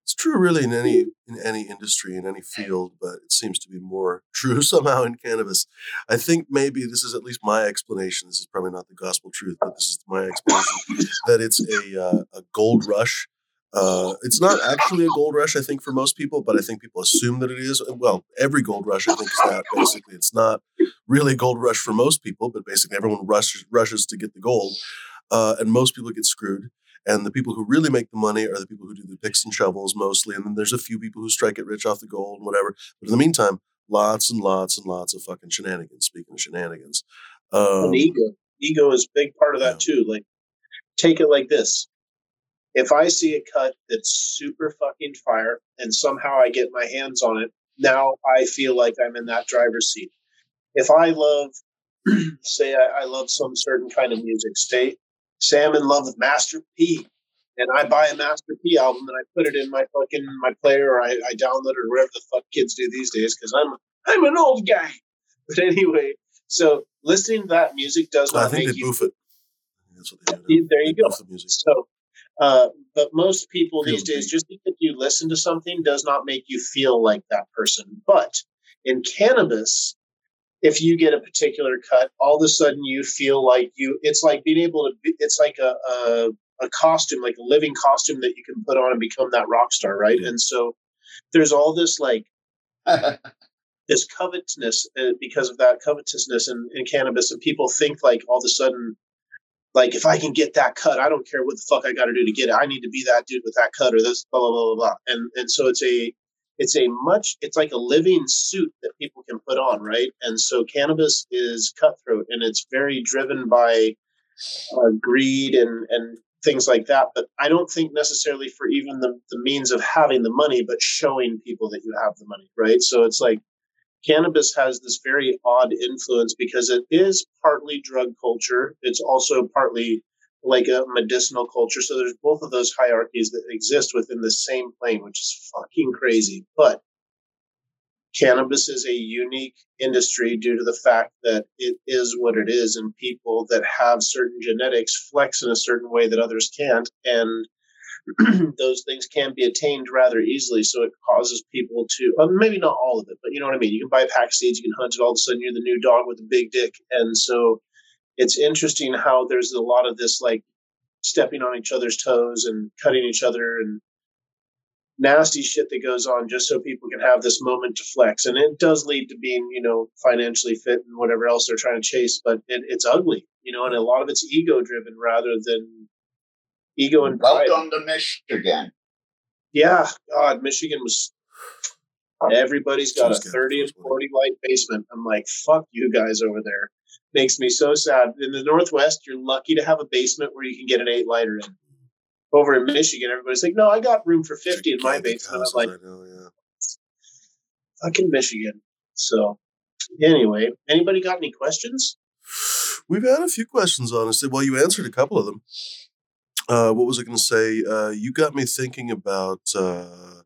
It's true, really, in any in any industry, in any field, but it seems to be more true somehow in cannabis. I think maybe this is at least my explanation. This is probably not the gospel truth, but this is my explanation that it's a uh, a gold rush uh, it's not actually a gold rush, I think, for most people, but I think people assume that it is. Well, every gold rush, I think, is that. Basically, it's not really a gold rush for most people, but basically everyone rushes rushes to get the gold, uh, and most people get screwed. And the people who really make the money are the people who do the picks and shovels mostly. And then there's a few people who strike it rich off the gold and whatever. But in the meantime, lots and lots and lots of fucking shenanigans. Speaking of shenanigans,
um, ego, ego is a big part of that yeah. too. Like, take it like this: if I see a cut that's super fucking fire and somehow I get my hands on it, now I feel like I'm in that driver's seat. If I love, say, I, I love some certain kind of music, say, say I'm in love with Master P, and I buy a Master P album and I put it in my fucking my player, or I, I download it, or whatever the fuck kids do these days, because I'm I'm an old guy. But anyway, so listening to that music does not
I think they
you.
boof it. That's what they do.
There you go. The so uh, but most people these days, just because you listen to something does not make you feel like that person. But in cannabis, if you get a particular cut, all of a sudden you feel like you. It's like being able to. Be, it's like a, a a costume, like a living costume that you can put on and become that rock star, right? Mm-hmm. And so there's all this like this covetousness uh, because of that covetousness in, in cannabis, and people think like all of a sudden like if I can get that cut, I don't care what the fuck I got to do to get it. I need to be that dude with that cut or this blah blah blah blah. And and so it's a it's a much it's like a living suit that people can put on right and so cannabis is cutthroat and it's very driven by uh, greed and and things like that but i don't think necessarily for even the, the means of having the money but showing people that you have the money right so it's like cannabis has this very odd influence because it is partly drug culture it's also partly like a medicinal culture. So there's both of those hierarchies that exist within the same plane, which is fucking crazy. But cannabis is a unique industry due to the fact that it is what it is, and people that have certain genetics flex in a certain way that others can't. And those things can be attained rather easily. So it causes people to, well, maybe not all of it, but you know what I mean? You can buy pack seeds, you can hunt it, all of a sudden you're the new dog with a big dick. And so it's interesting how there's a lot of this like stepping on each other's toes and cutting each other and nasty shit that goes on just so people can have this moment to flex. And it does lead to being, you know, financially fit and whatever else they're trying to chase, but it, it's ugly, you know, and a lot of it's ego driven rather than ego and
pride. Welcome to Michigan.
Yeah, God, Michigan was. Everybody's got a 30 and 40 light basement. I'm like, fuck you guys over there makes me so sad. In the Northwest, you're lucky to have a basement where you can get an eight lighter in. Over in Michigan, everybody's like, no, I got room for 50 in my basement. I'm like, know, yeah. fucking Michigan. So, anyway, anybody got any questions?
We've had a few questions, honestly. Well, you answered a couple of them. Uh, what was I going to say? Uh, you got me thinking about uh,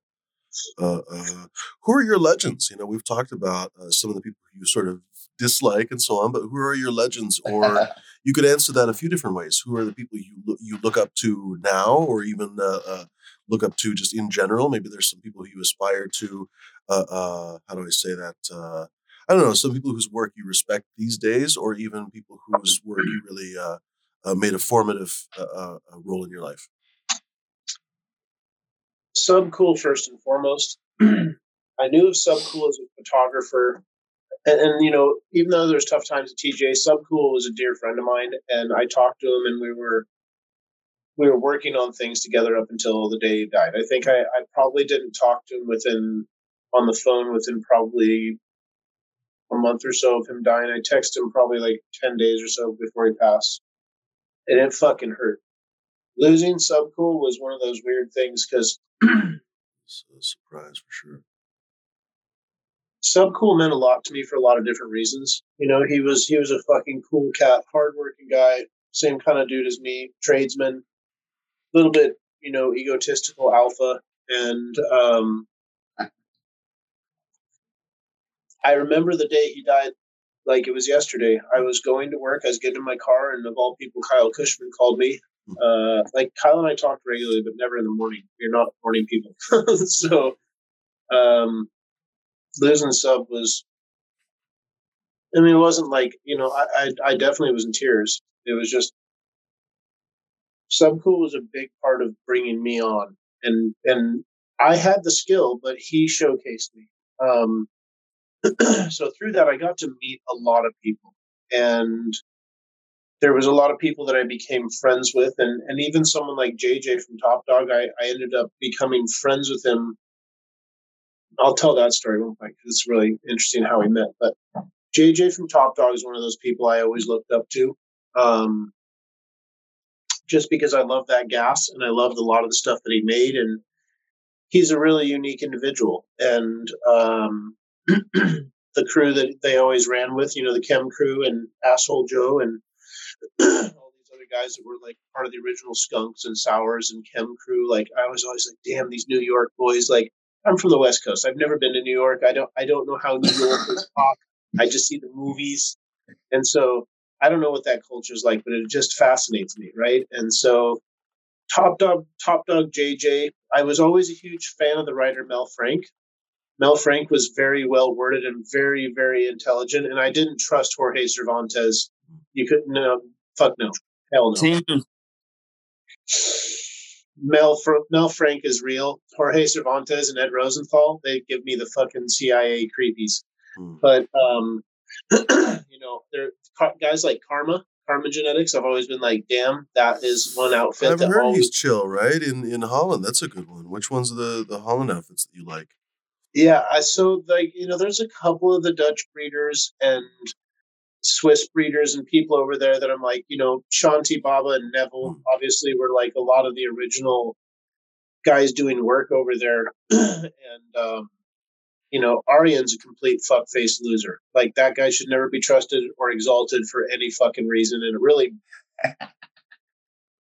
uh, uh, who are your legends? You know, we've talked about uh, some of the people you sort of dislike and so on. But who are your legends? Or you could answer that a few different ways. Who are the people you look, you look up to now, or even uh, uh, look up to just in general? Maybe there's some people you aspire to. Uh, uh how do I say that? Uh, I don't know. Some people whose work you respect these days, or even people whose work you really uh, made a formative uh, uh, uh, role in your life.
Subcool first and foremost. I knew of Subcool as a photographer and, and, you know, even though there's tough times at TJ, Subcool was a dear friend of mine, and I talked to him, and we were we were working on things together up until the day he died. I think I, I probably didn't talk to him within on the phone within probably a month or so of him dying. I texted him probably like ten days or so before he passed, and it fucking hurt. Losing Subcool was one of those weird things because.
it's a surprise for sure.
Subcool meant a lot to me for a lot of different reasons. You know, he was he was a fucking cool cat, hardworking guy, same kind of dude as me, tradesman, a little bit, you know, egotistical alpha, and um, I remember the day he died like it was yesterday. I was going to work, I was getting in my car, and of all people, Kyle Kushman called me. Hmm. Uh, like Kyle and I talked regularly, but never in the morning. We're not morning people, so um, losing sub was I mean, it wasn't like you know, I, I, I definitely was in tears. It was just Subcool was a big part of bringing me on, and and I had the skill, but he showcased me. Um, so through that, I got to meet a lot of people, and there was a lot of people that I became friends with, and and even someone like JJ from Top Dawg, I, I ended up becoming friends with him I'll tell that story one quick because it's really interesting how we met. But JJ from Top Dawg is one of those people I always looked up to. Um, just because I love that gas and I loved a lot of the stuff that he made. And he's a really unique individual. And um, the crew that they always ran with, you know, the Chem crew and Asshole Joe and all these other guys that were like part of the original Skunks and Sours and Chem crew. Like I was always like, damn, these New York boys, like I'm from the West Coast. I've never been to New York. I don't I don't know how New York is pop. I just see the movies. And so I don't know what that culture is like, but it just fascinates me, right? And so Top Dawg Top Dawg JJ, I was always a huge fan of the writer Mel Frank. Mel Frank was very well worded and very, very intelligent, and I didn't trust Jorge Cervantes. You couldn't no fuck no. Hell no. Mel Fr- Mel Frank is real. Jorge Cervantes and Ed Rosenthal, they give me the fucking CIA creepies. Hmm. But um, you know, they're guys like Karma, Karma Genetics. I've always been like, damn, that is one outfit.
I've heard
always-
he's chill, right? In in Holland, that's a good one. Which one's the the Holland outfits that you like?
Yeah, I so like you know, there's a couple of the Dutch breeders and Swiss breeders and people over there that I'm like, you know, Shanti Baba and Neville
Hmm.
obviously were like a lot of the original guys doing work over there, and um, you know, Arjan's a complete fuckface loser. Like that guy should never be trusted or exalted for any fucking reason, and it really.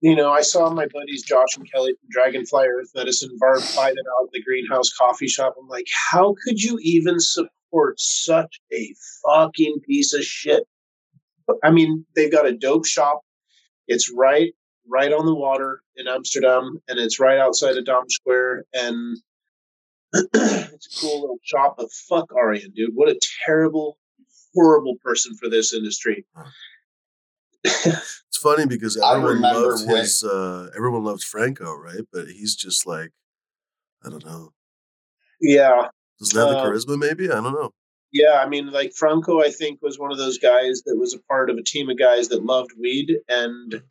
You know, I saw my buddies Josh and Kelly from Dragonfly Earth Medicine Varb fight it out at the greenhouse coffee shop. I'm like, how could you even support such a fucking piece of shit? I mean, they've got a dope shop. It's right, right on the water in Amsterdam, and it's right outside of Dam Square. And it's a cool little shop. But fuck Arjan, dude. What a terrible, horrible person for this industry.
It's funny because everyone loved
when-
his. Uh, everyone loved Franco, right? But he's just like, I don't know.
Yeah,
Doesn't have the
Uh,
charisma. Maybe I don't know.
Yeah, I mean, like Franco, I think was one of those guys that was a part of a team of guys that loved weed, and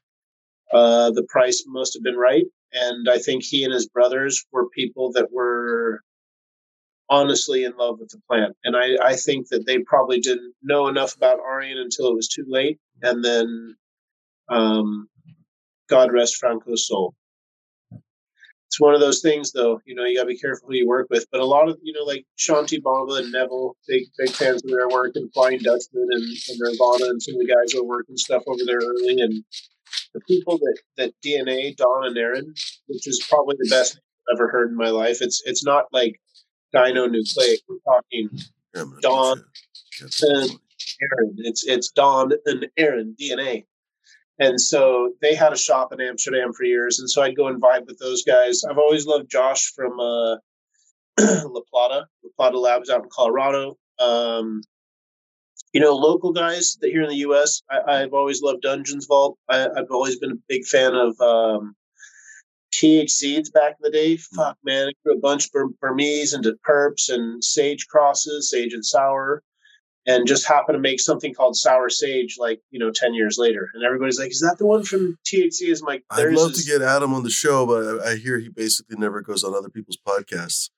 uh, the price must have been right. And I think he and his brothers were people that were honestly in love with the plant. And I, I think that they probably didn't know enough about Arjan until it was too late. And then, um, God rest Franco's soul. It's one of those things, though. You know, you gotta be careful who you work with. But a lot of, you know, like Shanti Baba and Neville, big big fans of their work, and Flying Dutchman and, and Nirvana, and some of the guys who are working stuff over there early, and the people that that DNA, Don and Aaron, which is probably the best I've ever heard in my life. It's it's not like Dino Nucleic. We're talking
Yeah, I'm gonna
Dawn,
beat you. Can't take
and- Aaron. It's it's Don and Aaron DNA. And so they had a shop in Amsterdam for years, and so I'd go and vibe with those guys. I've always loved Josh from uh, La Plata, La Plata Labs out in Colorado. Um, you know, local guys that here in the U.S. I, I've always loved Dungeons Vault. I, I've always been a big fan of um, TH Seeds back in the day. Hmm. Fuck man, I grew a bunch of Burmese into perps and sage crosses, sage and sour and just happened to make something called Sour Sage like, you know, 10 years later. And everybody's like, is that the one from THC? Is like,
I'd love
is-
to get Adam on the show, but I, I hear he basically never goes on other people's podcasts.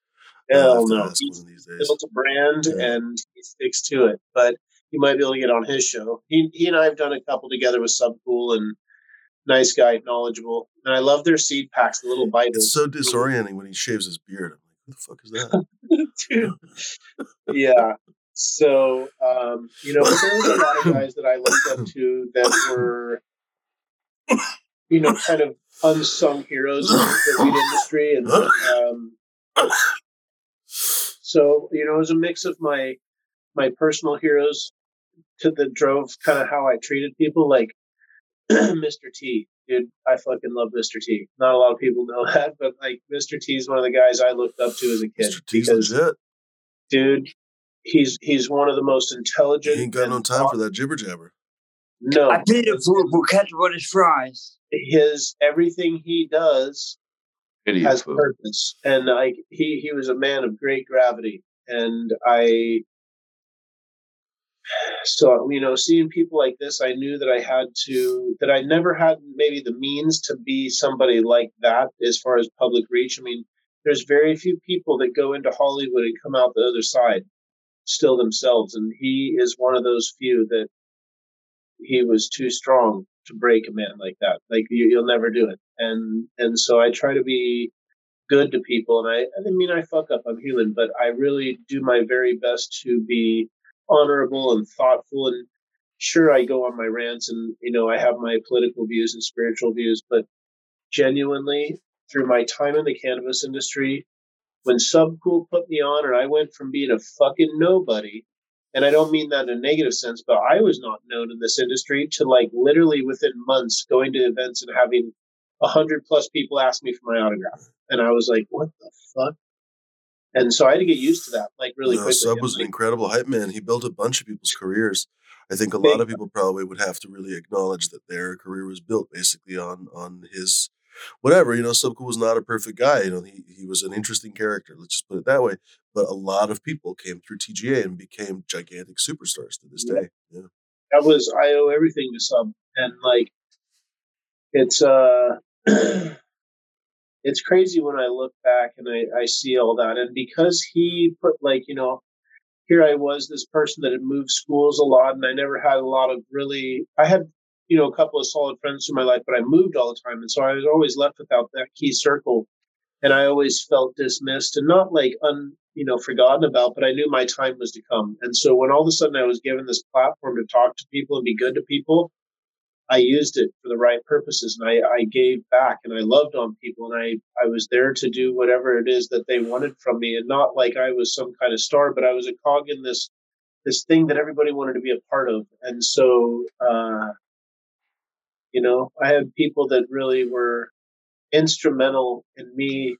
Hell no. He's
these days.
built a brand
Yeah.
and he sticks to it. But you might be able to get on his show. He, he and I have done a couple together with Subcool and nice guy, knowledgeable. And I love their seed packs, the little Bibles.
It's so disorienting when he shaves his beard. I'm like, who the fuck is that?
Dude. yeah. So, um, you know, there was a lot of guys that I looked up to that were, you know, kind of unsung heroes in the weed industry. And um, so, you know, it was a mix of my my personal heroes to that drove kind of how I treated people, like Mr. T. Dude, I fucking love Mr. T. Not a lot of people know that, but like Mr. T is one of the guys I looked up to as a kid.
Mr. T's
because
legit.
dude, he's he's one of the most
He
intelligent.
ain't got no
and
time for that jibber jabber.
No,
I paid it for, for ketchup on his fries.
his everything he does
Hideous
has
food.
purpose, and like he he was a man of great gravity, and I. So you know, seeing people like this, I knew that I had to that I never had maybe the means to be somebody like that as far as public reach. I mean, there's very few people that go into Hollywood and come out the other side still themselves, and he is one of those few that he was too strong to break a man like that. Like you, you'll never do it. And and so I try to be good to people, and I I mean I fuck up. I'm human, but I really do my very best to be honorable and thoughtful. And sure, I go on my rants, and you know I have my political views and spiritual views, but genuinely through my time in the cannabis industry. When Subcool put me on, and I went from being a fucking nobody and I don't mean that in a negative sense, but I was not known in this industry to like literally within months going to events and having a hundred plus people ask me for my autograph. And I was like, what the fuck? And so I had to get used to that, like really
No,
quickly.
Sub was an incredible hype man. He built a bunch of people's careers. I think a lot of people probably would have to really acknowledge that their career was built basically on on his whatever. You know, Subcool was not a perfect guy. You know, he he was an interesting character. Let's just put it that way. But a lot of people came through TGA and became gigantic superstars to this
Yeah.
day. Yeah.
that was I owe everything to Sub. And like it's uh it's crazy when I look back and I, I see all that. And because he put like, you know, here I was, this person that had moved schools a lot, and I never had a lot of really. I had, you know, a couple of solid friends in my life, but I moved all the time, and so I was always left without that key circle, and I always felt dismissed and not like un, you know, forgotten about, but I knew my time was to come. And so when all of a sudden I was given this platform to talk to people and be good to people, I used it for the right purposes and I, I gave back and I loved on people and I, I was there to do whatever it is that they wanted from me and not like I was some kind of star, but I was a cog in this this thing that everybody wanted to be a part of. And so uh, you know, I had people that really were instrumental in me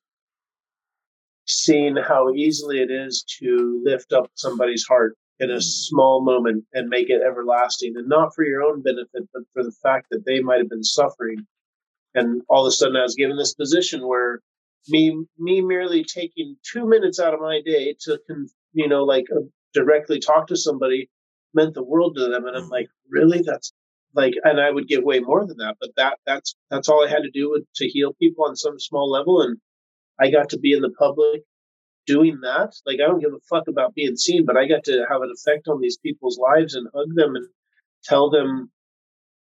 seeing how easily it is to lift up somebody's heart in a small moment and make it everlasting and not for your own benefit but for the fact that they might have been suffering. And all of a sudden i was given this position where me me merely taking two minutes out of my day to you know like uh, directly talk to somebody meant the world to them and i'm like really? That's like and i would give way more than that but that that's that's all i had to do with, to heal people on some small level and i got to be in the public doing that. Like I don't give a fuck about being seen, but I got to have an effect on these people's lives and hug them and tell them,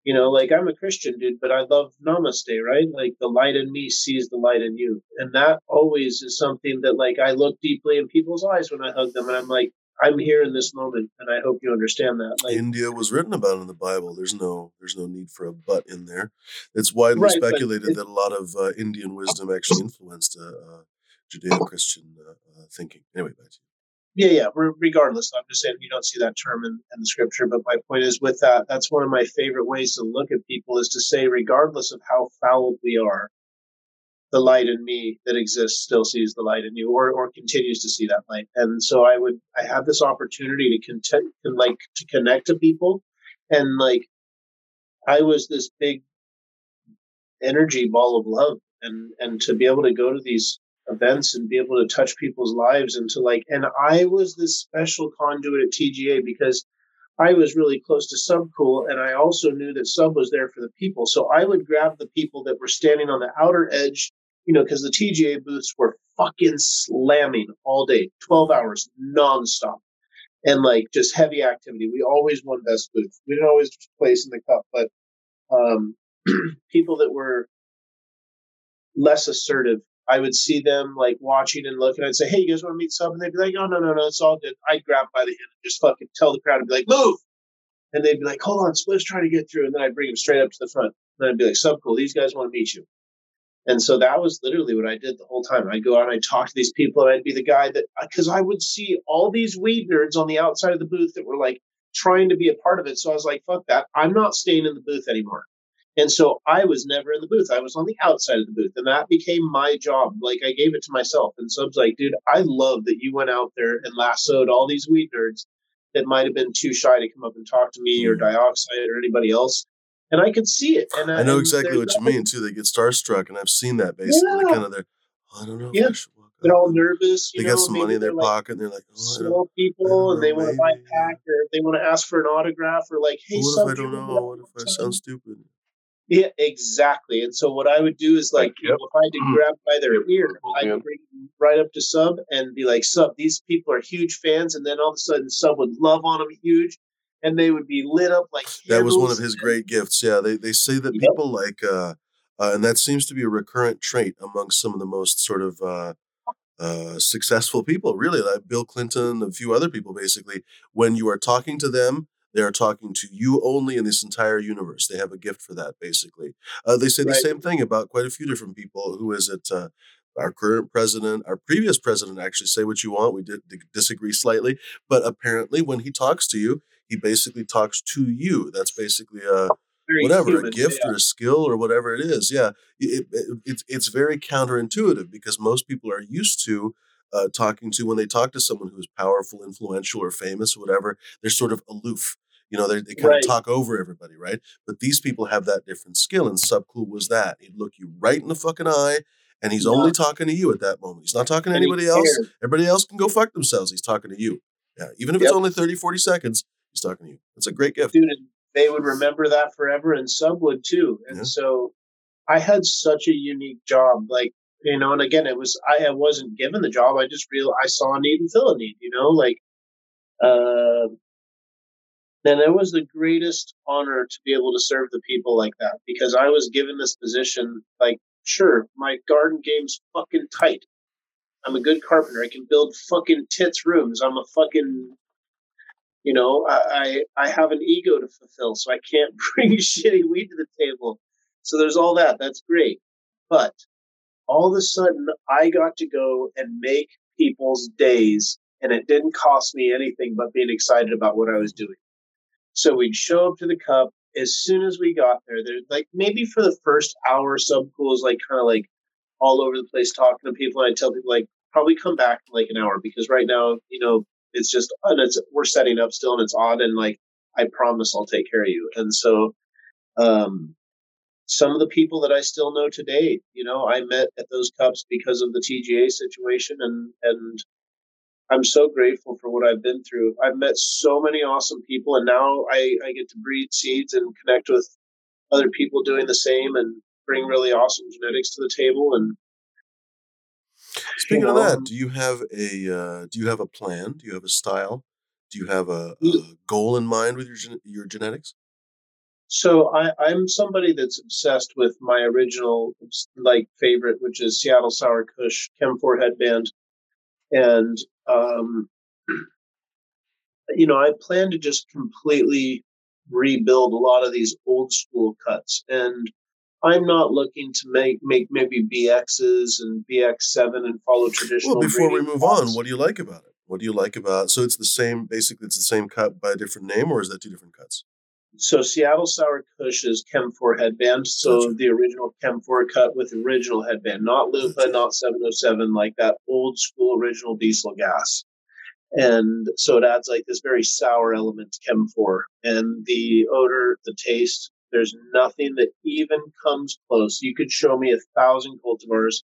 you know, like I'm a Christian dude, but I love namaste, right? Like the light in me sees the light in you. And that always is something that like I look deeply in people's eyes when I hug them and I'm like, I'm here in this moment and I hope you understand that.
Like India was written about in the Bible. There's no there's no need for a but in there. It's widely right, speculated that a lot of uh, Indian wisdom actually influenced uh, uh, Judeo-Christian uh, uh, thinking. Anyway, back to you.
Yeah, yeah. Regardless, I'm just saying you don't see that term in, in the scripture. But my point is, with that, that's one of my favorite ways to look at people is to say, regardless of how foul we are, the light in me that exists still sees the light in you, or or continues to see that light. And so I would, I have this opportunity to content, like to connect to people, and like I was this big energy ball of love, and and to be able to go to these events and be able to touch people's lives and to like and I was this special conduit at TGA because I was really close to Subcool and I also knew that Sub was there for the people. So I would grab the people that were standing on the outer edge, you know, because the TGA booths were fucking slamming all day, 12 hours nonstop. And like just heavy activity. We always won best booth. We didn't always place in the cup, but um, people that were less assertive I would see them like watching and looking. I'd say, "Hey, you guys want to meet sub?" And they'd be like, "Oh no, no, no, it's all good." I'd grab by the hand and just fucking tell the crowd and be like, "Move!" And they'd be like, "Hold on, Spliff's trying to get through." And then I'd bring them straight up to the front. And I'd be like, "Subcool, these guys want to meet you." And so that was literally what I did the whole time. I'd go out and I'd talk to these people, and I'd be the guy that uh, because I would see all these weed nerds on the outside of the booth that were like trying to be a part of it. So I was like, "Fuck that! I'm not staying in the booth anymore." And so I was never in the booth. I was on the outside of the booth. And that became my job. Like I gave it to myself. And so I was like, dude, I love that you went out there and lassoed all these weed nerds that might have been too shy to come up and talk to me or mm. dioxide or anybody else. And I could see it. And
I, know exactly what you mean too. They get starstruck, and I've seen that basically. Yeah. Kind of they're, oh, I don't know.
Yeah. They're all nervous.
they know, got some money in their like pocket, and they're like, oh,
small people, and they want to buy a pack, or they want to ask for an autograph, or like, hey,
what if I don't know? What if I sound stupid?
Yeah, exactly. And so what I would do is like, yep. if I had to mm-hmm. grab by their ear, I'd bring them right up to Sub and be like, Sub, these people are huge fans. And then all of a sudden, Sub would love on them huge, and they would be lit up like.
That was one of his great gifts. Yeah, they they say that yep. people like, uh, uh, and that seems to be a recurrent trait among some of the most sort of. Uh, uh, successful people, really, like Bill Clinton, a few other people, basically. When you are talking to them, they are talking to you only in this entire universe. They have a gift for that, basically. Uh, they say right. the same thing about quite a few different people. Who is it? Uh, our current president, our previous president, actually say what you want. We did disagree slightly, but apparently, when he talks to you, he basically talks to you. That's basically a very whatever human, a gift yeah. or a skill or whatever it is. Yeah, it, it, it's it's very counterintuitive because most people are used to uh, talking to when they talk to someone who is powerful, influential, or famous, or whatever. They're sort of aloof. You know, they, they kind right. of talk over everybody, right? But these people have that different skill, and Subcool was that. He'd look you right in the fucking eye, and he's yeah. only talking to you at that moment. He's not talking to and anybody else. Everybody else can go fuck themselves. He's talking to you. Yeah, even if yep. it's only 30, 40 seconds, he's talking to you. It's a great gift.
Dude, they would remember that forever, and Sub would too. And yeah. so I had such a unique job. Like, you know. And again, it was I, I wasn't given the job. I just real I saw a need and fill a need, you know, like. Uh, and it was the greatest honor to be able to serve the people like that because I was given this position. Like, sure, my garden game's fucking tight. I'm a good carpenter. I can build fucking tits rooms. I'm a fucking, you know, I I, I have an ego to fulfill, so I can't bring shitty weed to the table. So there's all that. That's great, but all of a sudden, I got to go and make people's days, and it didn't cost me anything but being excited about what I was doing. So we'd show up to the cup as soon as we got there. There, like maybe for the first hour, Subcool is like kind of like all over the place talking to people. And I tell people like probably come back in like an hour because right now, you know, it's just and it's we're setting up still and it's odd and like I promise I'll take care of you. And so um some of the people that I still know today, you know, I met at those cups because of the TGA situation and and I'm so grateful for what I've been through. I've met so many awesome people, and now I, I get to breed seeds and connect with other people doing the same and bring really awesome genetics to the table. And
speaking you know, of that, do you have a uh, do you have a plan? Do you have a style? Do you have a, a goal in mind with your your genetics?
So I, I'm somebody that's obsessed with my original like favorite, which is Seattle Sour Kush Chem Four headband, and um, you know, I plan to just completely rebuild a lot of these old school cuts. And I'm not looking to make make maybe BXs and BX7 and follow traditional.
Well, before we move on, what do you like about it? What do you like about? So it's the same. Basically, it's the same cut by a different name, or is that two different cuts?
So Seattle Sour Kush is Chem 4 headband. So gotcha. the original Chem 4 cut with original headband, not Lupa, not 707, like that old school original diesel gas. And so it adds like this very sour element to Chem 4. And the odor, the taste, there's nothing that even comes close. You could show me a thousand cultivars.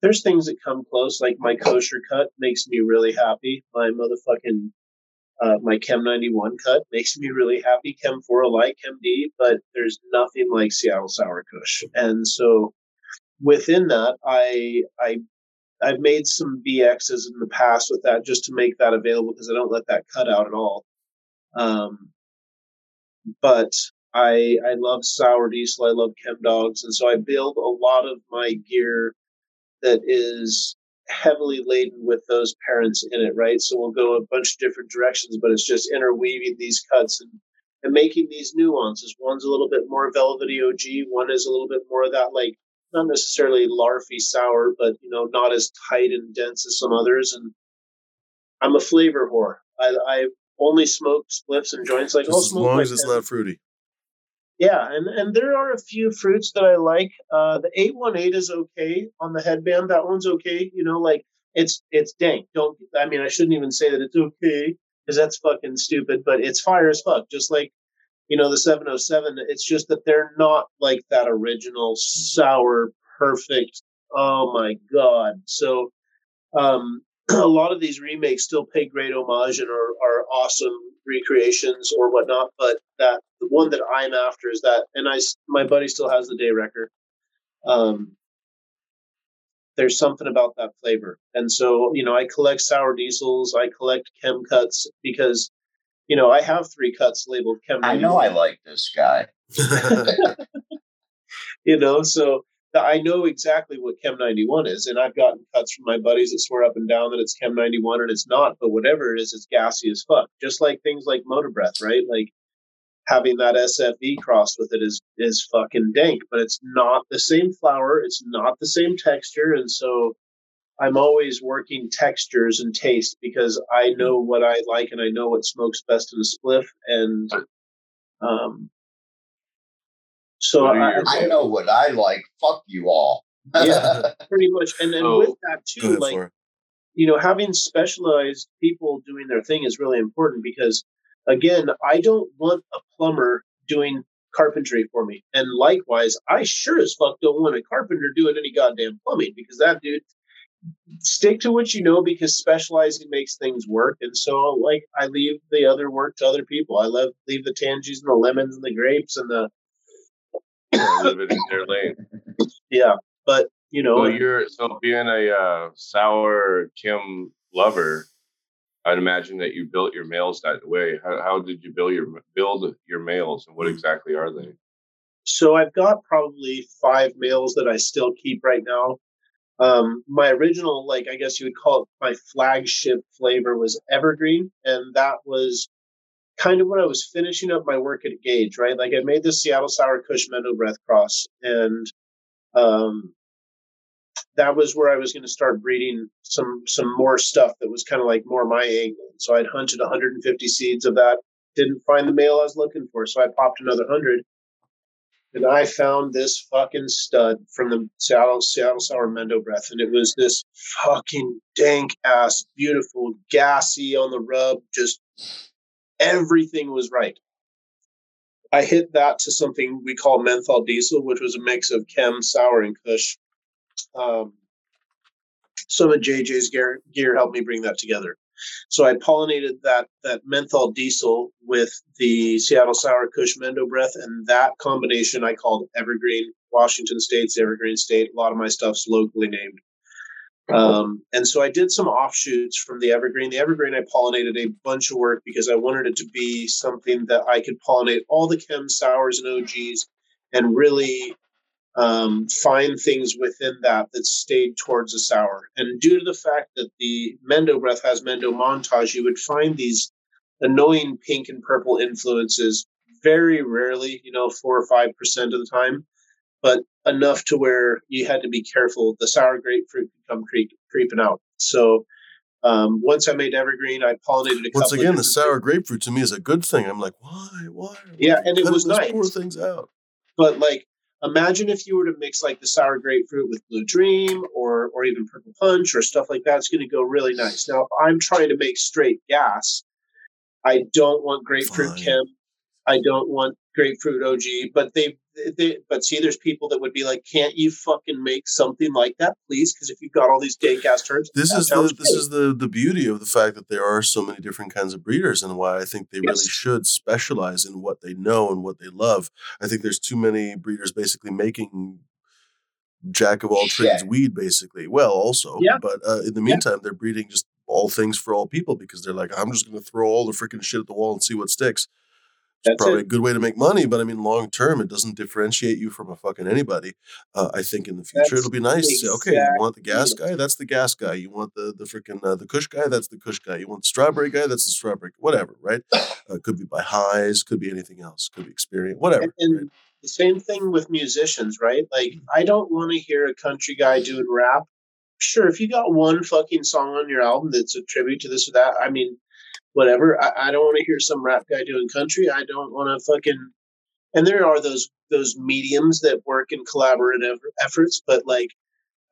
There's things that come close, like my kosher cut makes me really happy. My motherfucking uh, my Chem 91 cut makes me really happy. Chem 4 alike, Chem D, but there's nothing like Seattle Sour Kush. And so within that, I I I've made some BXs in the past with that just to make that available because I don't let that cut out at all. Um, but I I love sour diesel. I love chem dogs, and so I build a lot of my gear that is heavily laden with those parents in it, right? So we'll go a bunch of different directions, but it's just interweaving these cuts and, and making these nuances. One's a little bit more velvety OG, one is a little bit more of that, like, not necessarily larfy sour, but, you know, not as tight and dense as some others. And I'm a flavor whore. I, I only smoke spliffs and joints like,
just oh, as long as it's not fruity.
Yeah, and, and there are a few fruits that I like. Uh, the 818 is okay on the headband. That one's okay. You know, like it's it's dank. Don't I mean I shouldn't even say that it's okay because that's fucking stupid. But it's fire as fuck. Just like you know the 707. It's just that they're not like that original sour perfect. Oh my god. So um, a lot of these remakes still pay great homage and are, are awesome recreations or whatnot. But that the one that I'm after is that, and I my buddy still has the day record. Um, there's something about that flavor, and so you know I collect sour diesels, I collect chem cuts because you know I have three cuts labeled chem.
I know I like this guy.
you know, so I know exactly what Chem 91 is, and I've gotten cuts from my buddies that swear up and down that it's Chem 91 and it's not, but whatever it is, it's gassy as fuck. Just like things like motor breath, right? Like having that SFV crossed with it is is fucking dank, but it's not the same flower, it's not the same texture, and so I'm always working textures and taste because I know what I like and I know what smokes best in a spliff, and um, so
I, I, know what I like. Fuck you all.
yeah, pretty much. And then oh, with that too, like you know, having specialized people doing their thing is really important because again, I don't want a plumber doing carpentry for me. And likewise, I sure as fuck don't want a carpenter doing any goddamn plumbing because that dude stick to what you know because specializing makes things work. And so like I leave the other work to other people. I leave leave the tangies and the lemons and the grapes and the
living in their lane.
Yeah, but you know,
So you're so being a uh, sour chem lover. I'd imagine that you built your males that way. How, how did you build your build your males, and what exactly are they?
So I've got probably five males that I still keep right now. Um, my original, like I guess you would call it my flagship flavor was Evergreen, and that was kind of when I was finishing up my work at Gage, right? Like I made the Seattle Sour Kush Mendo Breath Cross, and um, that was where I was going to start breeding some some more stuff that was kind of like more my angle. So I'd hunted 150 seeds of that, didn't find the male I was looking for, so I popped another hundred and I found this fucking stud from the Seattle Seattle Sour Mendo Breath, and it was this fucking dank ass, beautiful, gassy on the rub, just everything was right. I hit that to something we call menthol diesel, which was a mix of chem, sour, and kush. Um, some of JJ's gear, gear helped me bring that together. So I pollinated that that menthol diesel with the Seattle Sour Kush Mendo Breath, and that combination I called Evergreen. Washington State's Evergreen State. A lot of my stuff's locally named. Um, and so I did some offshoots from the Evergreen. The Evergreen I pollinated a bunch of work because I wanted it to be something that I could pollinate all the chem sours and OGs and really um, find things within that that stayed towards the sour. And due to the fact that the Mendo breath has Mendo montage, you would find these annoying pink and purple influences very rarely, you know, four or five percent of the time, but enough to where you had to be careful. The sour grapefruit could come creep, creeping out. So um, once I made evergreen, I pollinated a
Once again, the sour grapefruit to me is a good thing. I'm like, why, why? why
Yeah, and it was nice.
Poor things out.
but like imagine if you were to mix like the sour grapefruit with blue dream or or even purple punch or stuff like that it's going to go really nice now if i'm trying to make straight gas i don't want grapefruit
Fine.
chem i don't want grapefruit og but they, they but see there's people that would be like can't you fucking make something like that please because if you've got all these dank ass
This is the this
great.
is the the beauty of the fact that there are so many different kinds of breeders and why I think they really should specialize in what they know and what they love. I think there's too many breeders basically making jack of all trades weed basically. Well, also,
Yeah.
but uh, in the
Yeah.
meantime, they're breeding just all things for all people because they're like, I'm just going to throw all the freaking shit at the wall and see what sticks. It's
That's
probably
it.
a good way to make money, but I mean, long term, it doesn't differentiate you from a fucking anybody. Uh, I think in the future,
That's
it'll be nice to say, okay, you want the gas guy? That's the gas guy. You want the the freaking uh, the Kush guy? That's the Kush guy. You want the strawberry guy? That's the strawberry. Whatever, right? Uh, could be by highs, could be anything else, could be experience, whatever.
And- and
right?
the same thing with musicians, right? Like, I don't want to hear a country guy doing rap. Sure, if you got one fucking song on your album that's a tribute to this or that, I mean, whatever. I, I don't want to hear some rap guy doing country. I don't want to fucking. And there are those those mediums that work in collaborative efforts, but like,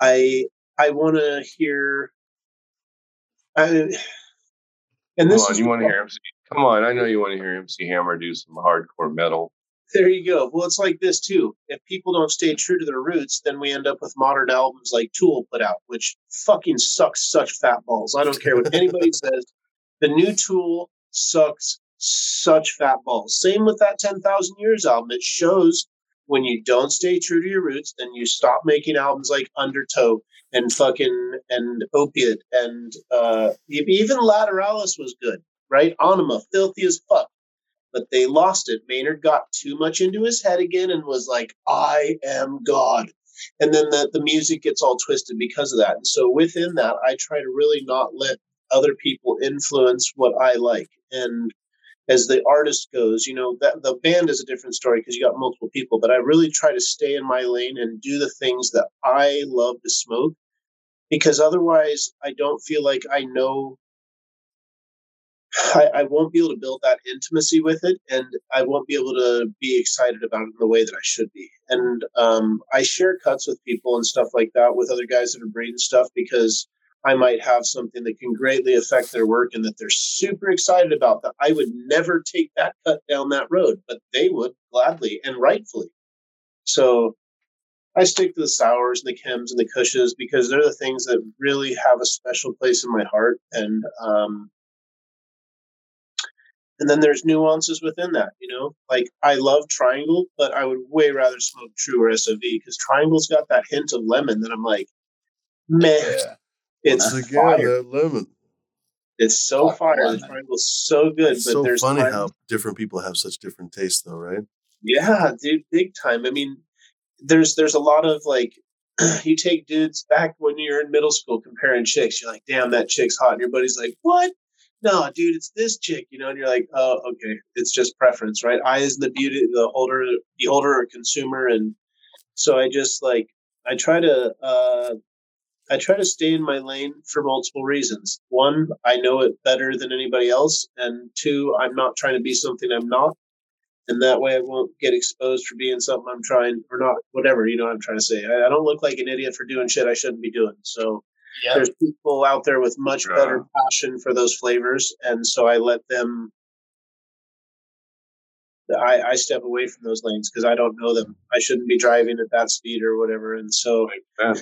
I I want to hear. I, and this
Come on,
is
you want to hear MC? Come on, I know you want to hear MC Hammer do some hardcore metal.
There you go. Well, it's like this too. If people don't stay true to their roots, then we end up with modern albums like Tool put out, which fucking sucks such fat balls. I don't care what anybody says. The new Tool sucks such fat balls. Same with that 10,000 Years album. It shows when you don't stay true to your roots, then you stop making albums like Undertow and fucking and Opiate and uh, even Lateralus was good, right? Ænima, filthy as fuck but they lost it. Maynard got too much into his head again and was like, I am God. And then the, the music gets all twisted because of that. And so within that, I try to really not let other people influence what I like. And as the artist goes, you know, that the band is a different story because you got multiple people, but I really try to stay in my lane and do the things that I love to smoke because otherwise I don't feel like I know I, I won't be able to build that intimacy with it, and I won't be able to be excited about it in the way that I should be. And um, I share cuts with people and stuff like that with other guys that are breeding stuff because I might have something that can greatly affect their work and that they're super excited about. That I would never take that cut down that road, but they would gladly and rightfully. So I stick to the sours and the chems and the cushes because they're the things that really have a special place in my heart. And um, and then there's nuances within that. You know, like I love Triangle, but I would way rather smoke True or SOV because Triangle's got that hint of lemon that I'm like, man,
Yeah.
It's
Once again,
fire.
that lemon.
It's so
Fuck
fire. The. Triangle's so good,
It's
but
so
there's
funny
times-
how different people have such different tastes, though, right?
Yeah, dude, big time. I mean, there's there's a lot of like you take dudes back when you're in middle school comparing chicks. You're like, damn, that chick's hot, and your buddy's like, what? No, dude, it's this chick, you know. And you're like, oh, okay, it's just preference, right? I is the beauty, the holder, beholder, or consumer, and so I just like I try to uh, I try to stay in my lane for multiple reasons. One, I know it better than anybody else, and two, I'm not trying to be something I'm not and that way I won't get exposed for being something I'm trying or not, whatever you know what I'm trying to say. I, I don't look like an idiot for doing shit I shouldn't be doing. So
Yeah.
there's people out there with much
Yeah.
better passion for those flavors, and so I let them. I, I step away from those lanes because I don't know them. I shouldn't be driving at that speed or whatever, and so
Yeah.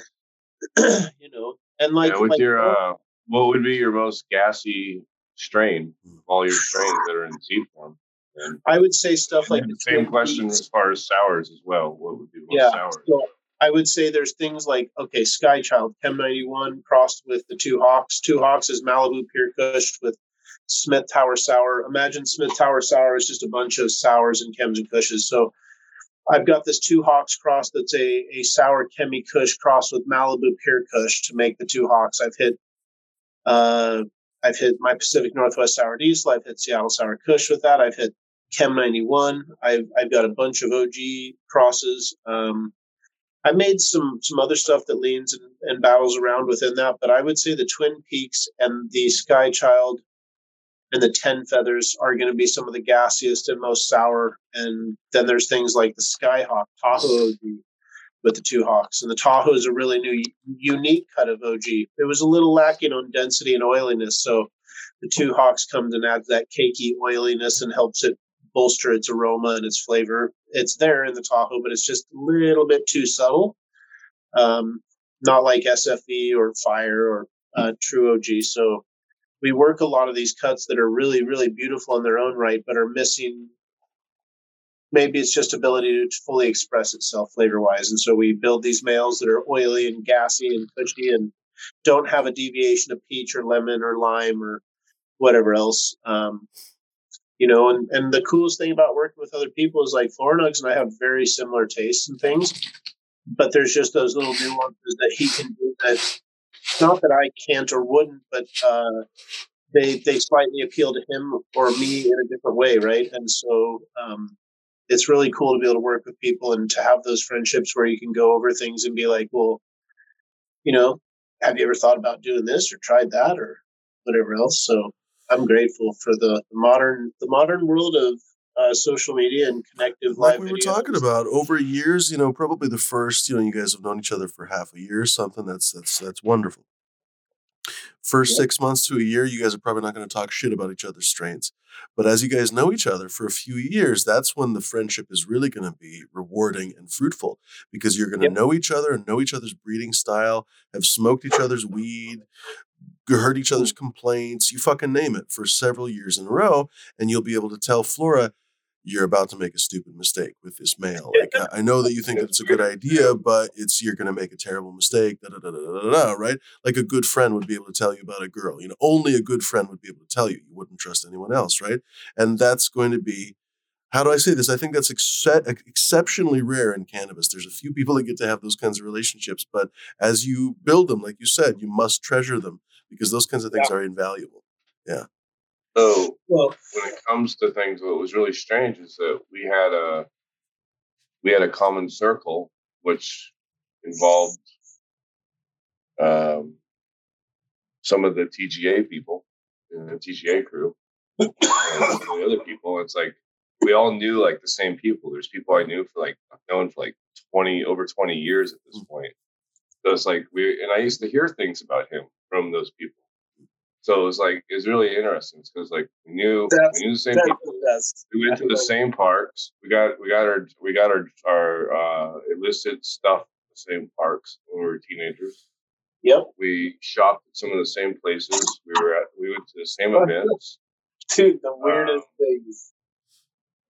you know, and like,
yeah, your uh, what would be your most gassy strain? of All your strains that are in seed form. And,
I would say stuff like the
same question as far as sours as well. What would be the most
Yeah.
sour?
So I would say there's things like okay, Sky Child Chem 91 crossed with the Two Hawks. Two Hawks is Malibu Pure Kush with Smith Tower Sour. Imagine Smith Tower Sour is just a bunch of sours and chems and kushes. So I've got this Two Hawks cross that's a, a sour chemi kush cross with Malibu Pure Kush to make the Two Hawks. I've hit uh, I've hit my Pacific Northwest Sour Diesel. I've hit Seattle Sour Kush with that. I've hit Chem 91. I've I've got a bunch of OG crosses. Um, I made some some other stuff that leans and, and battles around within that, but I would say the Twin Peaks and the Sky Child and the Ten Feathers are going to be some of the gassiest and most sour. And then there's things like the Skyhawk Tahoe OG with the two hawks, and the Tahoe is a really new, unique cut of OG. It was a little lacking on density and oiliness, so the two hawks comes and adds that cakey oiliness and helps it bolster its aroma and its flavor. It's there in the Tahoe, but it's just a little bit too subtle. Um, not like SFV or Fire or uh, True OG. So we work a lot of these cuts that are really, really beautiful in their own right, but are missing. Maybe it's just ability to fully express itself flavor wise. And so we build these males that are oily and gassy and cushy and don't have a deviation of peach or lemon or lime or whatever else. Um, you know, and, and the coolest thing about working with other people is like Florinugs and I have very similar tastes and things, but there's just those little nuances that he can do that not that I can't or wouldn't, but uh, they they slightly appeal to him or me in a different way, right? And so um, it's really cool to be able to work with people and to have those friendships where you can go over things and be like, well, you know, have you ever thought about doing this or tried that or whatever else? So I'm grateful for the, modern the modern world of uh, social media and connective
like we were
videos.
talking about over years you know probably the first you know you guys have known each other for half a year or something that's that's that's wonderful. First six months to a year you guys are probably not going to talk shit about each other's strains. But as you guys know each other for a few years that's when the friendship is really going to be rewarding and fruitful because you're going to know each other and know each other's breeding style have smoked each other's weed heard each other's complaints you fucking name it for several years in a row and you'll be able to tell flora you're about to make a stupid mistake with this male. Like I- know that you think that it's a good idea, but it's you're going to make a terrible mistake. Da, da, da, da, da, da, right? Like a good friend would be able to tell you about a girl. You know, only a good friend would be able to tell you. You wouldn't trust anyone else, right? And that's going to be. How do I say this? I think that's ex- exceptionally rare in cannabis. There's a few people that get to have those kinds of relationships, but as you build them, like you said, you must treasure them because those kinds of things are invaluable.
So
Well,
when it comes to things, what was really strange is that we had a we had a common circle, which involved um, some of the TGA people in the TGA crew and some of the other people. It's like we all knew like the same people. There's people I knew for like I've known for like twenty over twenty years at this point. So it's like we and I used to hear things about him from those people. So it was like it was really interesting because like we knew
That's-
we knew the same people.
the.
We went to the same parks. We got we got our we got our our uh, illicit stuff the same parks when we were teenagers.
Yep.
We shopped at some of the same places. We were at we went to the same
Oh,
events.
Dude, the weirdest things.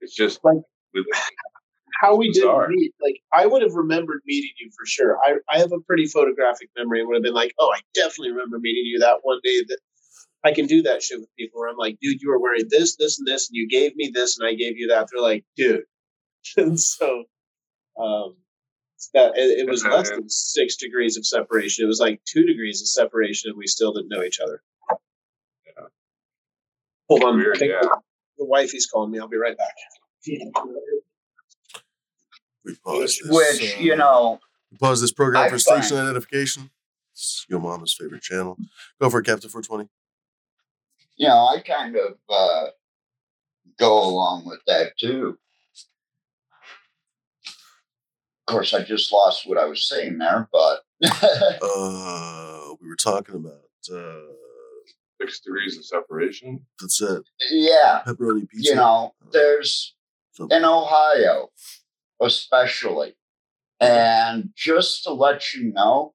It's just
Like-
with-
How we did
Bizarre.
meet, like I would have remembered meeting you for sure. I, I have a pretty photographic memory and would have been like, oh, I definitely remember meeting you that one day that I can do that shit with people where I'm like, dude, you were wearing this, this, and this, and you gave me this, and I gave you that. They're like, dude. and so um that it, it was less than six degrees of separation. It was like two degrees of separation, and we still didn't know each other.
Yeah.
Hold on,
Weird,
I think
yeah.
the, the wifey's calling me. I'll be right back.
We pause this.
Which,
uh,
you know,
we pause this program
I
for station identification. It's your mama's favorite channel. Go for it, Captain 420.
You know, I kind of uh, go along with that too. Of course, I just lost what I was saying there, but
Uh, we were talking about uh,
six degrees of separation.
that's it.
yeah,
Pepperoni pizza.
you know, there's
Something.
in Ohio, especially. And just to let you know,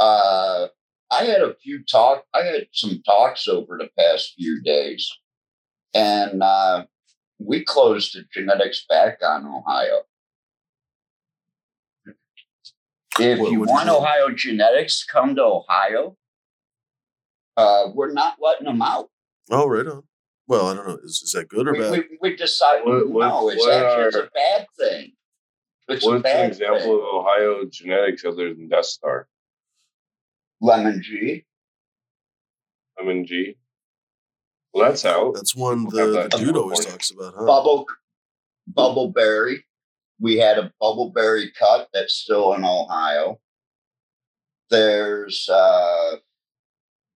uh, I had a few talk. I had some talks over the past few days, and uh, we closed the genetics back on Ohio. If
What-
you
what do you
want
mean?
Ohio genetics, come to Ohio. Uh, we're not letting them out.
Oh, right on. Well, I don't know. Is, is that good or
We,
bad?
we, we decided
What- what-
no, it's
what
actually it's a bad thing. It's
What's an example
thing.
of Ohio genetics other than Death Star?
Lemon G.
I mean, G. Well, that's out.
That's one
People have
the,
that
the dude always talks about, huh?
Bubble Bubbleberry. We had a Bubbleberry cut that's still in Ohio. There's uh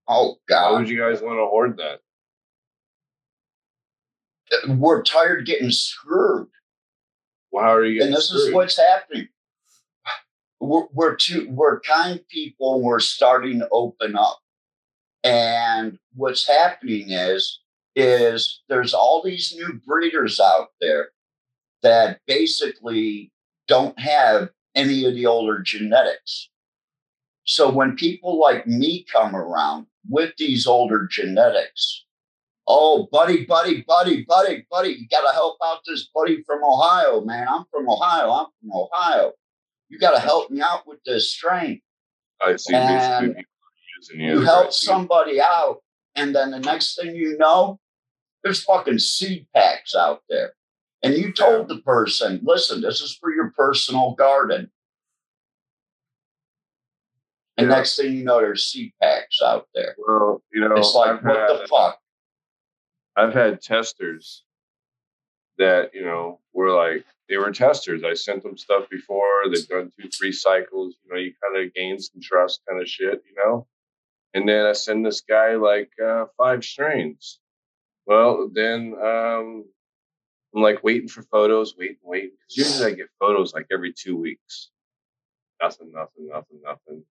oh God.
Why would you guys want to hoard that?
We're tired getting screwed.
Well, how are you
and
getting
this is what's happening. We're, we're too we're kind people. We're starting to open up, and what's happening is is there's all these new breeders out there that basically don't have any of the older genetics. So when people like me come around with these older genetics, Oh, buddy, buddy, buddy, buddy, buddy, you got to help out this buddy from Ohio, man. I'm from Ohio. I'm from Ohio. You got to help me out with this strain.
I see
and
basically people using you.
You help somebody out, and then the next thing you know, there's fucking seed packs out there. And you told the person, listen, this is for your personal garden. And
Yeah.
next thing you know, there's seed packs out there.
Well, you know,
It's like,
I've
what
had,
the fuck?
I've had testers that you know were like they were testers. I sent them stuff before. They've done two, three cycles. You know, you kind of gain some trust, kind of shit. You know, and then I send this guy like uh, five strains. Well, then um, I'm like waiting for photos, waiting, waiting. Because usually I get photos like every two weeks. Nothing, nothing, nothing, nothing.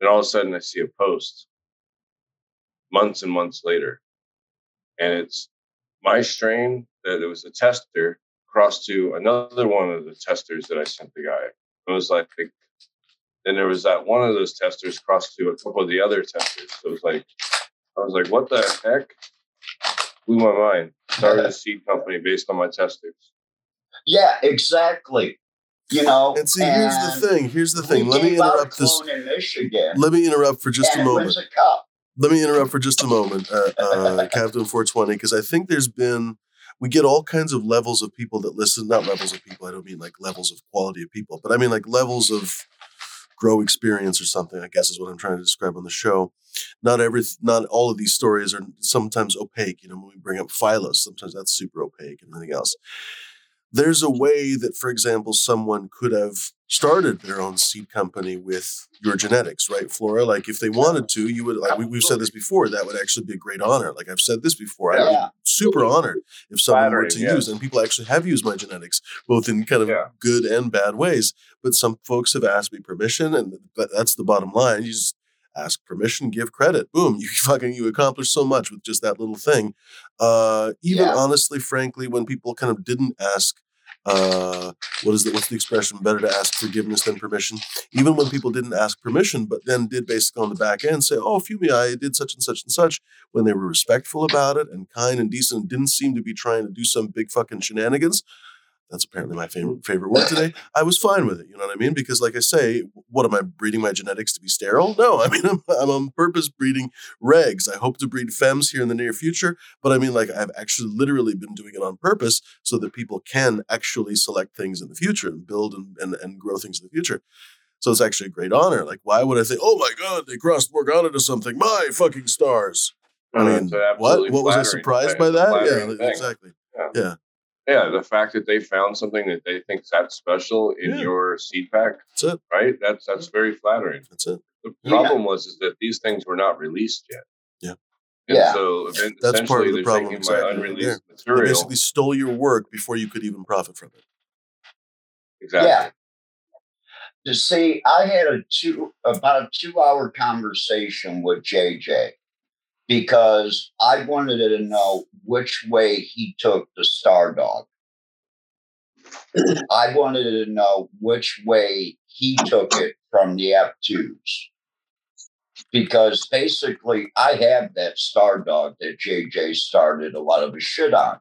Then all of a sudden I see a post months and months later. And it's my strain that it was a tester crossed to another one of the testers that I sent the guy. It was like, then there was that one of those testers crossed to a couple of the other testers. So it was like, I was like, what the heck? Blew my mind. Started a seed company based on my testers.
Yeah, exactly. You know,
And see, here's
and
the thing. Here's the thing. Let me
gave out a
interrupt this.
in Michigan,
Let me interrupt for just
and
a
it
moment.
was a cup.
Let me interrupt for just a moment, uh, uh, Captain 420, because I think there's been, we get all kinds of levels of people that listen, not levels of people, I don't mean like levels of quality of people, but I mean like levels of grow experience or something, I guess is what I'm trying to describe on the show. Not every, not all of these stories are sometimes opaque. You know, when we bring up phylos, sometimes that's super opaque and everything else. There's a way that, for example, someone could have started their own seed company with your genetics, right, Flora? Like if they wanted to, you would like we, we've said this before. That would actually be a great honor. Like I've said this before. I'd
Yeah.
be super honored if someone were to use, and people actually have used my genetics, both in kind of
Yeah.
good and bad ways. But some folks have asked me permission, and but that's the bottom line. You just ask permission, give credit. Boom, you fucking you accomplish so much with just that little thing. Uh, even honestly, frankly, when people kind of didn't ask uh, what is the what's the expression? Better to ask forgiveness than permission. Even when people didn't ask permission, but then did basically on the back end say, "Oh, Fumi, I did such and such and such," when they were respectful about it and kind and decent, and didn't seem to be trying to do some big fucking shenanigans. That's apparently my favorite favorite word today. I was fine with it. You know what I mean? Because, like I say, what am I breeding my genetics to be sterile? No, I mean I'm, I'm on purpose breeding regs. I hope to breed femmes here in the near future, but I mean like I've actually literally been doing it on purpose so that people can actually select things in the future and build and and, and grow things in the future. So it's actually a great honor. Like, why would I say, "Oh my God, they crossed Morgana to something"? My fucking stars. I
Uh,
mean, what? What was I surprised by that? Yeah,
thing.
exactly.
Yeah.
Yeah,
Yeah, the fact that they found something that they think that special in
Yeah.
your seed pack,
that's it.
right? That's that's very flattering.
That's it.
The
Yeah.
problem was is that these things were not released yet.
Yeah.
And
Yeah.
so then
That's part of the problem, exactly,
my
right
unreleased
They
material.
basically stole your work before you could even profit from it.
Exactly.
Yeah. To see, I had a two about a two hour conversation with JJ because I wanted to know which way he took the Stardawg. I wanted to know which way he took it from the F2s. Because basically, I have that Stardawg that JJ started a lot of his shit on.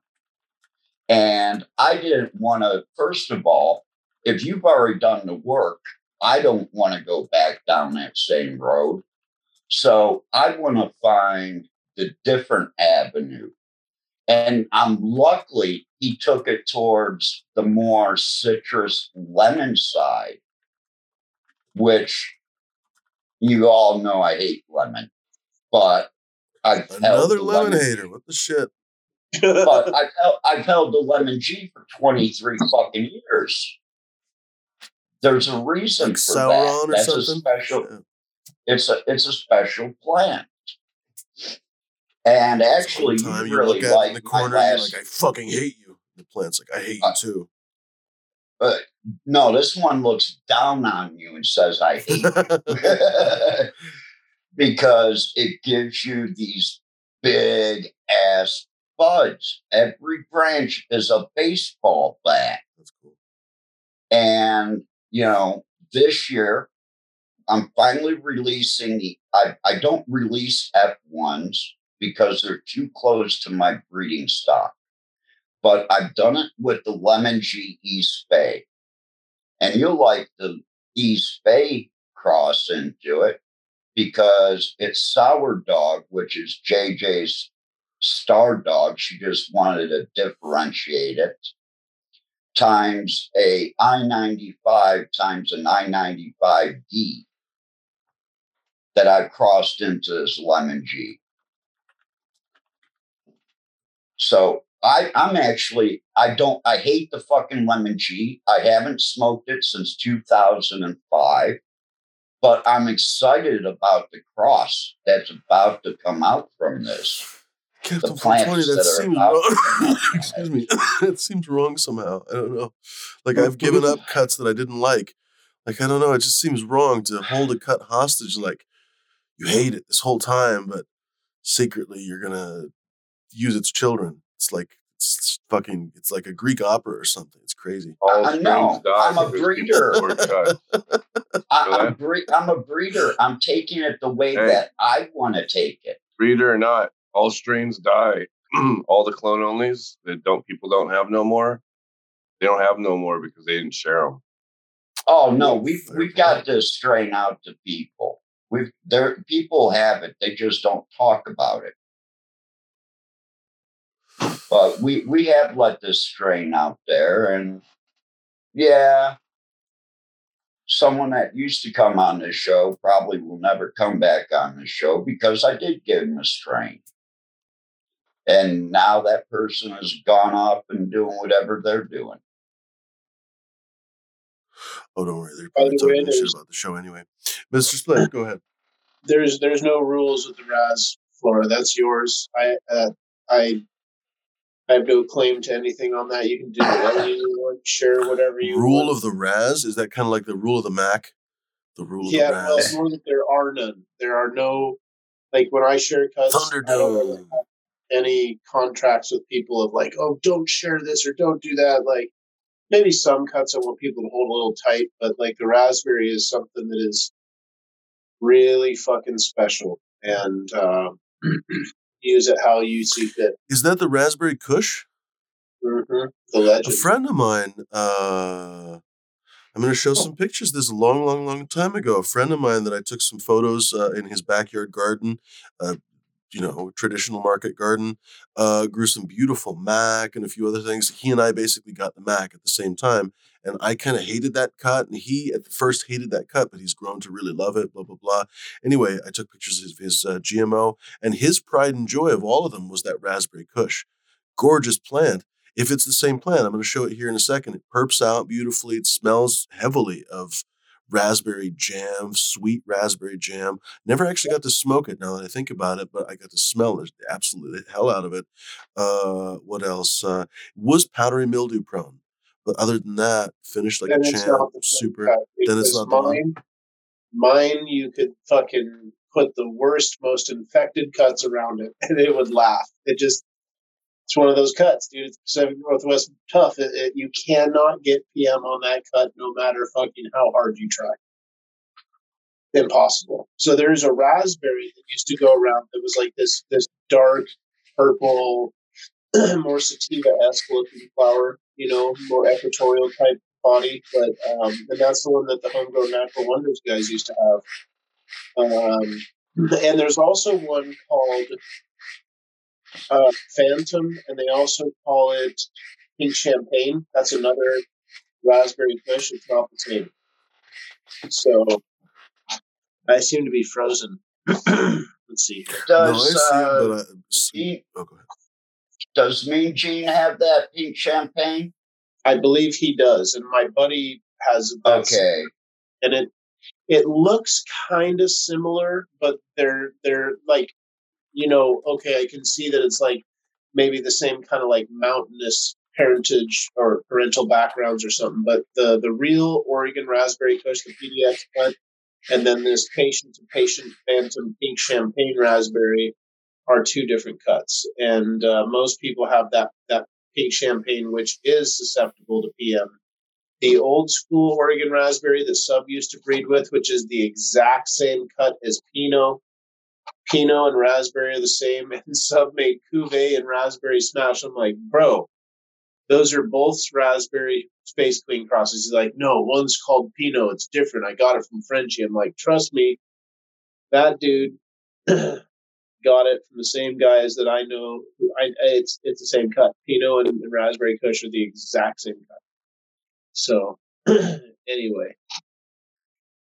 And I didn't want to, first of all, if you've already done the work, I don't want to go back down that same road. So I want to find the different avenue. And I'm luckily he took it towards the more citrus lemon side, which you all know I hate lemon, but I've
Another
the
lemon
lemon
hater. What the shit?
but I've held, I've held the lemon G for 23 fucking years. There's a reason
Like
for
Sauron
that. That's a
something?
special. It's a it's a special plant. And actually, you
you
really
look at
like
in the corner,
last.
like, I fucking hate you. The plant's like, I hate you
Uh,
too.
no, this one looks down on you and says, "I hate you," because it gives you these big ass buds. Every branch is a baseball bat.
That's cool.
And, you know, this year I'm finally releasing the I, I don't release F1s because they're too close to my breeding stock. But I've done it with the Lemon G East Bay. And you'll like the East Bay cross into it because it's Sour Dog, which is JJ's Stardawg. She just wanted to differentiate it times a I-95 times an I-95D that I crossed into this lemon G. So I, I'm actually, I don't, I hate the fucking lemon G. I haven't smoked it since 2005, but I'm excited about the cross that's about to come out from this.
Captain
plants
420, that,
that are
seems wrong. Excuse me. that seems wrong somehow. I don't know. Like I've given up cuts that I didn't like. Like I don't know. It just seems wrong to hold a cut hostage. Like you hate it this whole time, but secretly you're gonna use its children. It's like it's fucking. It's like a Greek opera or something. It's crazy.
All
I know. I'm a breeder.
people were cut.
I,
Go
I'm, bre- I'm a breeder. I'm taking it the way
Hey.
that I want to take it.
Breeder or not, all strains die. all the clone onlys that don't people don't have no more. They don't have no more because they didn't share them.
Oh no, we've we've got to strain out to people. We've there people have it, they just don't talk about it. But we we have let this strain out there, and yeah, someone that used to come on this show probably will never come back on the show because I did give him a strain. And now that person has gone off and doing whatever they're doing.
Oh, don't worry. They're probably
the way,
talking shit about the show anyway. Mr. Spliff, go ahead.
there's there's no rules with the Raz Flora. That's yours. I uh, I I have no claim to anything on that. You can do whatever you want, share whatever you
Rule
want.
of the Raz is that kind of like the rule of the Mac? The rule of
yeah,
the
well,
Raz.
it's more that there are none. There are no like when I share cuts. Really any contracts with people of like, oh, don't share this or don't do that. Like, maybe some cuts I want people to hold a little tight, but like the raspberry is something that is really fucking special, and uh, use it how you see fit.
Is that the Raspberry Kush?
Mm-hmm. The
A friend of mine, uh, I'm going to show some pictures. This a long, long, long time ago. A friend of mine that I took some photos uh, in his backyard garden, uh, you know, traditional market garden, uh, grew some beautiful mac and a few other things. He and I basically got the mac at the same time. And I kind of hated that cut. And he at first hated that cut, but he's grown to really love it, blah, blah, blah. Anyway, I took pictures of his uh, GMO, and his pride and joy of all of them was that raspberry kush. Gorgeous plant. If it's the same plant, I'm going to show it here in a second. It perps out beautifully. It smells heavily of raspberry jam, sweet raspberry jam. Never actually got to smoke it now that I think about it, but I got to smell it absolutely the hell out of it. Uh, what else? Uh, was powdery mildew prone, but other than that, finished like
Then
a champ. Super. Then it's not the
mine. Mine, you could fucking put the worst, most infected cuts around it, and it would laugh. It just, it's one of those cuts, dude. It's Pacific Northwest tough. It, it, you cannot get PM on that cut, no matter fucking how hard you try. Impossible. So there's a raspberry that used to go around that was like this this dark purple, more sativa esque looking flower. You know, more equatorial type body, but um, and that's the one that the homegrown natural wonders guys used to have. Um, and there's also one called uh, Phantom, and they also call it Pink Champagne. That's another raspberry kush. It's not the same. So I seem to be frozen. Let's see. here.
No, I
Does
see it,
uh,
but I, s-
Mean-
oh,
does Mean Gene have that pink champagne?
I believe he does, and my buddy has that
Okay.
and it it looks kind of similar, but they're they're like, you know, okay, I can see that it's like maybe the same kind of like mountainous parentage or parental backgrounds or something. But the the real Oregon raspberry kush, the PDX cut, and then this patient to patient phantom pink champagne raspberry are two different cuts, and uh, most people have that that pink champagne, which is susceptible to PM the old school Oregon raspberry that Sub used to breed with, which is the exact same cut as Pinot. Pinot and raspberry are the same, and Sub made Cuvée and raspberry smash. I'm like, bro, those are both raspberry space queen crosses. He's like, no, one's called Pinot. It's different. I got it from Frenchie. I'm like, trust me, that dude got it from the same guys that I know. I, it's it's the same cut. Pinot and, and raspberry Kush are the exact same cut. So anyway,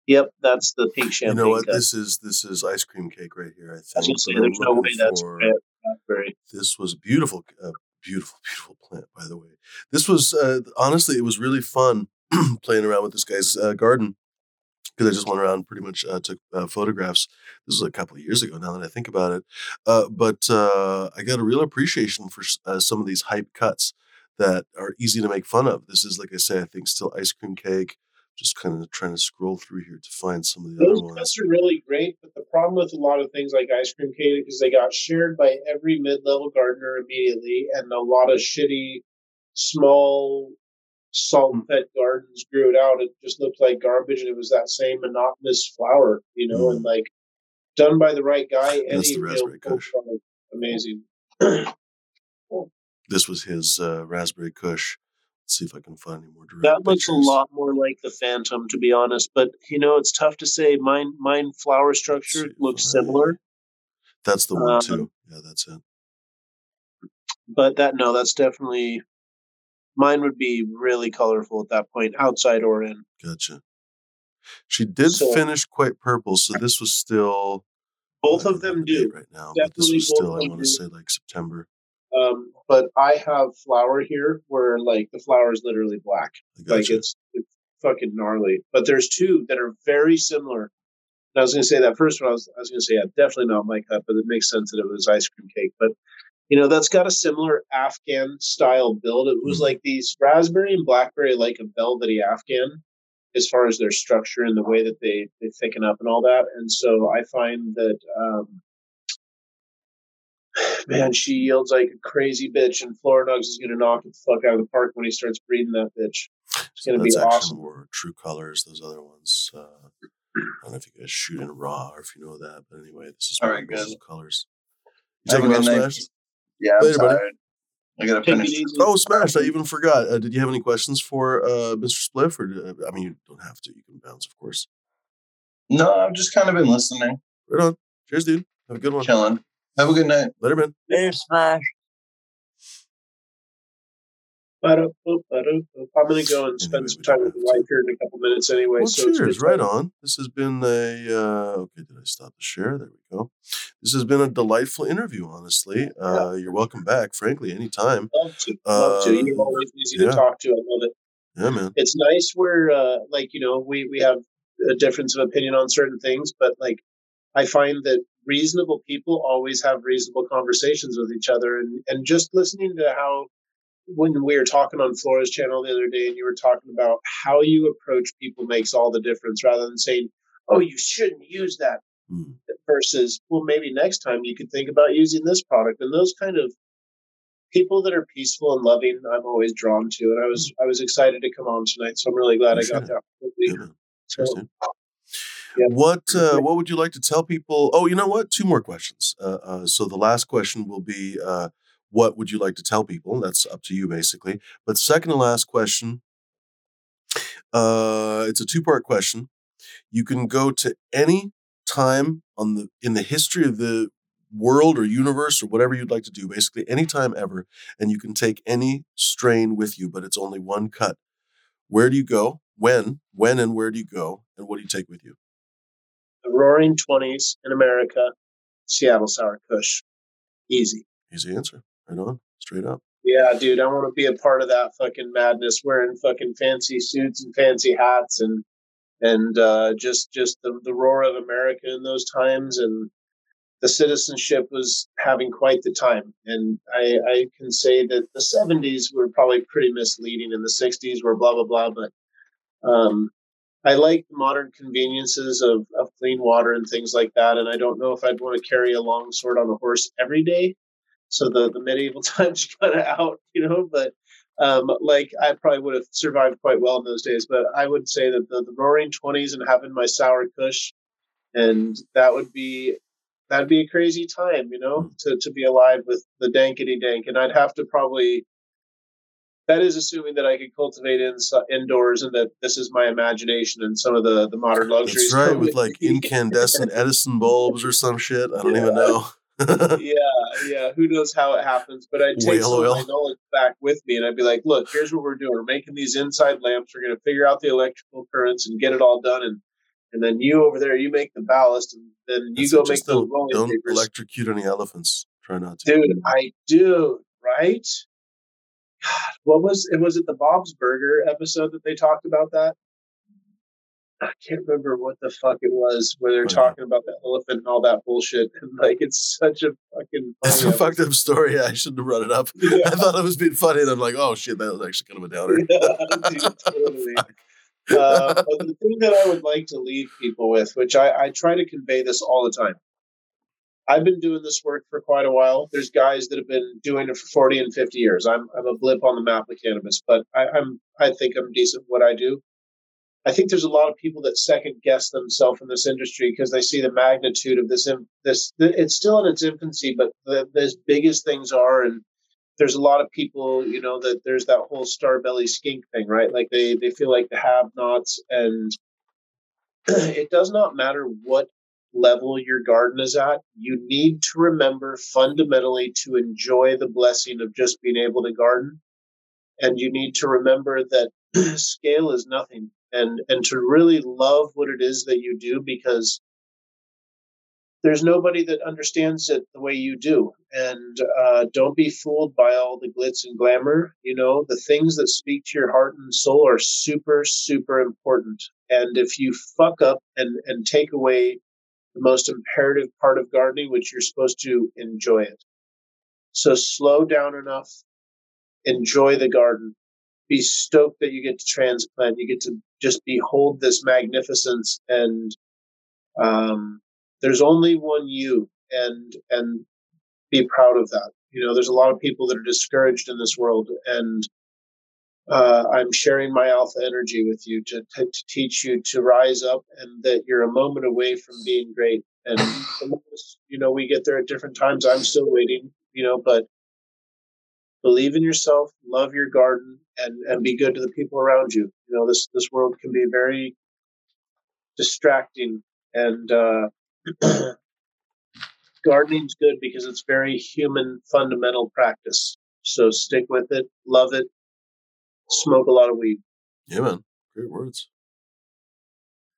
yep, that's the pink champagne.
You know what?
cut.
This is this is ice cream cake right here. I
I was
think.
gonna say, there's no way that's raspberry.
This was beautiful, uh, beautiful, beautiful plant. By the way, this was uh, honestly, it was really fun playing around with this guy's uh, garden because I just went around, pretty much uh, took uh, photographs. This was a couple of years ago now that I think about it. Uh, but uh, I got a real appreciation for uh, some of these hype cuts that are easy to make fun of. This is, like I say, I think still ice cream cake. Just kind of trying to scroll through here to find some of the
Those
other ones.
cuts are really great, but the problem with a lot of things like ice cream cake is they got shared by every mid-level gardener immediately, and a lot of shitty, small, salt-fed gardens grew it out. It just looked like garbage, and it was that same monotonous flower, you know, and like done by the right guy.
Mm. That's the raspberry kush.
Amazing.
This was his uh, raspberry kush. See if I can find any more direct
That looks a lot more like the Phantom, to be honest. But you know, it's tough to say. Mine, mine flower structure looks
I-
similar,
That's the one
Um,
too. Yeah, that's it.
but that no, that's definitely mine. Would be really colorful at that point, outside or in.
Gotcha. She did
So-
finish quite purple, so this was still.
Both of them
the
do.
right now. But this was still, I want to say, like September.
Um, but I have flour here where like the flour is literally black.
I
Like it's it's fucking gnarly. But there's two that are very similar. And I was going to say that first one. I was, I was going to say yeah, definitely not my cup, but it makes sense that it was ice cream cake. But you know that's got a similar Afghan style build. It was
Mhm.
like these raspberry and blackberry, like a velvety Afghan, as far as their structure and the way that they they thicken up and all that. And so I find that um, Man, she yields like a crazy bitch, and Florinugs is gonna knock the fuck out of the park when he starts breeding that bitch. It's
So
gonna be
actually
awesome.
more true colors. Those other ones, uh, I don't know if you guys shoot in raw or if you know that, but anyway, this is
All
more
right, good.
colors. You
Have a
taking off. Smash?
Yeah, I'm
Later, buddy.
tired. I gotta
Take
finish.
Oh, Smash! I even forgot. Uh, did you have any questions for uh, Mr. Spliff? Or did, I mean, you don't have to. You can bounce, of course.
No, I've just kind of been listening,
Right on. Cheers, dude. Have a good one.
chilling. Have a good night.
Later, man.
Later, Smash.
Ba-da-boop, ba-da-boop. I'm gonna go and spend
Anyway,
some time with the wife here in a couple minutes anyway.
Well,
so
cheers.
good
Right on. This has been a. Uh, okay, did I stop the share? There we go. This has been a delightful interview, honestly. Uh, You're welcome back, frankly, anytime.
Love to, love to.
Uh,
You're always easy
yeah.
to talk to. I love it.
Yeah, man.
It's nice where, uh, like, you know, we we have a difference of opinion on certain things, but like, I find that reasonable people always have reasonable conversations with each other, and and just listening to how when we were talking on Flora's channel the other day, and you were talking about how you approach people makes all the difference, rather than saying, "Oh, you shouldn't use that,"
Mm.
versus, "Well, maybe next time you could think about using this product." And those kind of people that are peaceful and loving, I'm always drawn to. And I was I was excited to come on tonight, so I'm really glad I got that.
Yeah,
So. Yeah.
What uh, What would you like to tell people? Oh, you know what? Two more questions. Uh, uh, so the last question will be, uh, what would you like to tell people? That's up to you, basically. But second to last question, uh, it's a two part question. You can go to any time on the in the history of the world or universe or whatever you'd like to do, basically any time ever, and you can take any strain with you, but it's only one cut. Where do you go? When? When and where do you go? And what do you take with you?
The Roaring Twenties in America, Seattle Sour Kush, easy.
Easy answer. Right on. Straight up.
Yeah, dude, I want to be a part of that fucking madness, wearing fucking fancy suits and fancy hats, and and uh, just just the the roar of America in those times, and the citizenship was having quite the time. And I, I can say that the '70s were probably pretty misleading, and the '60s were blah blah blah. But um, I like modern conveniences of of clean water and things like that. And I don't know if I'd want to carry a long sword on a horse every day. So the, the medieval times kind of out, you know, but um, like I probably would have survived quite well in those days. But I would say that the, the roaring twenties and having my sour kush, and that would be that'd be a crazy time, you know, to, to be alive with the dankety dank. And I'd have to probably that is assuming that I could cultivate in, indoors and that this is my imagination and some of the, the modern luxuries.
That's right. With like incandescent Edison bulbs or some shit. I don't even know.
yeah, yeah. Who knows how it happens? But I'd take some of my knowledge back with me, and I'd be like, "Look, here's what we're doing. We're making these inside lamps. We're going to figure out the electrical currents and get it all done. And and then you over there, you make the ballast, and then you
That's
go make the
don't,
rolling
don't
papers.
electrocute any elephants. Try not to.
Dude, I do right. God, what was it? Was it the Bob's Burger episode that they talked about that? I can't remember what the fuck it was where they're talking about the elephant and all that bullshit. And like, it's such a fucking.
It's a fucked up story. I shouldn't have brought it up.
Yeah.
I thought it was being funny. And I'm like, oh shit, that was actually kind of a downer.
Yeah, dude, totally. Uh, but the thing that I would like to leave people with, which I, I try to convey this all the time. I've been doing this work for quite a while. There's guys that have been doing it for 40 and 50 years. I'm, I'm a blip on the map with cannabis, but I, I'm I think I'm decent at what I do. I think there's a lot of people that second guess themselves in this industry because they see the magnitude of this. This it's still in its infancy, but the, as big as things are, and there's a lot of people, you know, that there's that whole star belly skink thing, right? Like they they feel like the have-nots, and it does not matter what level your garden is at. You need to remember fundamentally to enjoy the blessing of just being able to garden, and you need to remember that scale is nothing, and and to really love what it is that you do because there's nobody that understands it the way you do. And uh, don't be fooled by all the glitz and glamour. You know the things that speak to your heart and soul are super super important. And if you fuck up and and take away the most imperative part of gardening which you're supposed to enjoy it. So slow down enough enjoy the garden. Be stoked that you get to transplant. You get to just behold this magnificence and um, there's only one you and and be proud of that. You know, there's a lot of people that are discouraged in this world, and uh, I'm sharing my alpha energy with you to, to, to teach you to rise up and that you're a moment away from being great. And you know, we get there at different times. I'm still waiting, you know, but believe in yourself, love your garden, and and be good to the people around you. You know, this this world can be very distracting, and uh, gardening's good because it's very human, fundamental practice. So stick with it, love it, smoke a lot of weed.
Yeah, man. Great words.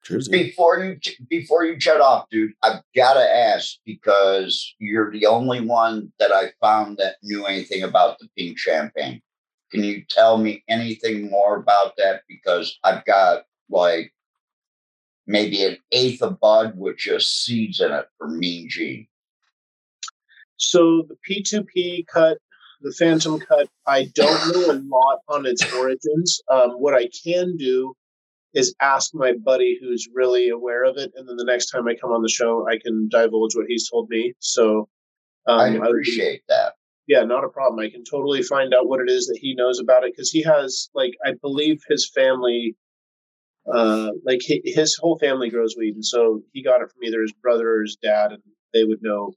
Cheers.
Before you before you shut off, dude, I've got to ask because you're the only one that I found that knew anything about the pink champagne. Can you tell me anything more about that? Because I've got like maybe an eighth of bud with just seeds in it for Mean Gene.
So the P2P cut, the Phantom cut, I don't know a lot on its origins. Um, what I can do is ask my buddy who's really aware of it, and then the next time I come on the show, I can divulge what he's told me. So
um, I appreciate I that.
Yeah, not a problem. I can totally find out what it is that he knows about it because he has, like, I believe his family, uh, like his whole family grows weed, and so he got it from either his brother or his dad, and they would know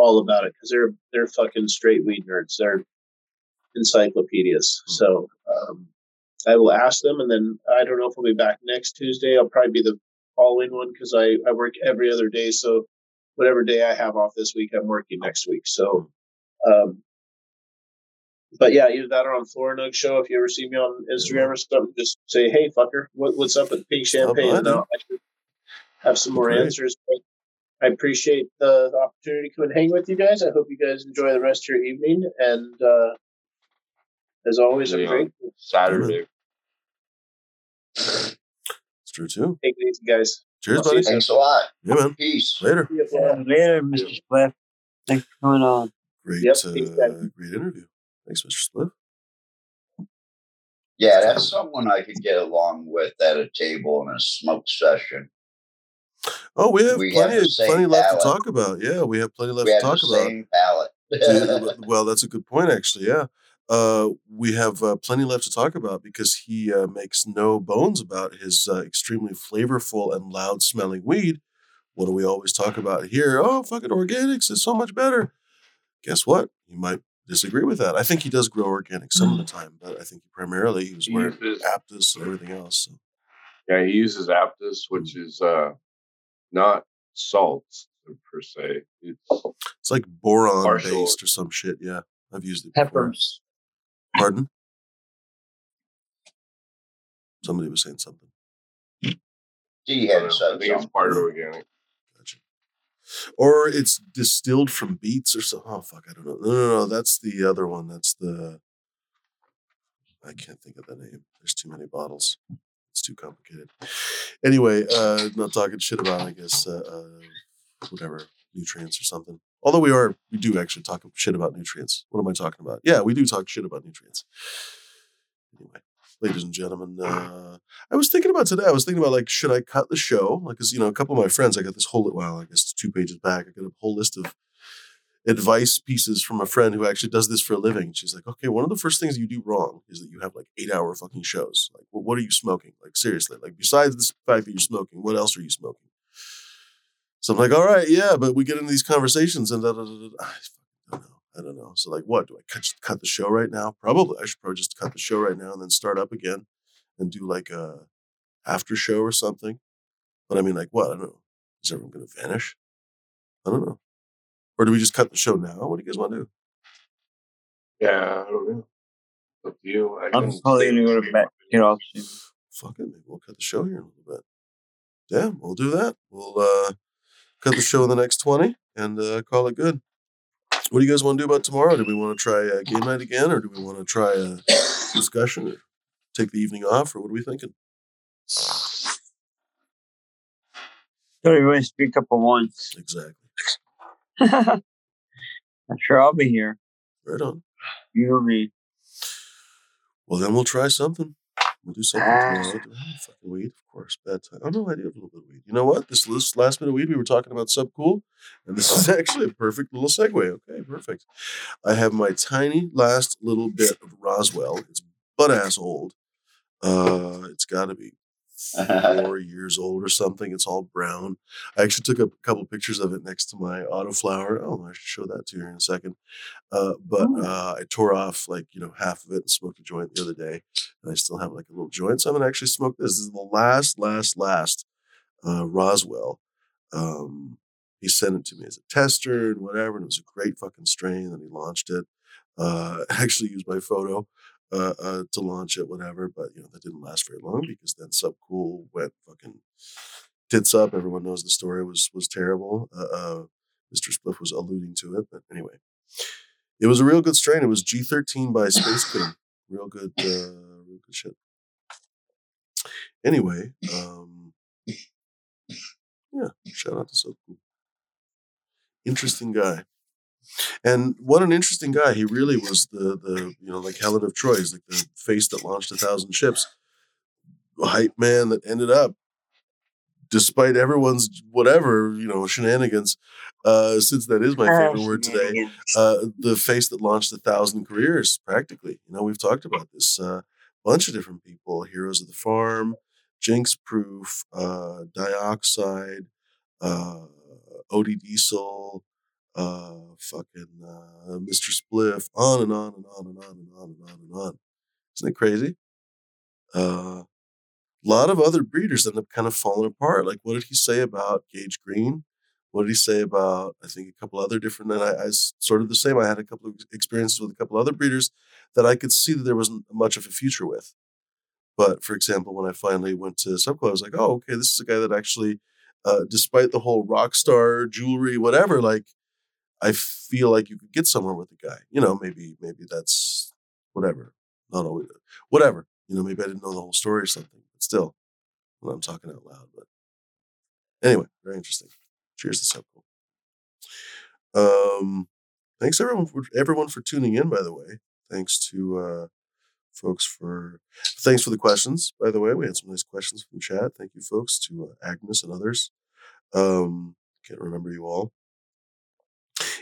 all about it because they're they're fucking straight weed nerds. They're encyclopedias. Hmm. So um, I will ask them, and then I don't know if I'll be back next Tuesday. I'll probably be the following one because I, I work every other day. So whatever day I have off this week, I'm working next week. So, um, but yeah, either that or on Florinug Show. If you ever see me on Instagram or something, just say, "Hey, fucker, what, what's up with pink champagne?" And I'll have some more answers. But I appreciate the, the, opportunity to come and hang with you guys. I hope you guys enjoy the rest of your evening, and uh, as always, I'm grateful.
Saturday.
It's true too.
Take it easy, guys.
Cheers, buddy.
Thanks a lot.
Yeah, man.
Peace.
Later.
Yeah, later, Mr. Spliff. Thanks for coming on.
Great, yep, uh, great interview. Thanks, Mr. Spliff.
Yeah, that's someone I could get along with at a table in a smoke session.
Oh, we have we plenty, have plenty left to talk about. Yeah, we have plenty left
we
to talk about.
Same palate.
well, that's a good point, actually. Yeah, uh, we have uh, plenty left to talk about because he uh, makes no bones about his uh, extremely flavorful and loud smelling weed. What do we always talk about here? Oh, fucking organics is so much better. Guess what? You might disagree with that. I think he does grow organic some of the time, but I think primarily he was he uses, Aptus and everything else. So.
Yeah, he uses Aptus, which mm. is uh, not salts per se. It's,
it's like boron partial. based or some shit. Yeah, I've used it.
Peppers.
Pardon? Somebody was saying something.
He had
said I it's part of organic.
Gotcha. Or it's distilled from beets or something. Oh fuck, I don't know. No, no, no. That's the other one. That's the. I can't think of the name. There's too many bottles. It's too complicated. Anyway, uh, not talking shit about. I guess uh, uh, whatever nutrients or something. Although we are, we do actually talk shit about nutrients. What am I talking about? Yeah, we do talk shit about nutrients. Anyway, ladies and gentlemen, uh, I was thinking about today. I was thinking about like, should I cut the show? Like, cause you know, a couple of my friends, I got this whole, well, I guess two pages back, I got a whole list of advice pieces from a friend who actually does this for a living. She's like, okay, one of the first things you do wrong is that you have like eight hour fucking shows. Like, well, what are you smoking? Like, seriously, like, besides the fact that you're smoking, what else are you smoking? So I'm like, all right, yeah, but we get into these conversations and da, da, da, I don't know. I don't know. So like, what do I cut, cut the show right now? Probably. I should probably just cut the show right now and then start up again and do like a after show or something. But I mean, like, what? I don't know. Is everyone going to vanish? I don't know. Or do we just cut the show now? What do you guys want to do?
Yeah, I don't know. Up to you. I
I'm probably going to go to bed. Get off soon.
Fuck it. Maybe we'll cut the show here in a little bit. Yeah, we'll do that. We'll uh cut the show in the next 20 and uh, call it good. What do you guys want to do about tomorrow? Do we want to try a game night again, or do we want to try a discussion, or take the evening off, or what are we thinking?
Everybody speak up at once.
Exactly.
I'm sure I'll be here.
Right on.
You or me.
Well, then we'll try something. We'll do something tomorrow. Do I have fucking weed? Of course. Bad time. Oh no, I do have a little bit of weed. You know what? This last, last bit of weed we were talking about subcool, and this is actually a perfect little segue. Okay, perfect. I have my tiny last little bit of Roswell. It's butt ass old. Uh, it's got to be four years old or something. It's all brown. I actually took a couple pictures of it next to my autoflower. Oh, I should show that to you in a second. Uh, but
Oh.
uh, I tore off like you know half of it and smoked a joint the other day, and I still have like a little joint. So I'm gonna actually smoke this. This is the last, last, last uh, Roswell. Um, he sent it to me as a tester and whatever, and it was a great fucking strain. And he launched it. Uh, I actually used my photo uh, uh, to launch it, whatever. But you know that didn't last very long because then Subcool went fucking tits up. Everyone knows the story was was terrible. Uh, uh, Mr. Spliff was alluding to it, but anyway, it was a real good strain. It was G13 by Space Queen. Real good, uh, real good shit. Anyway, um, yeah, shout out to Subcool. Interesting guy. And what an interesting guy. He really was the the you know, like Helen of Troy, he's like the face that launched a thousand ships. A hype man that ended up, despite everyone's whatever, you know, shenanigans, uh, since that is my favorite word today, uh, the face that launched a thousand careers, practically. You know, we've talked about this. uh, bunch of different people, Heroes of the Farm, Jinx Proof, uh, Dioxide, uh, Odie Diesel, uh, fucking uh, Mr. Spliff, on and on and on and on and on and on and on. Isn't it crazy? Uh, a lot of other breeders end up kind of falling apart. Like, what did he say about Gage Green? What did he say about, I think, a couple other different, and I, I sort of the same. I had a couple of experiences with a couple other breeders that I could see that there wasn't much of a future with. But for example, when I finally went to Subclub, I was like, oh, okay, this is a guy that actually, uh, despite the whole rock star jewelry, whatever, like, I feel like you could get somewhere with the guy. You know, maybe, maybe that's whatever. Not always, whatever. You know, maybe I didn't know the whole story or something, but still, I'm talking out loud. But anyway, very interesting. Cheers to Subcool. Um, thanks everyone for everyone for tuning in. By the way, thanks to uh, folks for thanks for the questions. By the way, we had some nice questions from chat. Thank you, folks, to uh, Agnes and others. Um, can't remember you all.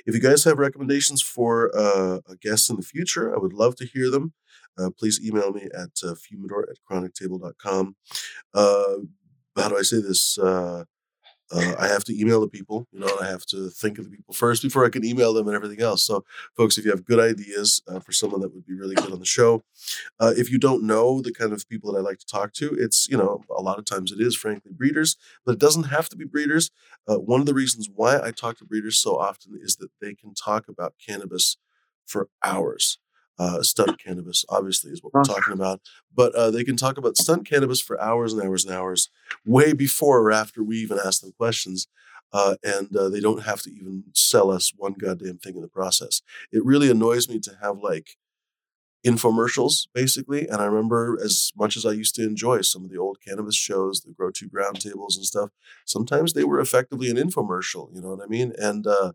If you guys have recommendations for uh, a guest in the future, I would love to hear them. Uh, please email me at uh, fumador at chronictable.com. Uh, how do I say this? Uh, uh, I have to email the people, you know, and I have to think of the people first before I can email them and everything else. So, folks, if you have good ideas uh, for someone that would be really good on the show, uh, if you don't know the kind of people that I like to talk to, it's, you know, a lot of times it is, frankly, breeders, but it doesn't have to be breeders. Uh, one of the reasons why I talk to breeders so often is that they can talk about cannabis for hours. Uh, stunt cannabis, obviously, is what we're talking about. But uh, they can talk about stunt cannabis for hours and hours and hours, way before or after we even ask them questions. Uh, and uh, they don't have to even sell us one goddamn thing in the process. It really annoys me to have like infomercials, basically. And I remember as much as I used to enjoy some of the old cannabis shows, the Grow Tube roundtables and stuff, sometimes they were effectively an infomercial. You know what I mean? And uh,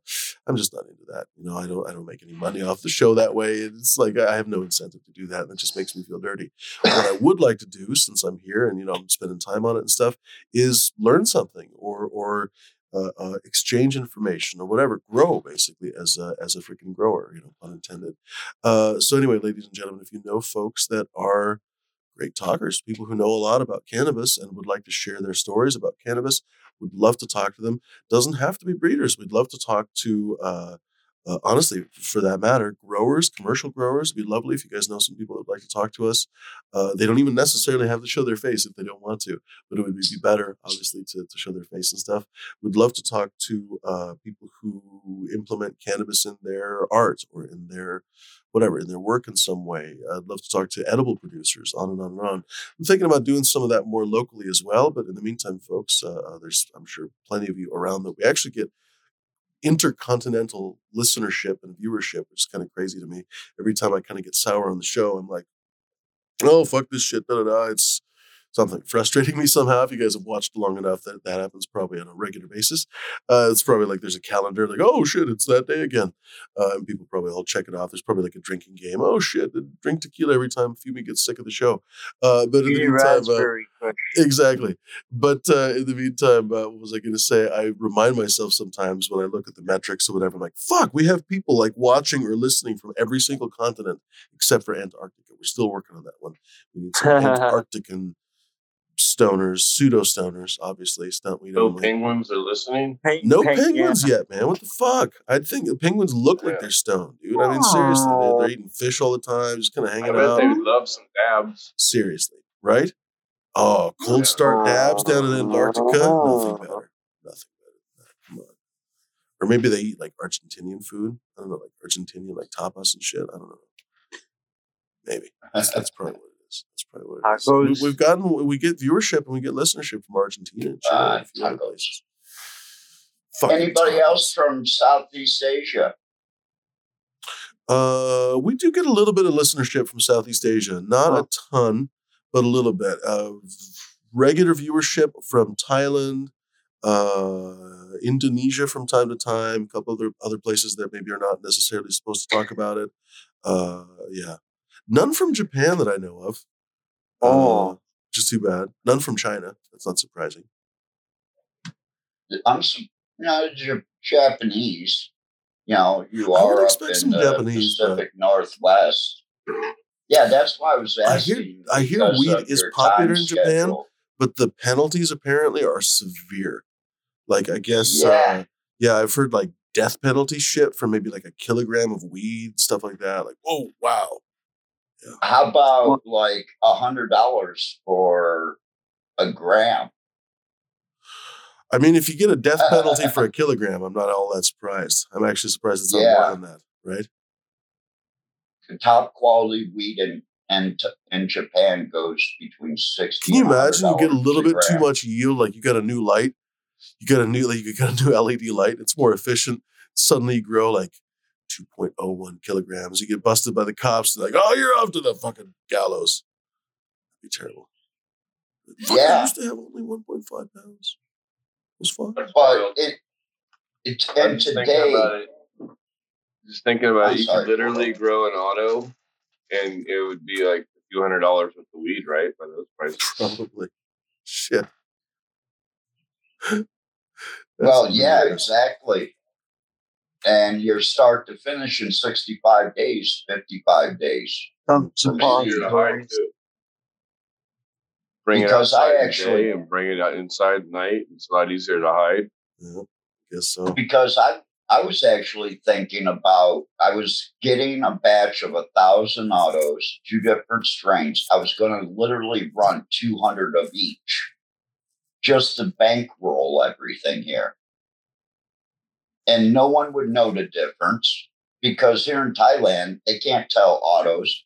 I'm just not into that. You know, I don't I don't make any money off the show that way. It's like I have no incentive to do that, and it just makes me feel dirty. What I would like to do, since I'm here and you know I'm spending time on it and stuff, is learn something or or uh, uh, exchange information or whatever, grow basically as a, as a freaking grower, you know, pun intended. Uh, so anyway, ladies and gentlemen, if you know folks that are great talkers, people who know a lot about cannabis and would like to share their stories about cannabis, would love to talk to them. Doesn't have to be breeders. We'd love to talk to, uh, honestly, for that matter, growers, commercial growers. It'd be lovely if you guys know some people that would like to talk to us. Uh, they don't even necessarily have to show their face if they don't want to, but it would be better, obviously, to, to show their face and stuff. We'd love to talk to uh, people who implement cannabis in their art or in their whatever, in their work in some way. I'd love to talk to edible producers, on and on and on. I'm thinking about doing some of that more locally as well. But in the meantime, folks, uh, uh, there's I'm sure plenty of you around that we actually get intercontinental listenership and viewership, which is kind of crazy to me. Every time I kind of get sour on the show, I'm like, oh fuck this shit, da da da. It's something frustrating me somehow. If you guys have watched long enough, that that happens probably on a regular basis. Uh, it's probably like there's a calendar, like oh shit, it's that day again, uh, and people probably all check it off. There's probably like a drinking game. Oh shit, drink tequila every time Fumi gets sick of the show. Uh, but in the meantime, uh, exactly. But uh, in the meantime, uh, what was I going to say? I remind myself sometimes when I look at the metrics or whatever, I'm like, fuck, we have people like watching or listening from every single continent except for Antarctica. We're still working on that one. We need some Antarctican stoners, pseudo stoners, obviously. Stunt we
no penguins are listening.
no penguins yeah. yet, man. What the fuck? I think the penguins look yeah. like they're stoned, dude. I mean, seriously, they're, they're, eating fish all the time, just kind of hanging
I bet
out.
They would love some dabs.
Seriously, right? Oh, cold start dabs down in Antarctica. Nothing better. Nothing better. Come on. Or maybe they eat like Argentinian food. I don't know, like Argentinian, like tapas and shit. I don't know. Maybe that's, that's probably what it is. That's probably what it is. We, have gotten we get viewership and we get listenership from Argentina and Chile uh, and a few other places.
Anybody tacos. else from Southeast Asia?
Uh, we do get a little bit of listenership from Southeast Asia, not a ton, but a little bit. Uh, regular viewership from Thailand, uh, Indonesia from time to time, a couple other other places that maybe are not necessarily supposed to talk about it. Uh, yeah, None from Japan that I know of.
Oh, uh,
just too bad. None from China. That's not surprising.
I'm, you know, Japanese. You know, you are up in the Japanese, Pacific but... Northwest. Yeah, that's why I was asking.
I hear, I hear weed is popular in Japan, schedule. but the penalties apparently are severe. Like, I guess, uh, yeah, uh, yeah, I've heard like death penalty shit for maybe like a kilogram of weed, stuff like that. Like, oh wow,
how about like a hundred dollars for a gram?
I mean, if you get a death penalty for a kilogram, I'm not all that surprised. I'm actually surprised it's not yeah. more than that, right?
The top quality weed in and in Japan goes between sixty.
Can you imagine? You get a little bit too much yield, like you got a new light, you got a new like you got a new LED light. It's more efficient. Suddenly, you grow like 2.01 kilograms. You get busted by the cops. They're like, oh, you're off to the fucking gallows. That'd be terrible. Fuck, yeah. I used to have only 1.5 pounds. It was fun.
But it, it, and today.
It. Just thinking about I'm it, you sorry, could literally grow an auto and it would be like a few hundred dollars with the weed, right? By those prices.
Probably. Shit.
well, yeah, exactly and your start to finish in 65 days, 55 days.
Some, some
Bring because it outside I actually and bring it out inside night. It's a lot easier to hide.
Yeah, guess so.
Because I I was actually thinking about I was getting a batch of a thousand autos, two different strains. I was going to literally run 200 of each just to bankroll everything here and no one would know the difference because here in Thailand they can't tell autos.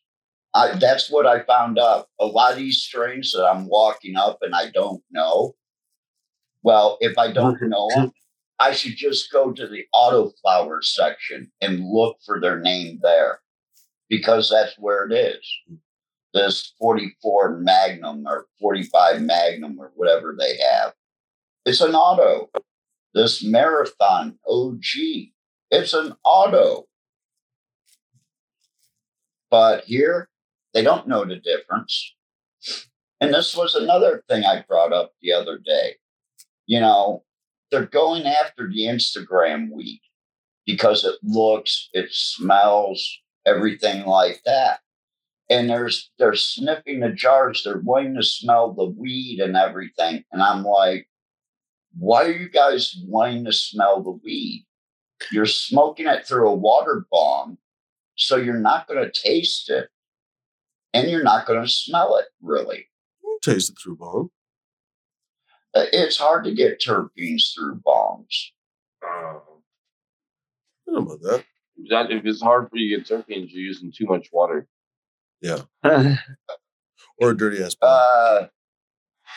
I, that's what I found out. A lot of these strains that I'm walking up and I don't know. Well, if I don't know them, I should just go to the auto flower section and look for their name there because that's where it is. This 44 Magnum or 45 Magnum or whatever they have. It's an auto this marathon OG. It's an auto. But here, they don't know the difference. And this was another thing I brought up the other day. You know, they're going after the Instagram weed because it looks, it smells, everything like that. And there's they're sniffing the jars, they're wanting to smell the weed and everything. And I'm like, why are you guys wanting to smell the weed? You're smoking it through a water bomb, so you're not going to taste it, and you're not going to smell it really.
taste it through bomb.
Uh, it's hard to get terpenes through bombs.
Uh, I don't know about that.
If, that. if it's hard for you to get terpenes, you're using too much water.
Yeah. or a dirty ass.
Uh,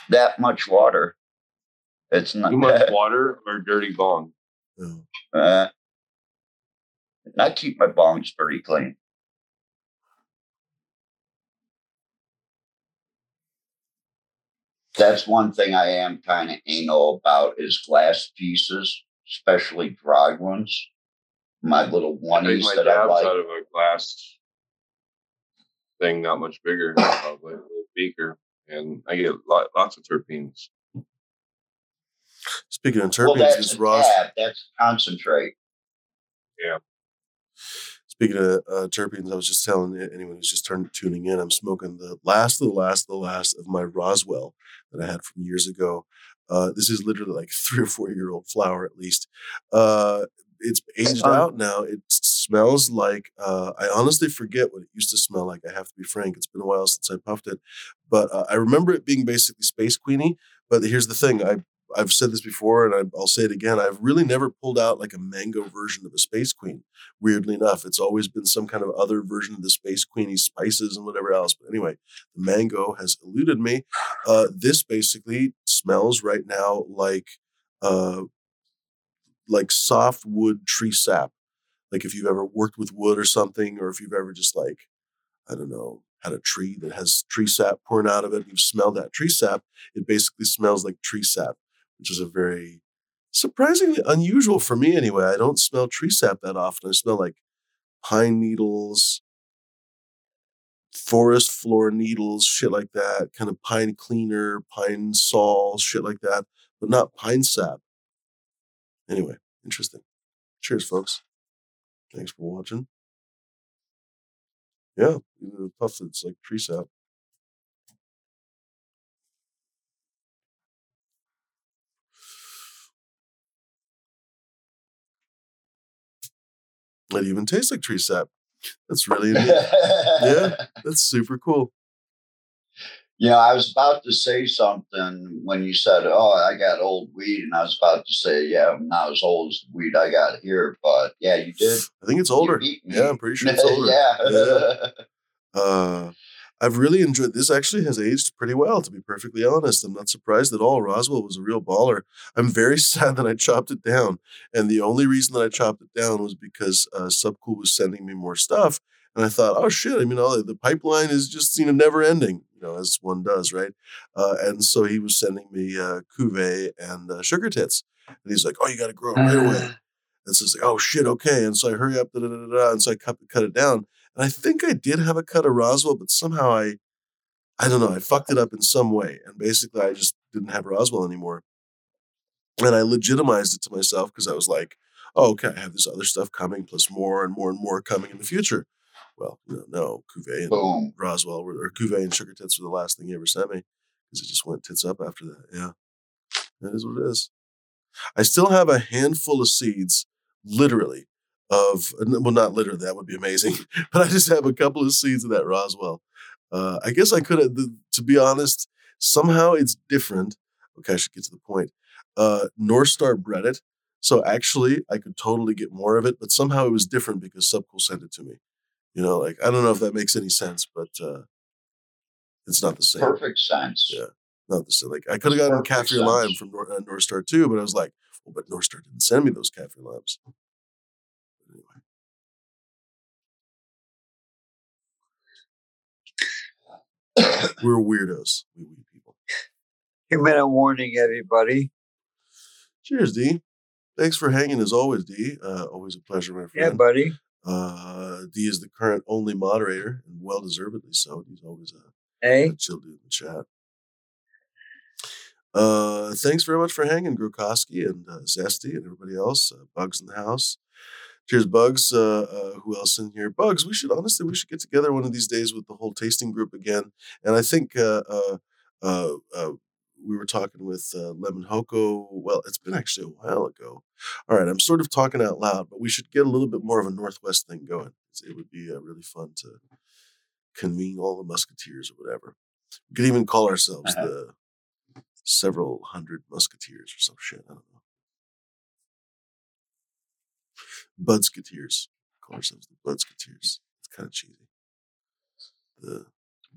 that much water. It's not
too much water or dirty bong.
Uh, I keep my bongs pretty clean. That's one thing I am kind of anal about is glass pieces, especially dry ones. My little
I
oneies
my
that I like.
out of a glass thing, not much bigger, probably a little beaker, and I get lots of terpenes.
Speaking of
Well,
terpenes,
that's
this
a
Ross.
dab. That's concentrate. Yeah.
Speaking of uh, terpenes, I was just telling anyone who's just turned tuning in, I'm smoking the last of the last of the last of my Roswell that I had from years ago. Uh, this is literally like three or four year old flower at least. Uh, it's aged
Fun.
out now. It smells like uh, I honestly forget what it used to smell like. I have to be frank; it's been a while since I puffed it, but uh, I remember it being basically space queenie. But here's the thing: I I've said this before, and I'll say it again. I've really never pulled out like a mango version of a space queen weirdly enough. It's always been some kind of other version of the Space Queenie spices and whatever else. But anyway, the mango has eluded me. Uh, this basically smells right now like uh, like soft wood tree sap. Like if you've ever worked with wood or something, or if you've ever just like, I don't know, had a tree that has tree sap pouring out of it, you've smelled that tree sap, it basically smells like tree sap, which is a very surprisingly unusual for me anyway. I don't smell tree sap that often. I smell like pine needles, forest floor needles, shit like that, kind of pine cleaner, pine sol, shit like that, but not pine sap. Anyway, interesting. Cheers, folks. Thanks for watching. Yeah, puff that's like tree sap. It even tastes like tree sap. That's really. Yeah. That's super cool.
Yeah, I was about to say something when you said, "Oh, I got old weed," and I was about to say, "Yeah, I'm not as old as the weed I got here." But yeah, you did.
I think it's older. Yeah, I'm pretty sure it's older.
yeah.
Uh, I've really enjoyed this. Actually, has aged pretty well. To be perfectly honest, I'm not surprised at all. Roswell was a real baller. I'm very sad that I chopped it down, and the only reason that I chopped it down was because uh, Subcool was sending me more stuff, and I thought, oh shit! I mean, all the, the pipeline is just you know never ending, you know, as one does, right? Uh, and so he was sending me uh, Cuvée and uh, Sugar Tits, and he's like, oh, you got to grow it right away. And so it's like, oh shit, okay. And so I hurry up, da, da, da, da, da, and so I cut, cut it down. And I think I did have a cut of Roswell, but somehow I, I don't know, I fucked it up in some way. And basically I just didn't have Roswell anymore. And I legitimized it to myself because I was like, oh, okay, I have this other stuff coming, plus more and more and more coming in the future. Well, know, no, Cuvée and
Boom.
Roswell were, or Cuvée and Sugar Tits were the last thing he ever sent me because it just went tits up after that. Yeah. That is what it is. I still have a handful of seeds, literally, of, well, not literally, that would be amazing, but I just have a couple of seeds of that Roswell. Uh, I guess I could have, to be honest, somehow it's different. Okay, I should get to the point. Uh, North Star bred it. So actually, I could totally get more of it, but somehow it was different because Subcool sent it to me. You know, like, I don't know if that makes any sense, but uh, it's not the same.
Perfect sense.
Yeah. Not the same. Like, I could have gotten
Perfect
Kaffir Lime from North, uh, North Star too, but I was like, well, but North Star didn't send me those Kaffir Limes. We're weirdos. We weed people.
Two minute warning, everybody.
Cheers, D. Thanks for hanging as always, D. Uh, always a pleasure, my friend.
Yeah, buddy.
uh, D is the current only moderator, and well deservedly so. He's always a,
Hey,
a chill dude in the chat. Uh, thanks very much for hanging, Grokoski and uh, Zesty and everybody else. Uh, Bugs in the house. Cheers, Bugs. Uh, uh, who else in here? Bugs. We should honestly we should get together one of these days with the whole tasting group again. And I think uh, uh, uh, uh, we were talking with uh, Lemon Hoko. Well, it's been actually a while ago. All right, I'm sort of talking out loud, but we should get a little bit more of a Northwest thing going. It would be uh, really fun to convene all the musketeers or whatever. We could even call ourselves
Uh-huh.
the several hundred musketeers or some shit. I don't know. Budsketeers. Call ourselves the Budsketeers. It's kind of cheesy. The,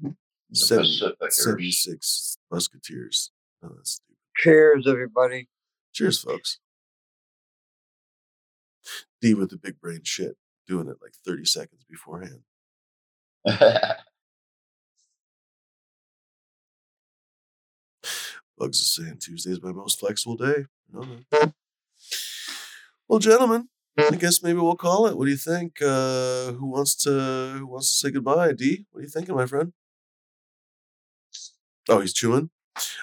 The
76 musketeers. Oh, that's stupid.
cheers, everybody.
Cheers, folks. D with the big brain shit, doing it like 30 seconds beforehand. Bugs is saying Tuesday's my most flexible day. No, no. Well, gentlemen, I guess maybe we'll call it. What do you think? Uh, who wants to who wants to say goodbye? D, what are you thinking, my friend? Oh, he's chewing.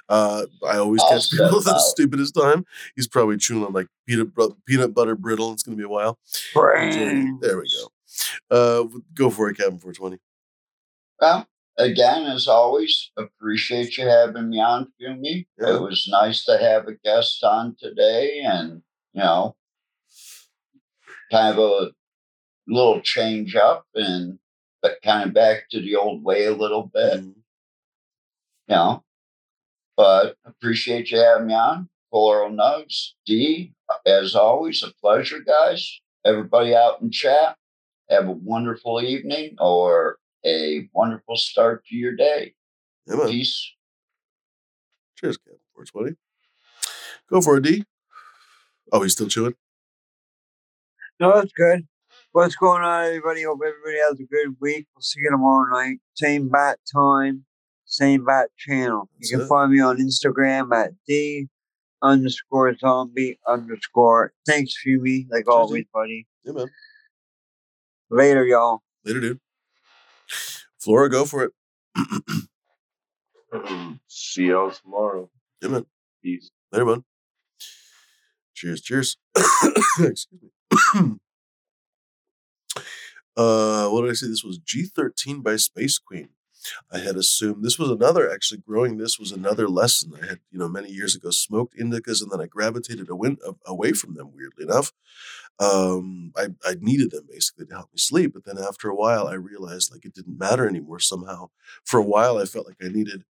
Uh, I always
I'll
catch people at the stupidest time. He's probably chewing on like peanut peanut butter brittle. It's gonna be a while.
Brain.
There we go. Uh, go for it, Captain 420.
Well, again, as always, appreciate you having me on, Fumi.
Yeah.
It was nice to have a guest on today and, you know, kind of a little change up and but kind of back to the old way a little bit,
Mhm.
you know. But appreciate you having me on. Floral Nugs, D, as always, a pleasure, guys. Everybody out in chat, have a wonderful evening or a wonderful start to your day.
Yeah, man.
Peace.
Cheers, Captain 420. Go for it, D. Oh, he's still chewing.
No, that's good. What's going on, everybody? Hope everybody has a good week. We'll see you tomorrow night. Same bat time, same bat channel.
That's
you can
it.
find me on Instagram at D underscore zombie underscore. Thanks, Fumi, like
Cheers,
always,
D.
buddy.
Yeah, man.
Later, y'all.
Later, dude. Flora, go for it.
See y'all tomorrow.
Yeah, man.
Peace.
Later, bud. Cheers, cheers. Excuse me. uh, what did I say? This was G13 by Space Queen. I had assumed this was another, actually, growing this was another lesson. I had, you know, many years ago smoked indicas and then I gravitated away, from them, weirdly enough. Um, I, I needed them basically to help me sleep. But then after a while, I realized like it didn't matter anymore somehow. For a while, I felt like I needed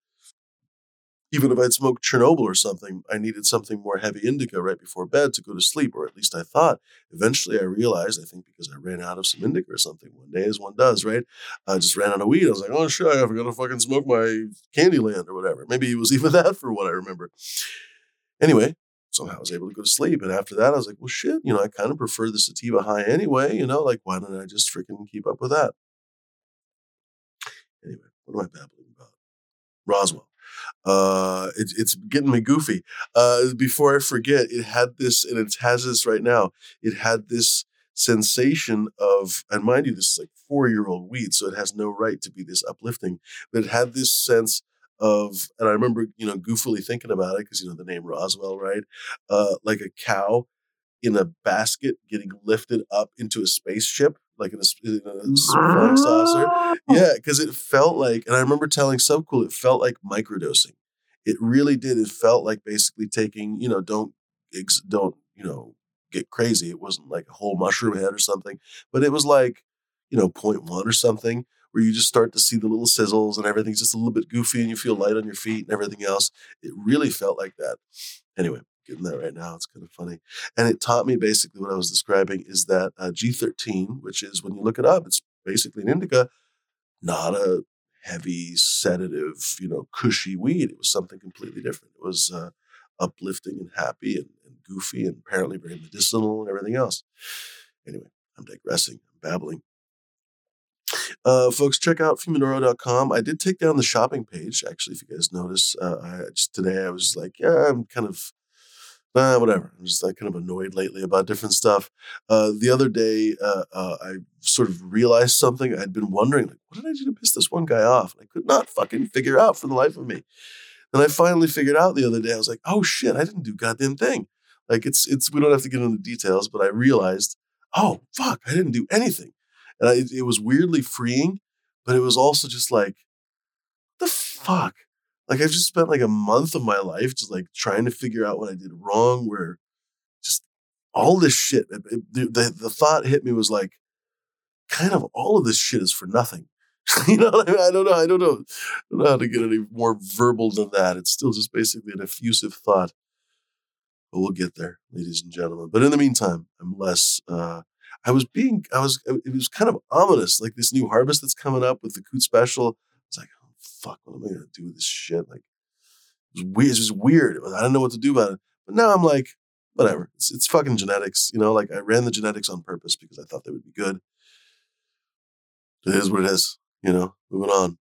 even if I'd smoked Chernobyl or something, I needed something more heavy indica right before bed to go to sleep, or at least I thought. Eventually, I realized, I think because I ran out of some indica or something one day, as one does, right? I just ran out of weed. I was like, oh shit, I forgot to fucking smoke my Candyland or whatever. Maybe it was even that for what I remember. Anyway, somehow I was able to go to sleep. And after that, I was like, well, shit, you know, I kind of prefer the sativa high anyway, you know, like why don't I just freaking keep up with that? Anyway, what am I babbling about? Roswell uh it, it's getting me goofy. Uh before i forget it had this and it has this right now it had this sensation of and mind you this is like four year old weed so it has no right to be this uplifting but it had this sense of and i remember you know goofily thinking about it because you know the name roswell right? Uh like a cow in a basket getting lifted up into a spaceship like in a, in a flying saucer ah. yeah, because it felt like, and I remember telling Subcool, it felt like microdosing. It really did. It felt like basically taking, you know, don't, ex- don't, you know, get crazy. It wasn't like a whole mushroom head or something, but it was like, you know, point one or something where you just start to see the little sizzles and everything's just a little bit goofy and you feel light on your feet and everything else. It really felt like that. Anyway, getting that right now. It's kind of funny. And it taught me basically what I was describing is that uh, G13, which is when you look it up, it's basically an indica, not a heavy sedative, you know, cushy weed. It was something completely different. It was uh, uplifting and happy and, and goofy and apparently very medicinal and everything else. Anyway, I'm digressing. I'm babbling. Uh, folks, check out Fuminoro.com. I did take down the shopping page, actually, if you guys notice. Uh, I just today I was like, yeah, I'm kind of uh, whatever. I'm just like kind of annoyed lately about different stuff. Uh, the other day, uh, uh, I sort of realized something. I'd been wondering, like, what did I do to piss this one guy off? I could not fucking figure out for the life of me. And I finally figured out the other day. I was like, oh shit, I didn't do goddamn thing. Like it's it's we don't have to get into the details, but I realized, oh fuck, I didn't do anything, and I, it was weirdly freeing, but it was also just like, the fuck. Like I've just spent like a month of my life just like trying to figure out what I did wrong. Where just all this shit. it- it- the, the thought hit me was like, kind of all of this shit is for nothing. you know, I, mean? I don't know. I don't know. I don't know how to get any more verbal than that. It's still just basically an effusive thought. But we'll get there, ladies and gentlemen. But in the meantime, I'm less. Uh, I was being. I was. It was kind of ominous, like this new harvest that's coming up with the Coot Special. It's fuck, what am I gonna do with this shit? Like, it was weird. It's just weird. I don't know what to do about it. But now I'm like, whatever. It's it's fucking genetics. You know, like I ran the genetics on purpose because I thought they would be good. It is what it is. You know, moving on.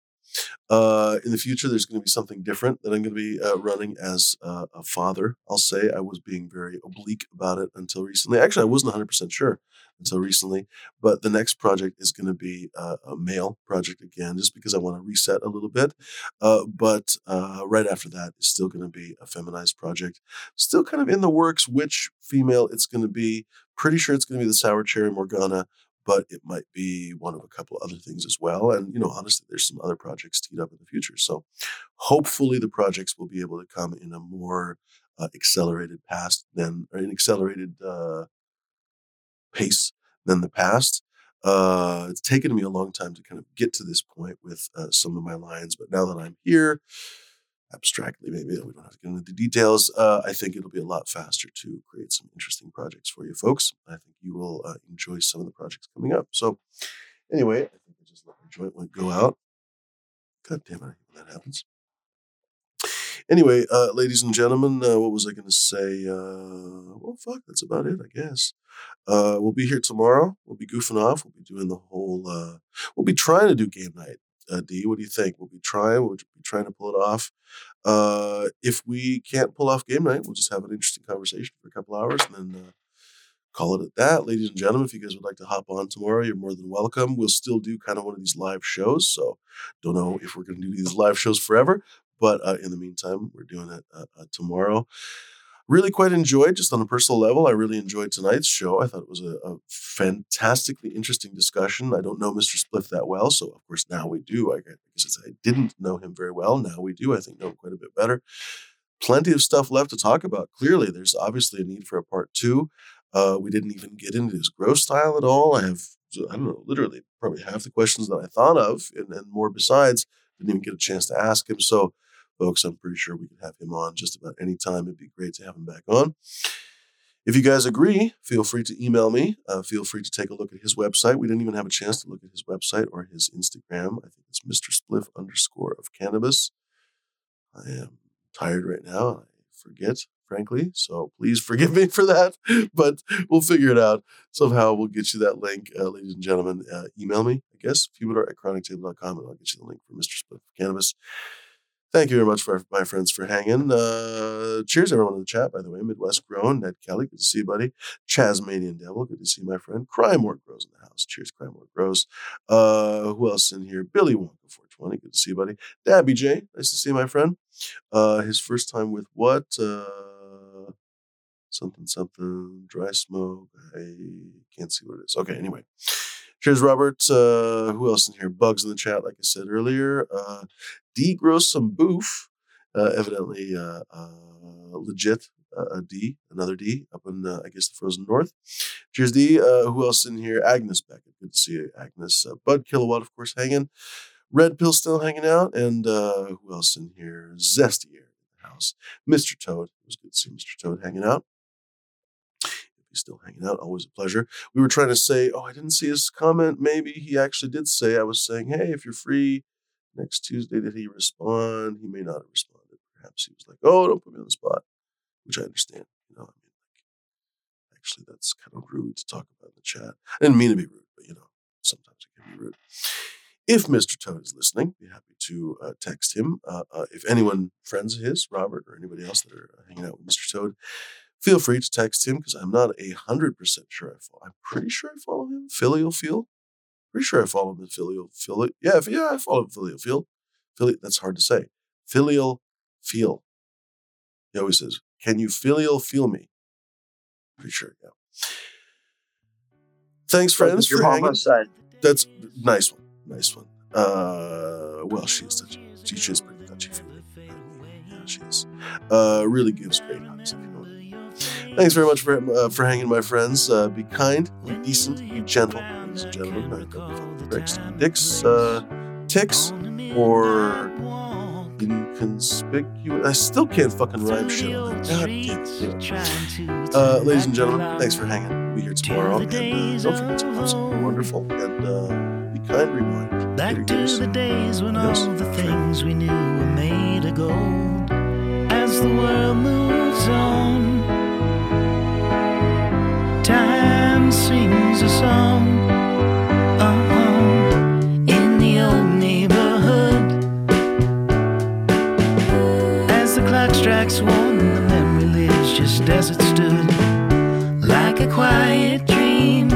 Uh, in the future, there's going to be something different that I'm going to be uh, running as uh, a father. I'll say I was being very oblique about it until recently. Actually, I wasn't 100% sure until recently. But the next project is going to be uh, a male project again, just because I want to reset a little bit. Uh, but uh, right after that is still going to be a feminized project. Still kind of in the works which female it's going to be. Pretty sure it's going to be the Sour Cherry Morgana but it might be one of a couple other things as well. And, you know, honestly, there's some other projects teed up in the future. So hopefully the projects will be able to come in a more uh, accelerated past than, or an accelerated uh, pace than the past. Uh, it's taken me a long time to kind of get to this point with uh, some of my lines, but now that I'm here, abstractly, maybe we don't have to get into the details. Uh, I think it'll be a lot faster to create some interesting projects for you folks. I think you will uh, enjoy some of the projects coming up. So, anyway, I think I just let my joint go out. God damn it, that happens. Anyway, uh, ladies and gentlemen, uh, what was I going to say? Uh, well, fuck, that's about it, I guess. Uh, we'll be here tomorrow. We'll be goofing off. We'll be doing the whole. We'll be trying to do game night uh, D, what do you think? We'll be trying. We'll be trying to pull it off. Uh, if we can't pull off game night, we'll just have an interesting conversation for a couple hours and then uh, call it at that. Ladies and gentlemen, if you guys would like to hop on tomorrow, you're more than welcome. We'll still do kind of one of these live shows. So don't know if we're going to do these live shows forever, but uh, in the meantime, we're doing it uh, uh, tomorrow really quite enjoyed, just on a personal level, I really enjoyed tonight's show. I thought it was a, a fantastically interesting discussion. I don't know Mr. Spliff that well, so of course now we do. I guess I didn't know him very well. Now we do. I think know him quite a bit better. Plenty of stuff left to talk about. Clearly, there's obviously a need for a part two. Uh, we didn't even get into his grow style at all. I have, I don't know, literally probably half the questions that I thought of and, and more besides. Didn't even get a chance to ask him. So folks. I'm pretty sure we could have him on just about any time. It'd be great to have him back on. If you guys agree, feel free to email me. Uh, feel free to take a look at his website. We didn't even have a chance to look at his website or his Instagram. I think it's Mr. Spliff underscore of cannabis. I am tired right now. I forget, frankly. So please forgive me for that. But we'll figure it out. Somehow we'll get you that link, uh, ladies and gentlemen. Uh, email me, I guess, fumador at chronictable.com, and I'll get you the link for Mr. Spliff of cannabis. Thank you very much for my friends for hanging. Uh, cheers, everyone in the chat, by the way. Midwest Grown, Ned Kelly, good to see you, buddy. Chasmanian Devil, good to see my friend. Crymore Grows in the house. Cheers, Crymore Grows. Uh, who else in here? Billy Wonka 420, good to see you, buddy. Dabby J, nice to see you, my friend. Uh, his first time with what? Uh, something, something, dry smoke. I can't see what it is. Okay, anyway. Cheers, Robert. Uh, who else in here? Bugs in the chat, like I said earlier. Uh, D grows some boof. Uh, evidently, uh, uh, legit. Uh, a D, another D up in, uh, I guess, the frozen north. Cheers, D. Who else in here? Agnes Beckett. Good to see you, Agnes. Bud Kilowatt, of course, hanging. Red Pill still hanging out. And who else in here? Zesty Air in the house. Mr. Toad. It was good to see Mr. Toad hanging out he's still hanging out. Always a pleasure. We were trying to say, oh, I didn't see his comment. Maybe he actually did say, I was saying, hey, if you're free next Tuesday, did he respond? He may not have responded. Perhaps he was like, oh, don't put me on the spot, which I understand. You know, I mean, like, actually, that's kind of rude to talk about in the chat. I didn't mean to be rude, but you know, sometimes it can be rude. If Mr. Toad is listening, be happy to uh, text him. Uh, uh, if anyone, friends of his, Robert, or anybody else that are hanging out with Mr. Toad, feel free to text him because I'm not a hundred percent sure I follow. I'm pretty sure I follow him. Filial feel. Pretty sure I follow him in filial feel. Yeah, yeah, I follow him filial feel. Filial. That's hard to say. Filial feel. He always says, "Can you filial feel me?" Pretty sure. Yeah. Thanks, friends, for hanging.
Side.
That's nice one. Nice one. Uh, well, she is touchy. She is pretty touchy feely. Yeah, she is. Uh, really gives great hugs. You Thanks very much for uh, for hanging, my friends. Uh, be kind, be decent, be gentle, ladies and gentlemen. I don't be bricks, dicks, uh, ticks, or inconspicuous. I still can't fucking rhyme shit. God damn it. Uh, ladies and gentlemen, thanks for hanging. We'll be here tomorrow. And uh, don't forget to have something wonderful. And uh, be kind, rewind.
Back to the days when
Yes.
all the things we knew were made of gold. As the world moves on, sings a song. Uh-huh. Strikes one, the memory lives just as it stood, like a quiet dream.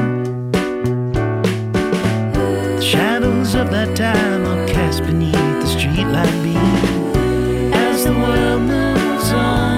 The shadows of that time are cast beneath the streetlight beam as the world moves on.